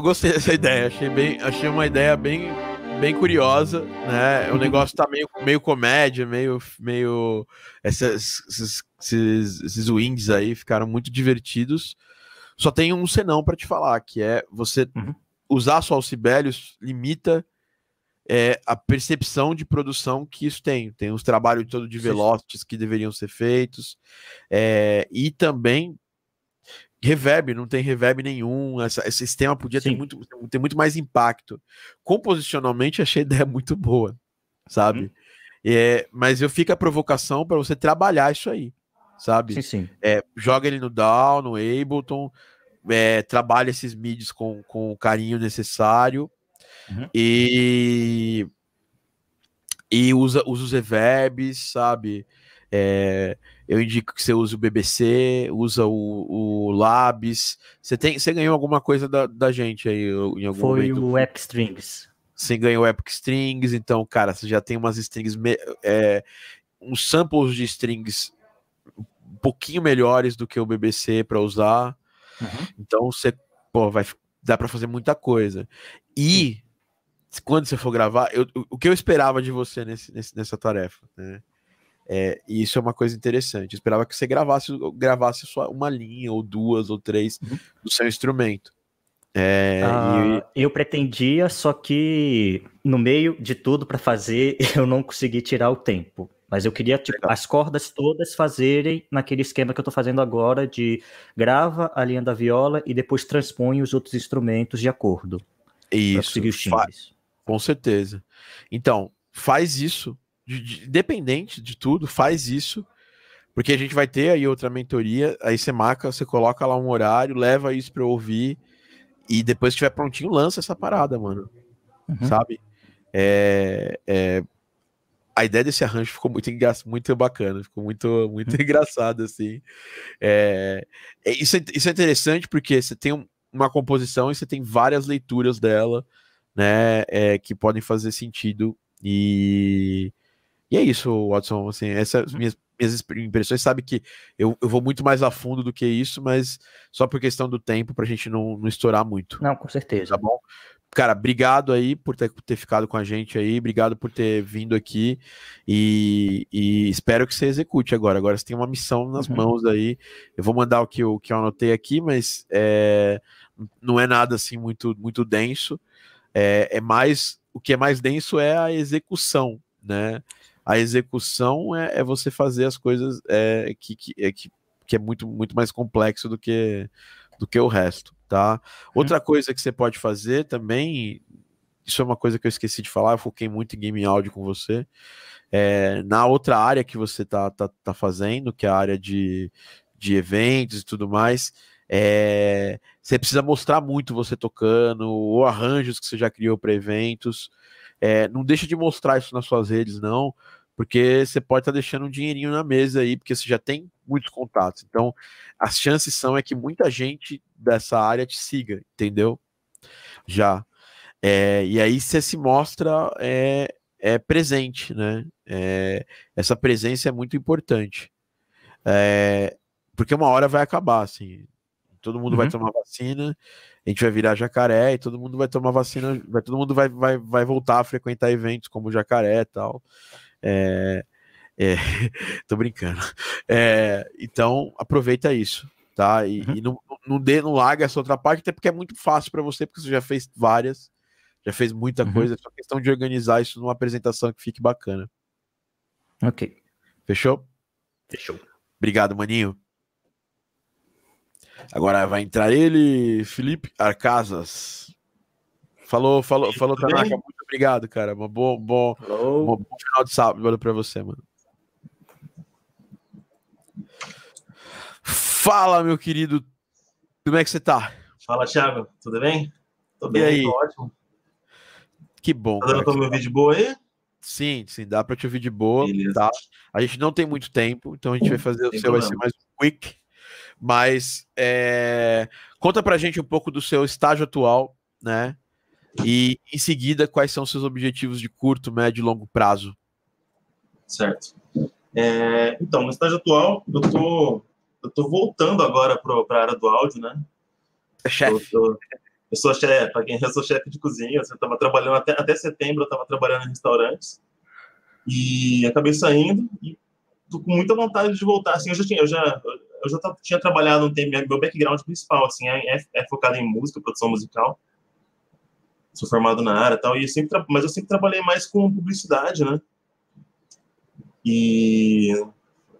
eu gostei dessa ideia. Achei, bem, achei uma ideia bem, bem curiosa, né? O negócio tá meio, meio comédia, meio. meio esses, esses, esses, esses wings aí ficaram muito divertidos. Só tem um senão para te falar, que é você uhum. usar só o Sibelius limita é, a percepção de produção que isso tem. Tem os trabalhos todo de velocities que deveriam ser feitos. É, e também reverb, não tem reverb nenhum. Essa, esse sistema podia ter muito, ter muito mais impacto. Composicionalmente, achei a ideia [LAUGHS] muito boa, sabe? Hum. É, mas eu fico a provocação para você trabalhar isso aí, sabe? Sim, sim. É, joga ele no Down, no Ableton, é, trabalha esses midis com, com o carinho necessário uhum. e e usa, usa os reverbs, sabe? É, eu indico que você use o BBC, usa o, o Labs. Você, tem, você ganhou alguma coisa da, da gente aí em algum Foi momento? o Epic Strings. Você ganhou o Epic Strings, então, cara, você já tem umas strings, é, uns samples de strings um pouquinho melhores do que o BBC para usar. Uhum. Então, você, pô, vai dá para fazer muita coisa. E quando você for gravar, eu, o que eu esperava de você nesse, nesse nessa tarefa, né? É, e isso é uma coisa interessante. Eu esperava que você gravasse, gravasse só uma linha, ou duas, ou três uhum. do seu instrumento. É, ah, e... Eu pretendia, só que no meio de tudo para fazer, [LAUGHS] eu não consegui tirar o tempo. Mas eu queria, tipo, as cordas todas fazerem naquele esquema que eu estou fazendo agora de grava a linha da viola e depois transpõe os outros instrumentos de acordo. Isso. Os Com certeza. Então, faz isso de, independente de tudo, faz isso, porque a gente vai ter aí outra mentoria, aí você marca, você coloca lá um horário, leva isso para eu ouvir, e depois que estiver prontinho, lança essa parada, mano. Uhum. Sabe? É, é, a ideia desse arranjo ficou muito, muito bacana, ficou muito, muito uhum. [LAUGHS] engraçado, assim. É, é, isso, é, isso é interessante porque você tem um, uma composição e você tem várias leituras dela, né, é, que podem fazer sentido e E é isso, Watson. Assim, essas uhum. minhas, minhas impressões. Sabe que eu, eu vou muito mais a fundo do que isso, mas só por questão do tempo, pra gente não, não estourar muito. Não, com certeza. Tá bom? Cara, obrigado aí por ter, ter ficado com a gente aí, obrigado por ter vindo aqui e, e espero que você execute agora. Agora você tem uma missão nas uhum. mãos aí. Eu vou mandar o que eu, que eu anotei aqui, mas é, não é nada assim muito, muito denso. É, é mais o que é mais denso é a execução, né? A execução é, é você fazer as coisas é, que, que, é, que, que é muito, muito mais complexo do que, do que o resto, tá? Outra uhum. coisa que você pode fazer também, isso é uma coisa que eu esqueci de falar, eu foquei muito em game áudio com você, é, na outra área que você tá, tá, tá fazendo, que é a área de, de eventos e tudo mais, é, você precisa mostrar muito você tocando, ou arranjos que você já criou para eventos, é, não deixa de mostrar isso nas suas redes, não, porque você pode estar tá deixando um dinheirinho na mesa aí, porque você já tem muitos contatos. Então, as chances são é que muita gente dessa área te siga, entendeu? Já. É, e aí você se mostra é, é presente, né? É, essa presença é muito importante. É, porque uma hora vai acabar, assim. Todo mundo uhum. vai tomar vacina, a gente vai virar jacaré e todo mundo vai tomar vacina, vai, todo mundo vai, vai, vai voltar a frequentar eventos como jacaré e tal. É, é, [LAUGHS] tô brincando. É, então, aproveita isso, tá? E, uhum. e não, não, dê, não larga essa outra parte, até porque é muito fácil para você, porque você já fez várias, já fez muita uhum. coisa, é só questão de organizar isso numa apresentação que fique bacana. Ok. Fechou? Fechou. Obrigado, maninho. Agora vai entrar ele, Felipe Arcasas. Falou, falou, falou, Tanaka. Muito obrigado, cara. Um bom, bom, um bom final de sábado para você, mano. Fala, meu querido. Como é que você tá? Fala, Thiago. Tudo bem? Tô bem, e aí? Tô ótimo. Que bom. Tá dando para ouvir de boa aí? Sim, sim, dá para te ouvir de boa, Beleza. tá? A gente não tem muito tempo, então a gente vai fazer o seu, vai ser mais quick. Mas é, conta pra gente um pouco do seu estágio atual, né? E em seguida, quais são seus objetivos de curto, médio e longo prazo? Certo. É, então, no estágio atual, eu tô, eu tô voltando agora para a área do áudio, né? É chefe. Eu, eu, sou chefe, para quem eu sou chefe de cozinha, eu estava trabalhando até, até setembro, eu estava trabalhando em restaurantes e acabei saindo e tô com muita vontade de voltar. Assim, eu já tinha, eu já, eu já tinha trabalhado um tempo, meu background principal, assim, é, é, é focado em música, produção musical. Sou formado na área e tal, e sempre, mas eu sempre trabalhei mais com publicidade, né? E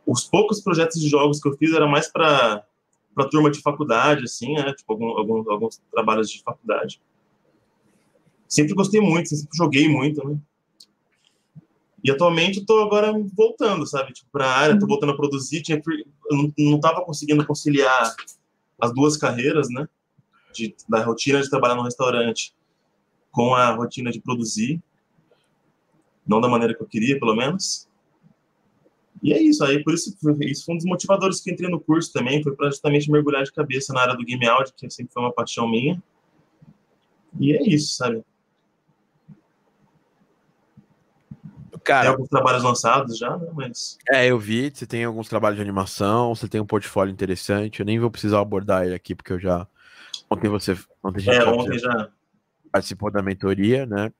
os poucos projetos de jogos que eu fiz era mais para para turma de faculdade, assim, né? Tipo, algum, alguns, alguns trabalhos de faculdade. Sempre gostei muito, sempre joguei muito, né? E atualmente estou agora voltando, sabe, tipo, para a área, estou voltando a produzir. Tinha, eu não estava conseguindo conciliar as duas carreiras, né, de, da rotina de trabalhar no restaurante com a rotina de produzir, não da maneira que eu queria, pelo menos. E é isso, aí por isso, isso foi um dos motivadores que entrei no curso também, foi para justamente mergulhar de cabeça na área do game audio, que sempre foi uma paixão minha. E é isso, sabe? Cara, tem alguns trabalhos lançados já, né? Mas... É, eu vi, você tem alguns trabalhos de animação, você tem um portfólio interessante, eu nem vou precisar abordar ele aqui, porque eu já. Ontem você. Ontem, é, ontem já. Participou da mentoria, né?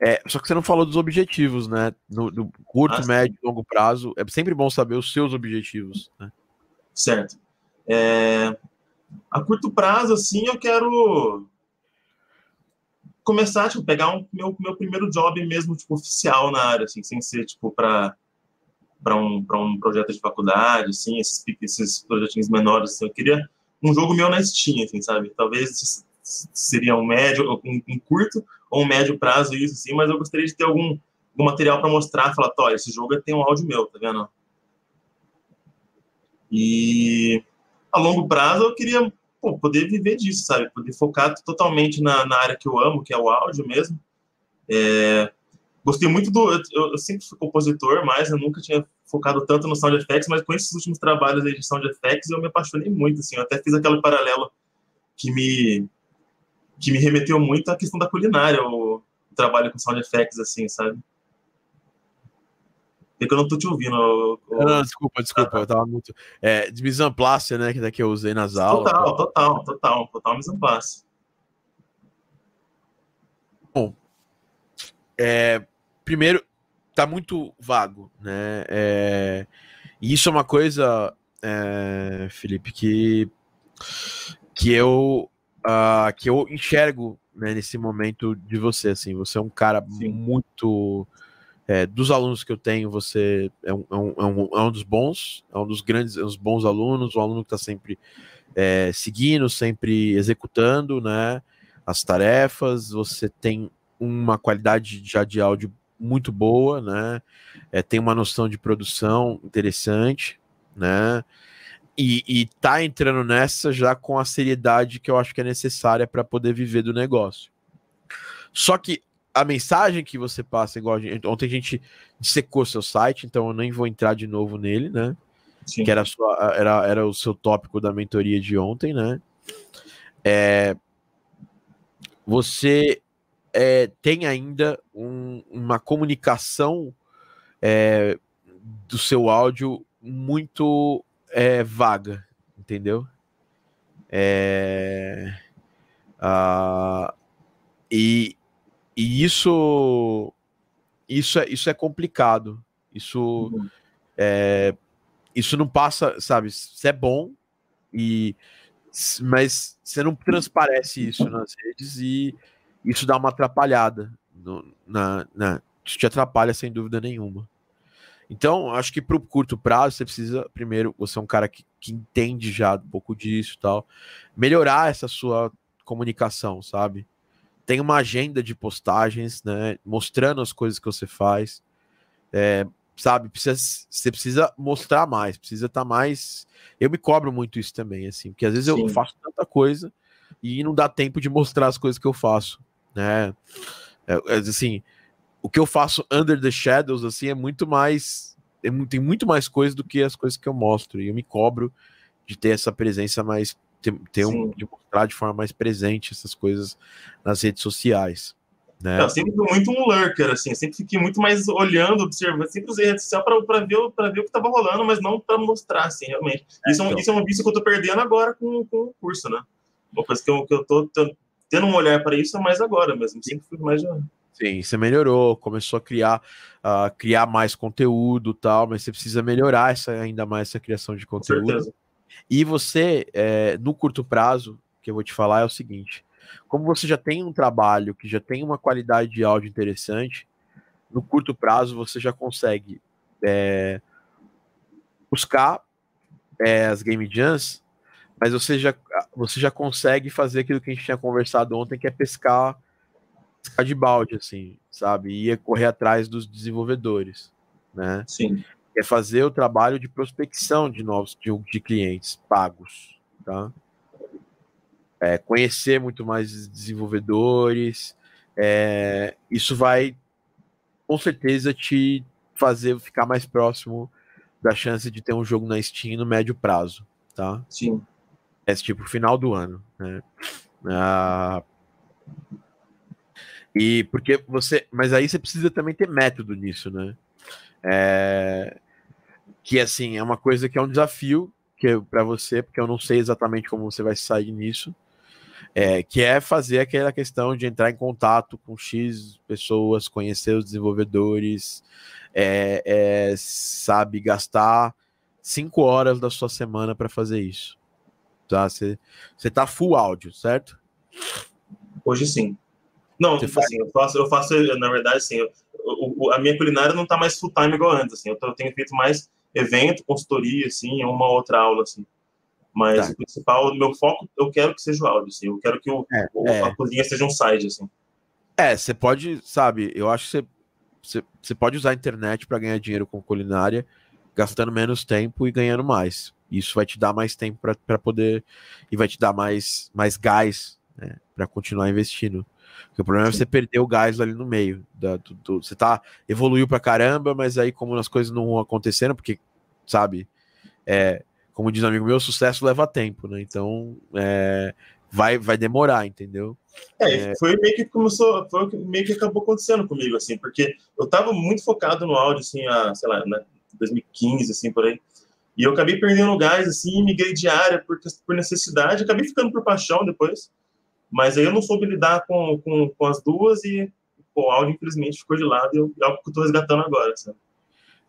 É, só que você não falou dos objetivos, né? No, curto, ah, médio e longo prazo. É sempre bom saber os seus objetivos, né? Certo. É, a curto prazo, assim, eu quero começar, tipo, pegar um meu, meu primeiro job mesmo, tipo, oficial na área, assim, sem ser, tipo, para para um, um projeto de faculdade, assim, esses, esses projetinhos menores, assim, eu queria um jogo meu na Steam, assim, sabe? Talvez seria um médio, um, um curto ou um médio prazo isso, assim, mas eu gostaria de ter algum, algum material para mostrar, falar, olha, esse jogo tem um áudio meu, tá vendo? E a longo prazo eu queria pô, poder viver disso, sabe? Poder focar totalmente na, na área que eu amo, que é o áudio mesmo. É, gostei muito do. Eu, eu, sempre fui compositor, mas eu nunca tinha focado tanto no sound effects, mas com esses últimos trabalhos de sound effects eu me apaixonei muito, assim. Eu até fiz aquele paralelo que me que me remeteu muito à questão da culinária, o, o trabalho com sound effects, assim, sabe? É que eu não tô te ouvindo. Eu, eu... Não, desculpa, desculpa, ah, eu tava muito. É, de né? Que daqui eu usei nas aulas. Total, total, total, total mise Bom, é, primeiro, tá muito vago, né? É, e isso é uma coisa, é, Felipe, que, que eu uh, que eu enxergo né, nesse momento de você, assim, você é um cara Sim. muito é, dos alunos que eu tenho, você é um, é um, é um, é dos bons, é um dos grandes, é dos bons alunos, um aluno que está sempre é, seguindo, sempre executando, né, as tarefas, você tem uma qualidade já de áudio muito boa, né, tem uma noção de produção interessante, né, e, e tá entrando nessa já com a seriedade que eu acho que é necessária para poder viver do negócio. Só que a mensagem que você passa, igual a gente, ontem a gente secou seu site, então eu nem vou entrar de novo nele, né? Sim. Que era, sua, era, era o seu tópico da mentoria de ontem, né? É, você é, tem ainda um, uma comunicação é, do seu áudio muito é vaga, entendeu? É, uh, e, e isso isso é, isso é complicado. Isso uhum. é, isso não passa, sabe? Isso é bom e mas você não transparece isso nas redes e isso dá uma atrapalhada no, na, na, isso te atrapalha sem dúvida nenhuma. Então, acho que para o curto prazo, você precisa, primeiro, você é um cara que, que entende já um pouco disso e tal, melhorar essa sua comunicação, sabe? Tem uma agenda de postagens, né? Mostrando as coisas que você faz. É, sabe, precisa, você precisa mostrar mais, precisa estar tá mais. Eu me cobro muito isso também, assim, porque às vezes Sim. eu faço tanta coisa e não dá tempo de mostrar as coisas que eu faço, né? É, é assim, o que eu faço under the shadows, assim, é muito mais. É, tem muito mais coisa do que as coisas que eu mostro. E eu me cobro de ter essa presença mais. Ter, ter um, de mostrar de forma mais presente essas coisas nas redes sociais. Né? Eu sempre fui muito um lurker, assim, sempre fiquei muito mais olhando, observando, sempre usei rede social para ver, ver o que estava rolando, mas não para mostrar, assim, realmente. É, isso, é, então. isso é um vício que eu estou perdendo agora com, com o curso, né? Uma coisa que eu, que eu tô tendo um olhar para isso é mais agora mesmo, sempre fui mais. Sim, você melhorou, começou a criar, uh, criar mais conteúdo tal, mas você precisa melhorar essa, ainda mais essa criação de conteúdo. E você, é, no curto prazo, que eu vou te falar é o seguinte: como você já tem um trabalho que já tem uma qualidade de áudio interessante, no curto prazo você já consegue é, buscar é, as game jams, mas você já, você já consegue fazer aquilo que a gente tinha conversado ontem, que é pescar ficar de balde, assim, sabe? Ia correr atrás dos desenvolvedores, né? Sim. É fazer o trabalho de prospecção de novos de, de clientes pagos, tá? É, conhecer muito mais desenvolvedores, é, isso vai com certeza te fazer ficar mais próximo da chance de ter um jogo na Steam no médio prazo, tá? Sim. É tipo final do ano, né? Ah, e porque você. Mas aí você precisa também ter método nisso, né? É, que assim, é uma coisa que é um desafio que para você, porque eu não sei exatamente como você vai sair nisso. É, que é fazer aquela questão de entrar em contato com X pessoas, conhecer os desenvolvedores, é, é, sabe, gastar cinco horas da sua semana para fazer isso. Tá? Você, você tá full áudio, certo? Hoje sim. Não, tipo assim, eu faço, eu faço, na verdade, assim, eu, o, a minha culinária não tá mais full time igual antes, assim, eu, tô, eu tenho feito mais evento, consultoria, assim, uma outra aula, assim. Mas tá. o principal, o meu foco, eu quero que seja o áudio, assim, eu quero que o, é, o, é. a cozinha seja um side, assim. É, você pode, sabe, eu acho que você, você, você pode usar a internet para ganhar dinheiro com culinária, gastando menos tempo e ganhando mais. Isso vai te dar mais tempo para poder e vai te dar mais, mais gás né, para continuar investindo. Porque o problema é você perder o gás ali no meio. Da, do, do, você tá evoluiu pra caramba, mas aí, como as coisas não vão acontecendo, porque, sabe, é, como diz um amigo meu, sucesso leva tempo, né? Então, é, vai, vai demorar, entendeu? É, foi meio que começou, foi meio que acabou acontecendo comigo, assim, porque eu tava muito focado no áudio, assim, a, sei lá, né, 2015, assim, por aí. E eu acabei perdendo gás, assim, migrei de área por, por necessidade, acabei ficando por paixão depois. Mas aí eu não soube lidar com, com, com as duas e pô, o áudio, infelizmente, ficou de lado e eu, é algo que eu tô resgatando agora, sabe?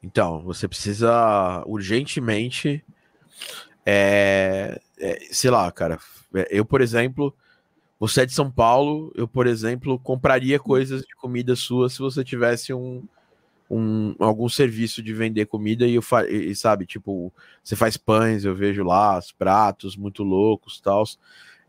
Então, você precisa urgentemente, é, é, sei lá, cara, é, eu, por exemplo, você é de São Paulo, eu, por exemplo, compraria coisas de comida sua se você tivesse um, um algum serviço de vender comida e, eu e sabe, tipo, você faz pães, eu vejo lá, os pratos muito loucos, tal.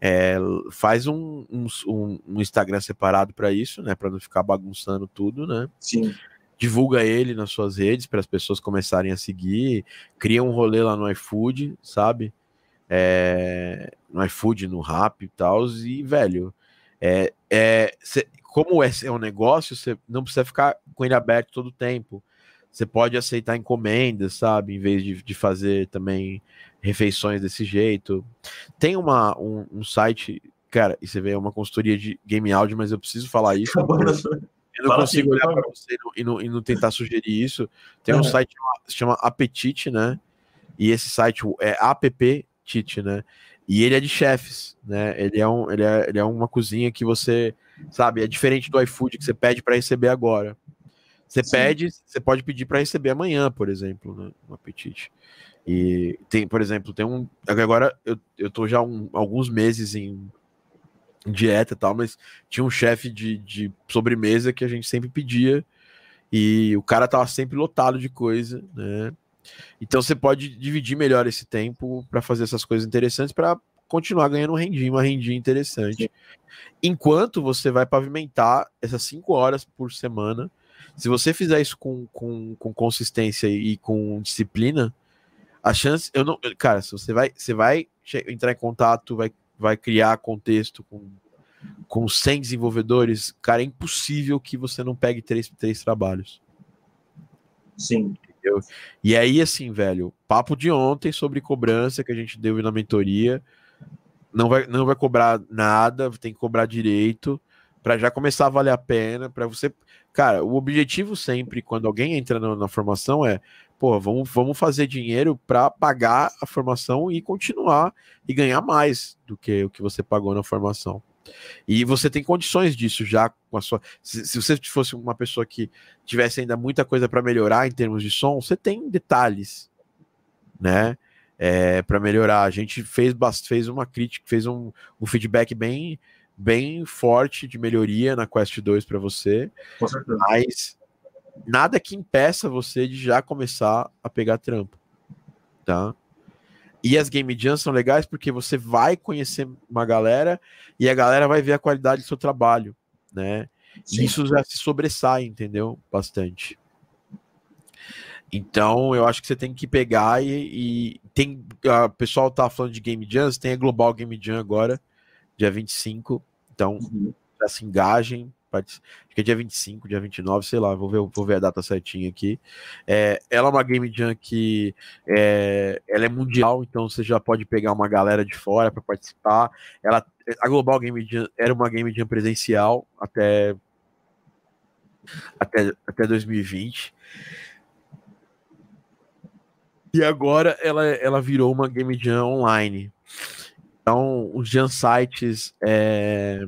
É, faz um, um, um, Instagram separado para isso, né, para não ficar bagunçando tudo, né? Sim. Divulga ele nas suas redes para as pessoas começarem a seguir, cria um rolê lá no iFood, sabe? é, no iFood, no Rap e tal, e, velho, é, é, cê, como é, é um negócio, você não precisa ficar com ele aberto todo o tempo. Você pode aceitar encomendas, sabe? Em vez de, de fazer também refeições desse jeito. Tem uma, um, um site, cara, e você vê, é uma consultoria de game áudio, mas eu preciso falar isso. [LAUGHS] Eu não Fala consigo assim, olhar para você e não, e não, tentar sugerir isso. Tem um site que chama Apetite, né? E esse site é app Tite, né? E ele é de chefes, né? Ele é, um, ele, é, ele é uma cozinha que você, sabe, é diferente do iFood que você pede para receber agora. Você Sim. pede, você pode pedir para receber amanhã, por exemplo, né? Um apetite. E tem, por exemplo, tem um. Agora eu, eu tô já um, alguns meses em dieta e tal, mas tinha um chefe de, de sobremesa que a gente sempre pedia. E o cara tava sempre lotado de coisa, né? Então você pode dividir melhor esse tempo para fazer essas coisas interessantes para continuar ganhando um rendinho, uma rendinha interessante. Sim. Enquanto você vai pavimentar essas cinco horas por semana, se você fizer isso com, com, com consistência e com disciplina, a chance, eu não, cara, se você vai, você vai entrar em contato, vai, vai criar contexto com, com 100 desenvolvedores, cara, é impossível que você não pegue três, três trabalhos. Sim. Entendeu? E aí, assim, velho, papo de ontem sobre cobrança que a gente deu na mentoria. Não vai, não vai cobrar nada, tem que cobrar direito para já começar a valer a pena, para você. Cara, o objetivo sempre, quando alguém entra na, na formação, é pô, vamos, vamos fazer dinheiro para pagar a formação e continuar e ganhar mais do que o que você pagou na formação. E você tem condições disso já com a sua. Se, se você fosse uma pessoa que tivesse ainda muita coisa para melhorar em termos de som, você tem detalhes, né? É, para melhorar. A gente fez, fez uma crítica, fez um, um feedback bem, bem forte de melhoria na Quest 2 para você. Mas nada que impeça você de já começar a pegar trampo, tá? E as game jams são legais porque você vai conhecer uma galera e a galera vai ver a qualidade do seu trabalho, né? E isso já se sobressai, entendeu? Bastante. Então, eu acho que você tem que pegar e, e tem. O pessoal tá falando de Game Jams, tem a Global Game Jam agora, dia 25. Então, uhum. já se engajem, Acho que é dia 25, dia 29, sei lá, vou ver, vou ver a data certinha aqui. É, ela é uma Game Jam que é, ela é mundial, então você já pode pegar uma galera de fora para participar. Ela, a Global Game Jam era uma Game Jam presencial até, até, até 2020. E agora ela, ela virou uma Game Jam online. Então, os Jam Sites é,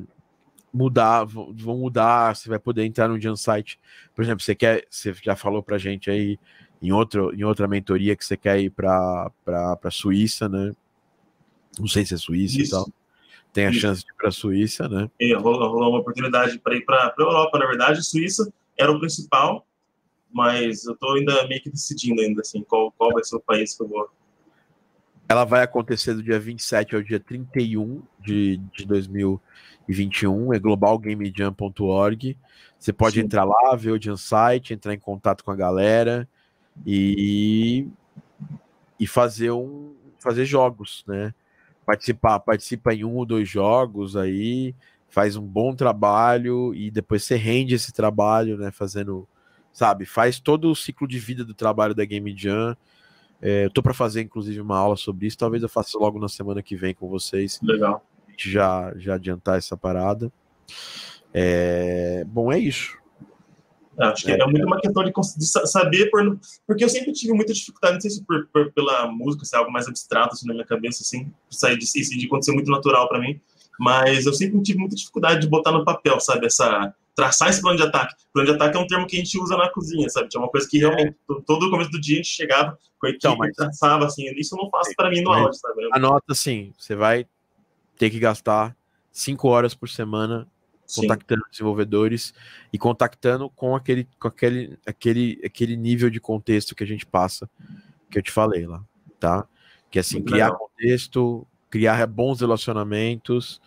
mudar, vão mudar, você vai poder entrar no Jam Site. Por exemplo, você quer, você já falou pra gente aí em, outro, em outra mentoria que você quer ir para a Suíça, né? Não sei se é Suíça Isso. e tal. Tem a Isso. chance de ir para Suíça, né? E rolou, uma oportunidade para ir para Europa, na verdade. Suíça era o principal, mas eu estou ainda meio que decidindo ainda assim qual, qual vai ser o país que eu vou. Ela vai acontecer do dia 27 ao dia 31 de, de 2000 2021, é globalgamejam.org. Você pode Sim. entrar lá, ver o Jam Site, entrar em contato com a galera e, e fazer um fazer jogos, né? Participar, participa em um ou dois jogos aí, faz um bom trabalho e depois você rende esse trabalho, né? Fazendo, sabe, faz todo o ciclo de vida do trabalho da Game Jam. É, eu tô para fazer inclusive uma aula sobre isso, talvez eu faça logo na semana que vem com vocês. Legal já, já adiantar essa parada. É... Bom, é isso. Acho que é, é muito uma questão de, de saber, por, porque eu sempre tive muita dificuldade, não sei se por, por, pela música, se é algo mais abstrato assim, na minha cabeça, assim, sair de, de acontecer muito natural para mim, mas eu sempre tive muita dificuldade de botar no papel, sabe, essa traçar esse plano de ataque. Plano de ataque é um termo que a gente usa na cozinha, sabe? É uma coisa que realmente todo o começo do dia a gente chegava com a equipe, então, mas... traçava assim, isso eu não faço para mim no áudio, sabe? Anota assim, você vai ter que gastar cinco horas por semana contactando Sim. desenvolvedores e contactando com aquele, com aquele, aquele, aquele nível de contexto que a gente passa, que eu te falei lá, tá? Que é assim, Muito criar legal. contexto, criar bons relacionamentos,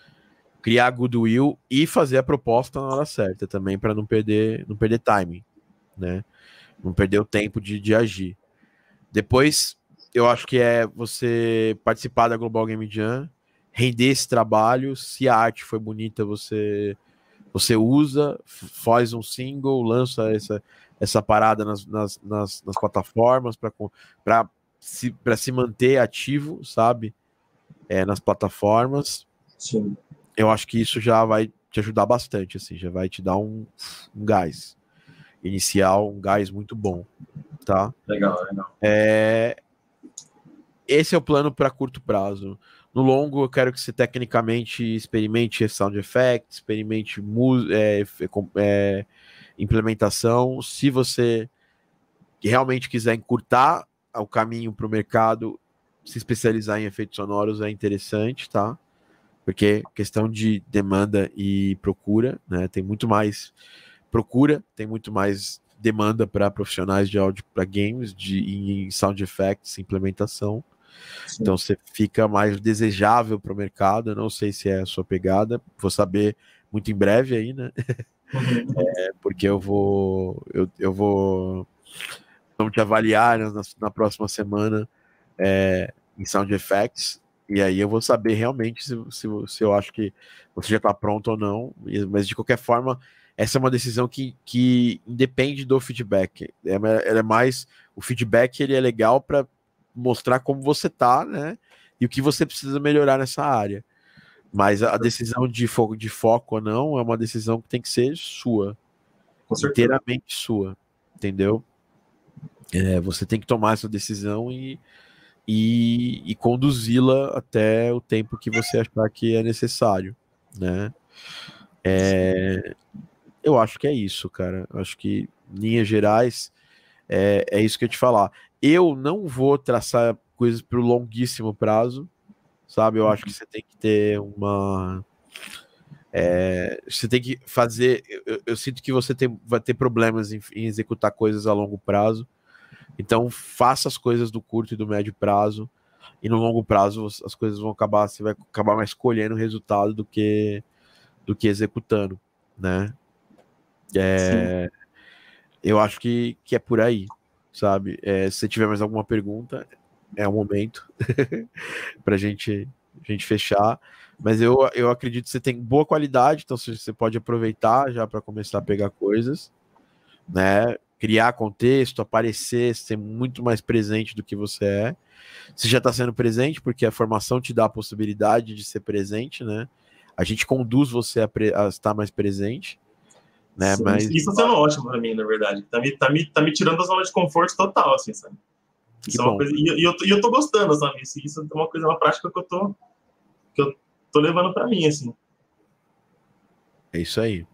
criar goodwill e fazer a proposta na hora certa também para não perder, não perder timing, né? Não perder o tempo de, de agir. Depois, eu acho que é você participar da Global Game Jam, render esse trabalho, se a arte foi bonita, você você usa, faz um single, lança essa, essa parada nas, nas, nas, nas plataformas para se, se manter ativo, sabe? É, nas plataformas. Sim. Eu acho que isso já vai te ajudar bastante, assim, já vai te dar um, um gás inicial, um gás muito bom, tá? Legal, legal. É, esse é o plano para curto prazo. No longo, eu quero que você tecnicamente experimente sound effect, experimente é, é, implementação. Se você realmente quiser encurtar o caminho para o mercado, se especializar em efeitos sonoros é interessante, tá? Porque questão de demanda e procura, né? Tem muito mais procura, tem muito mais demanda para profissionais de áudio para games, de em sound effects, implementação. Sim. Então você fica mais desejável para o mercado. Eu não sei se é a sua pegada, vou saber muito em breve aí, né? Uhum. [LAUGHS] É, porque eu vou, eu, eu vou vamos te avaliar na, na próxima semana é, em Sound Effects. E aí eu vou saber realmente se, se, se eu acho que você já está pronto ou não. Mas de qualquer forma, essa é uma decisão que, que independe do feedback. É, ela é mais. O feedback ele é legal para mostrar como você tá, né? E o que você precisa melhorar nessa área. Mas a decisão de foco, de foco ou não é uma decisão que tem que ser sua. inteiramente sua. Entendeu? É, você tem que tomar essa decisão e, e, e conduzi-la até o tempo que você achar que é necessário, né? É, eu acho que é isso, cara. Eu acho que, em linhas gerais, é, é isso que eu te falar. Eu não vou traçar coisas para o longuíssimo prazo, sabe? Eu acho que você tem que ter uma. É, você tem que fazer. Eu, eu, sinto que você tem, vai ter problemas em, em, executar coisas a longo prazo. Então, faça as coisas do curto e do médio prazo. E no longo prazo, as coisas vão acabar. Você vai acabar mais colhendo o resultado do que, do que executando, né? É, eu acho que, que é por aí sabe? É, se tiver mais alguma pergunta, é o momento [LAUGHS] para gente, gente fechar. Mas eu, eu acredito que você tem boa qualidade, então você pode aproveitar já para começar a pegar coisas, né? Criar contexto, aparecer, ser muito mais presente do que você é. Você já está sendo presente, porque a formação te dá a possibilidade de ser presente, né? A gente conduz você a, a estar mais presente. Né? Sim, Mas... Isso tá sendo ótimo para mim, na verdade. Tá me, tá, me, tá me tirando da zona de conforto total, assim, sabe? Isso é uma coisa, e, eu, e eu tô gostando, sabe? Isso, isso é uma coisa, uma prática que eu tô, que eu tô levando para mim, assim. É isso aí.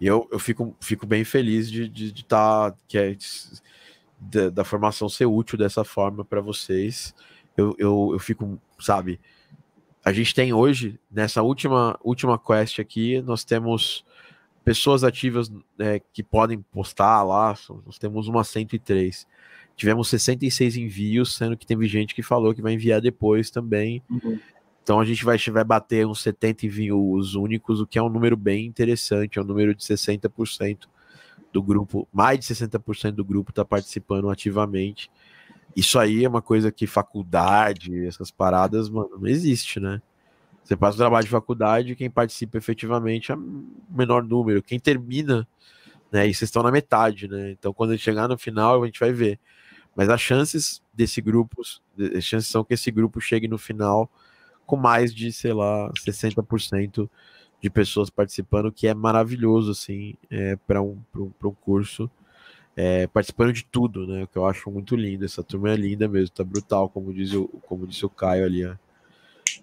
E eu, eu fico, fico bem feliz de estar. De, de tá, que é, da, da, formação ser útil dessa forma para vocês. Eu, eu, eu fico, sabe? A gente tem hoje, nessa última, última quest aqui, nós temos pessoas ativas é, que podem postar lá, nós temos uma 103. Tivemos 66 envios, sendo que teve gente que falou que vai enviar depois também. Uhum. Então a gente vai, vai bater uns 70 envios únicos, o que é um número bem interessante, é um número de 60% do grupo, mais de 60% do grupo está participando ativamente. Isso aí é uma coisa que faculdade, essas paradas, mano, não existe, né? Você faz o trabalho de faculdade, quem participa efetivamente é o menor número. Quem termina, né? E vocês estão na metade, né? Então, quando a gente chegar no final, a gente vai ver. Mas as chances desse grupo, as chances são que esse grupo chegue no final com mais de, sei lá, 60% de pessoas participando, que é maravilhoso, assim, é, para um, um, um curso. É, participando de tudo, né? O que eu acho muito lindo. Essa turma é linda mesmo, tá brutal, como, diz o, como disse o Caio ali.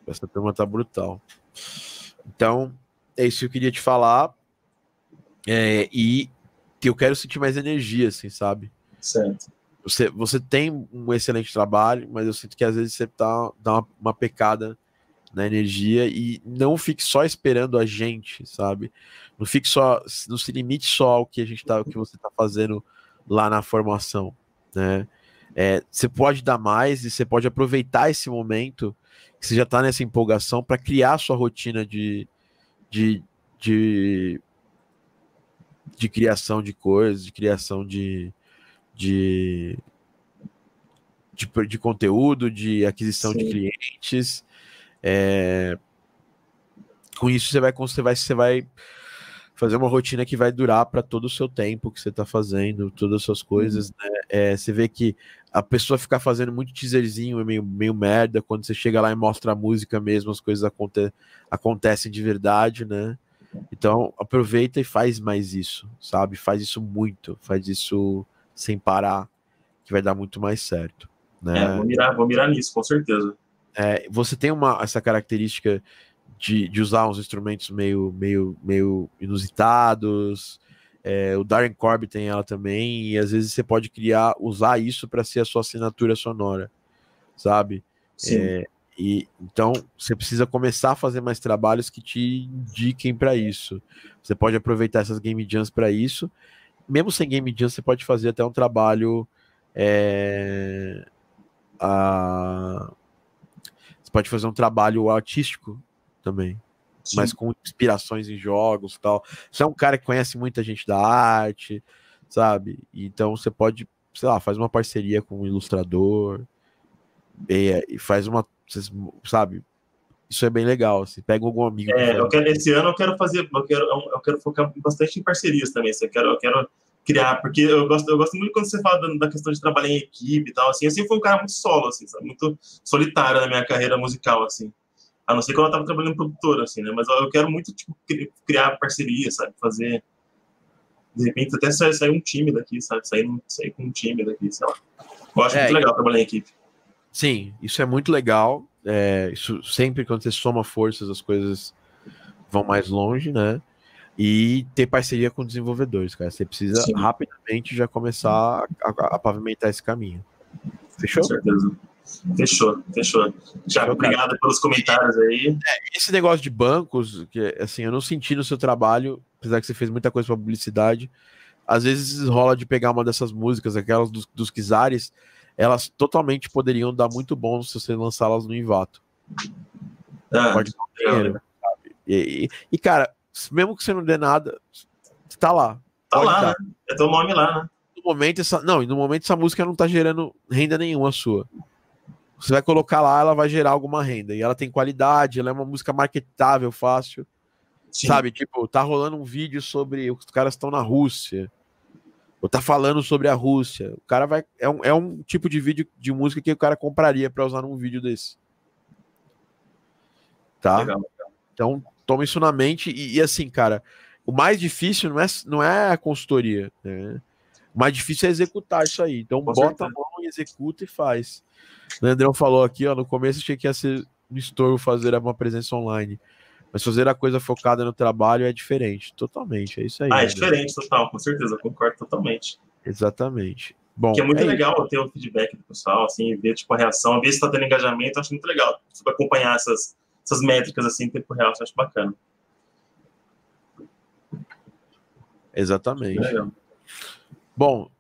Essa turma tá brutal. Então, é isso que eu queria te falar. É, e eu quero sentir mais energia, assim, sabe? Certo. Você, você tem um excelente trabalho, mas eu sinto que às vezes você tá, dá uma, uma pecada na energia e não fique só esperando a gente, sabe? Não fique só, não se limite só ao que a gente tá, o que você tá fazendo lá na formação, né? É, você pode dar mais e você pode aproveitar esse momento que você já está nessa empolgação para criar sua rotina de, de, de, de, criação de coisas, de criação de, de, de, de conteúdo, de aquisição Sim. de clientes. É, com isso você vai, você vai, você vai fazer uma rotina que vai durar para todo o seu tempo que você está fazendo, todas as suas coisas, uhum. né? É, você vê que a pessoa ficar fazendo muito teaserzinho é meio, meio merda, quando você chega lá e mostra a música mesmo, as coisas aconte acontecem de verdade, né? Então aproveita e faz mais isso, sabe? Faz isso muito, faz isso sem parar, que vai dar muito mais certo. Né? É, vou mirar, vou mirar nisso, com certeza. É, você tem uma, essa característica de, de usar uns instrumentos meio, meio, meio inusitados. É, o Darren Corby tem ela também, e às vezes você pode criar, usar isso para ser a sua assinatura sonora, sabe? É, e então você precisa começar a fazer mais trabalhos que te indiquem para isso. Você pode aproveitar essas game jams para isso. Mesmo sem game jams, você pode fazer até um trabalho. É, a, você pode fazer um trabalho artístico também. Sim. Mas com inspirações em jogos e tal. Você é um cara que conhece muita gente da arte, sabe? Então você pode, sei lá, faz uma parceria com um ilustrador e, e faz uma, sabe? Isso é bem legal. Você pega algum amigo. É, eu quero, esse ano eu quero fazer, eu quero, eu quero focar bastante em parcerias também. Eu quero, eu quero criar, porque eu gosto, eu gosto muito quando você fala da, da, questão de trabalhar em equipe e tal, assim. Eu sempre fui um cara muito solo, assim, sabe? muito solitário na minha carreira musical, assim. A não ser quando eu tava trabalhando em produtora, assim, né? Mas eu quero muito, tipo, criar parceria, sabe? Fazer. De repente, até sair, sair um time daqui, sabe? Sair, sair com um time daqui, sei lá. Eu acho é, muito legal trabalhar em equipe. Sim, isso é muito legal. É, isso sempre quando você soma forças, as coisas vão mais longe, né? E ter parceria com desenvolvedores, cara. Você precisa Sim. rapidamente já começar a, a, a pavimentar esse caminho. Fechou? Com certeza. Fechou, fechou. Tiago, obrigado pelos comentários aí. É, esse negócio de bancos, que assim, eu não senti no seu trabalho, apesar que você fez muita coisa para publicidade, às vezes rola de pegar uma dessas músicas, aquelas dos, dos Kizares, elas totalmente poderiam dar muito bom se você lançá-las no Invato. Ah, Pode dar dinheiro? E, e, e, cara, mesmo que você não dê nada, tá lá. Tá lá, né? É teu nome lá, né? No momento, essa, não, no momento essa música não tá gerando renda nenhuma sua. Você vai colocar lá, ela vai gerar alguma renda. E ela tem qualidade, ela é uma música marketável, fácil. Sim. Sabe, tipo, tá rolando um vídeo sobre os caras estão na Rússia. Ou tá falando sobre a Rússia. O cara vai. É um, é um tipo de vídeo de música que o cara compraria para usar num vídeo desse. Tá? Legal. Então, toma isso na mente. E, e, assim, cara, o mais difícil não é, não é a consultoria. Né? O mais difícil é executar isso aí. Então, Com bota certeza. a mão executa e faz. O Leandrão falou aqui, ó, no começo achei que ia ser um estouro fazer uma presença online. Mas fazer a coisa focada no trabalho é diferente, totalmente. É isso aí. Ah, é diferente, total, com certeza, concordo totalmente. Exatamente. Bom, que é muito é legal isso. ter o feedback do pessoal, assim, ver tipo, a reação, ver se está tendo engajamento, acho muito legal. Tipo, acompanhar essas, essas métricas assim em tempo real, acho bacana. Exatamente. Bom,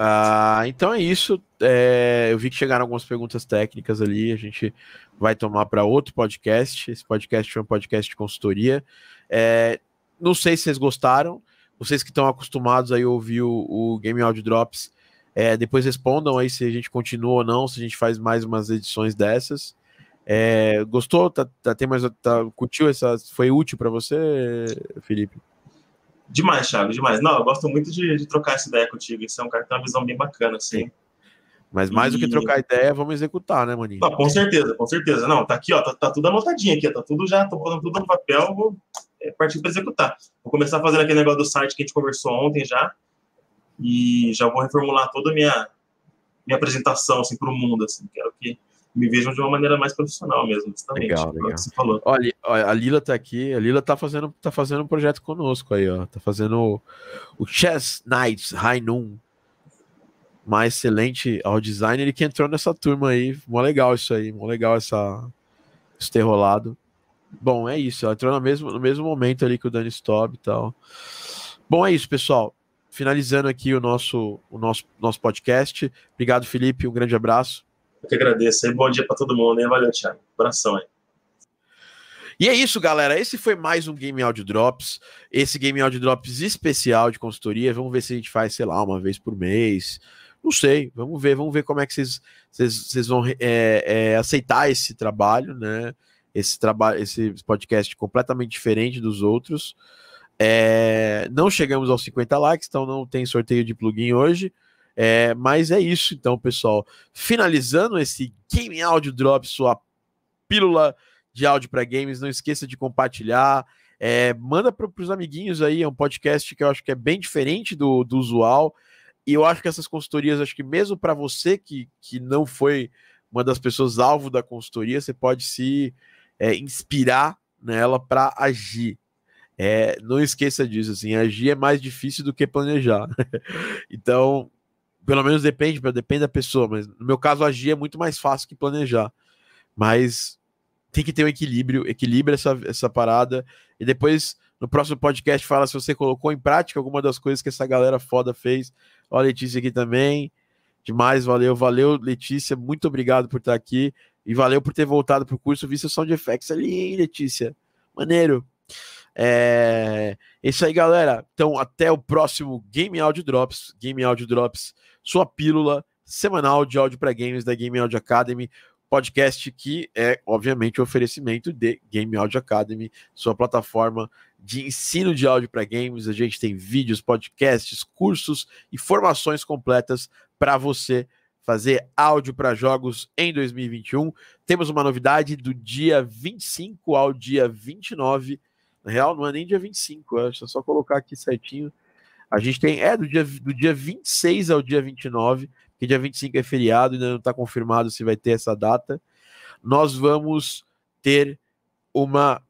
uh, então é isso. É, eu vi que chegaram algumas perguntas técnicas ali, a gente vai tomar para outro podcast. Esse podcast é um podcast de consultoria. É, não sei se vocês gostaram, vocês que estão acostumados aí a ouvir o, o Game Audio Drops, é, depois respondam aí se a gente continua ou não, se a gente faz mais umas edições dessas. É, gostou? Tá, tá, tem mais, tá, curtiu essa? Foi útil para você, Felipe? Demais, Thiago, demais. Não, eu gosto muito de, de, trocar essa ideia contigo. Você é um cara que tem uma visão bem bacana, assim. Mas mais e... do que trocar ideia, vamos executar, né, Maninho? Não, com certeza, com certeza. Não, tá aqui, ó, tá, tá tudo anotadinho aqui, tá tudo já, tô pondo tudo no papel, vou é, partir para executar. Vou começar fazendo aquele negócio do site que a gente conversou ontem já, e já vou reformular toda a minha, minha apresentação, assim, para o mundo, assim, quero que me vejam de uma maneira mais profissional mesmo, justamente. Legal, legal. Você falou. Olha, a Lila tá aqui, a Lila tá fazendo, tá fazendo um projeto conosco aí, ó, tá fazendo o, o Chess Knights High Noon, mais excelente ao design, ele que entrou nessa turma aí, mó legal isso aí, mó legal essa, esse ter rolado. Bom, é isso, ela entrou no mesmo, no mesmo momento ali que o Dani Stobb e tal. Bom, é isso, pessoal. Finalizando aqui o nosso, o nosso, nosso podcast. Obrigado, Felipe. Um grande abraço. Eu que agradeço. E bom dia para todo mundo, hein? Valeu, Thiago. Coração aí. E é isso, galera. Esse foi mais um Game Audio Drops. Esse Game Audio Drops especial de consultoria. Vamos ver se a gente faz, sei lá, uma vez por mês. Não sei, vamos ver, vamos ver como é que vocês, vocês, vocês vão é, é, aceitar esse trabalho, né? Esse trabalho, esse podcast completamente diferente dos outros. É, não chegamos aos 50 likes, então não tem sorteio de plugin hoje. É, mas é isso, então, pessoal. Finalizando esse Game Audio Drop, sua pílula de áudio para games. Não esqueça de compartilhar. É, manda para os amiguinhos aí. É um podcast que eu acho que é bem diferente do, do usual. E eu acho que essas consultorias, acho que mesmo para você que, que não foi uma das pessoas alvo da consultoria, você pode se é, inspirar nela para agir. É, não esqueça disso, assim, agir é mais difícil do que planejar. [LAUGHS] então, pelo menos depende, depende da pessoa, mas no meu caso, agir é muito mais fácil que planejar. Mas tem que ter um equilíbrio, equilibra essa, essa parada, e depois no próximo podcast fala se você colocou em prática alguma das coisas que essa galera foda fez Ó, a Letícia aqui também. Demais, valeu, valeu, Letícia. Muito obrigado por estar aqui. E valeu por ter voltado para o curso Vista Sound Effects ali, hein, Letícia. Maneiro. É... Isso aí, galera. Então, até o próximo Game Audio Drops. Game Audio Drops, sua pílula semanal de áudio para games da Game Audio Academy podcast que é, obviamente, o oferecimento de Game Audio Academy, sua plataforma de ensino de áudio para games. A gente tem vídeos, podcasts, cursos e formações completas para você fazer áudio para jogos em 2021. Temos uma novidade do dia 25 ao dia 29. Na real, não é nem dia 25, deixa eu só colocar aqui certinho. A gente tem, é, do dia, do dia 26 ao dia 29 que dia 25 é feriado, ainda não está confirmado se vai ter essa data. Nós vamos ter uma,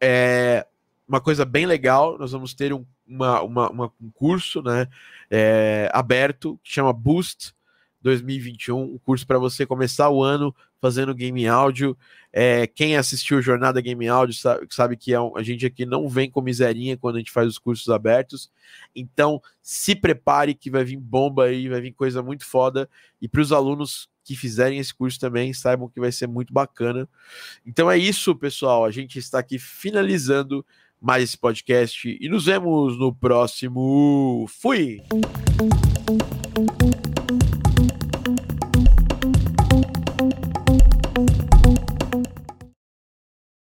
é, uma coisa bem legal, nós vamos ter um, uma, uma, uma, um curso né, é, aberto que chama Boost 2021, um curso para você começar o ano fazendo game áudio. É, quem assistiu Jornada Game Áudio sabe, sabe que é a gente aqui não vem com miserinha quando a gente faz os cursos abertos. Então, se prepare que vai vir bomba aí, vai vir coisa muito foda. E para os alunos que fizerem esse curso também, saibam que vai ser muito bacana. Então é isso, pessoal. A gente está aqui finalizando mais esse podcast e nos vemos no próximo. Fui!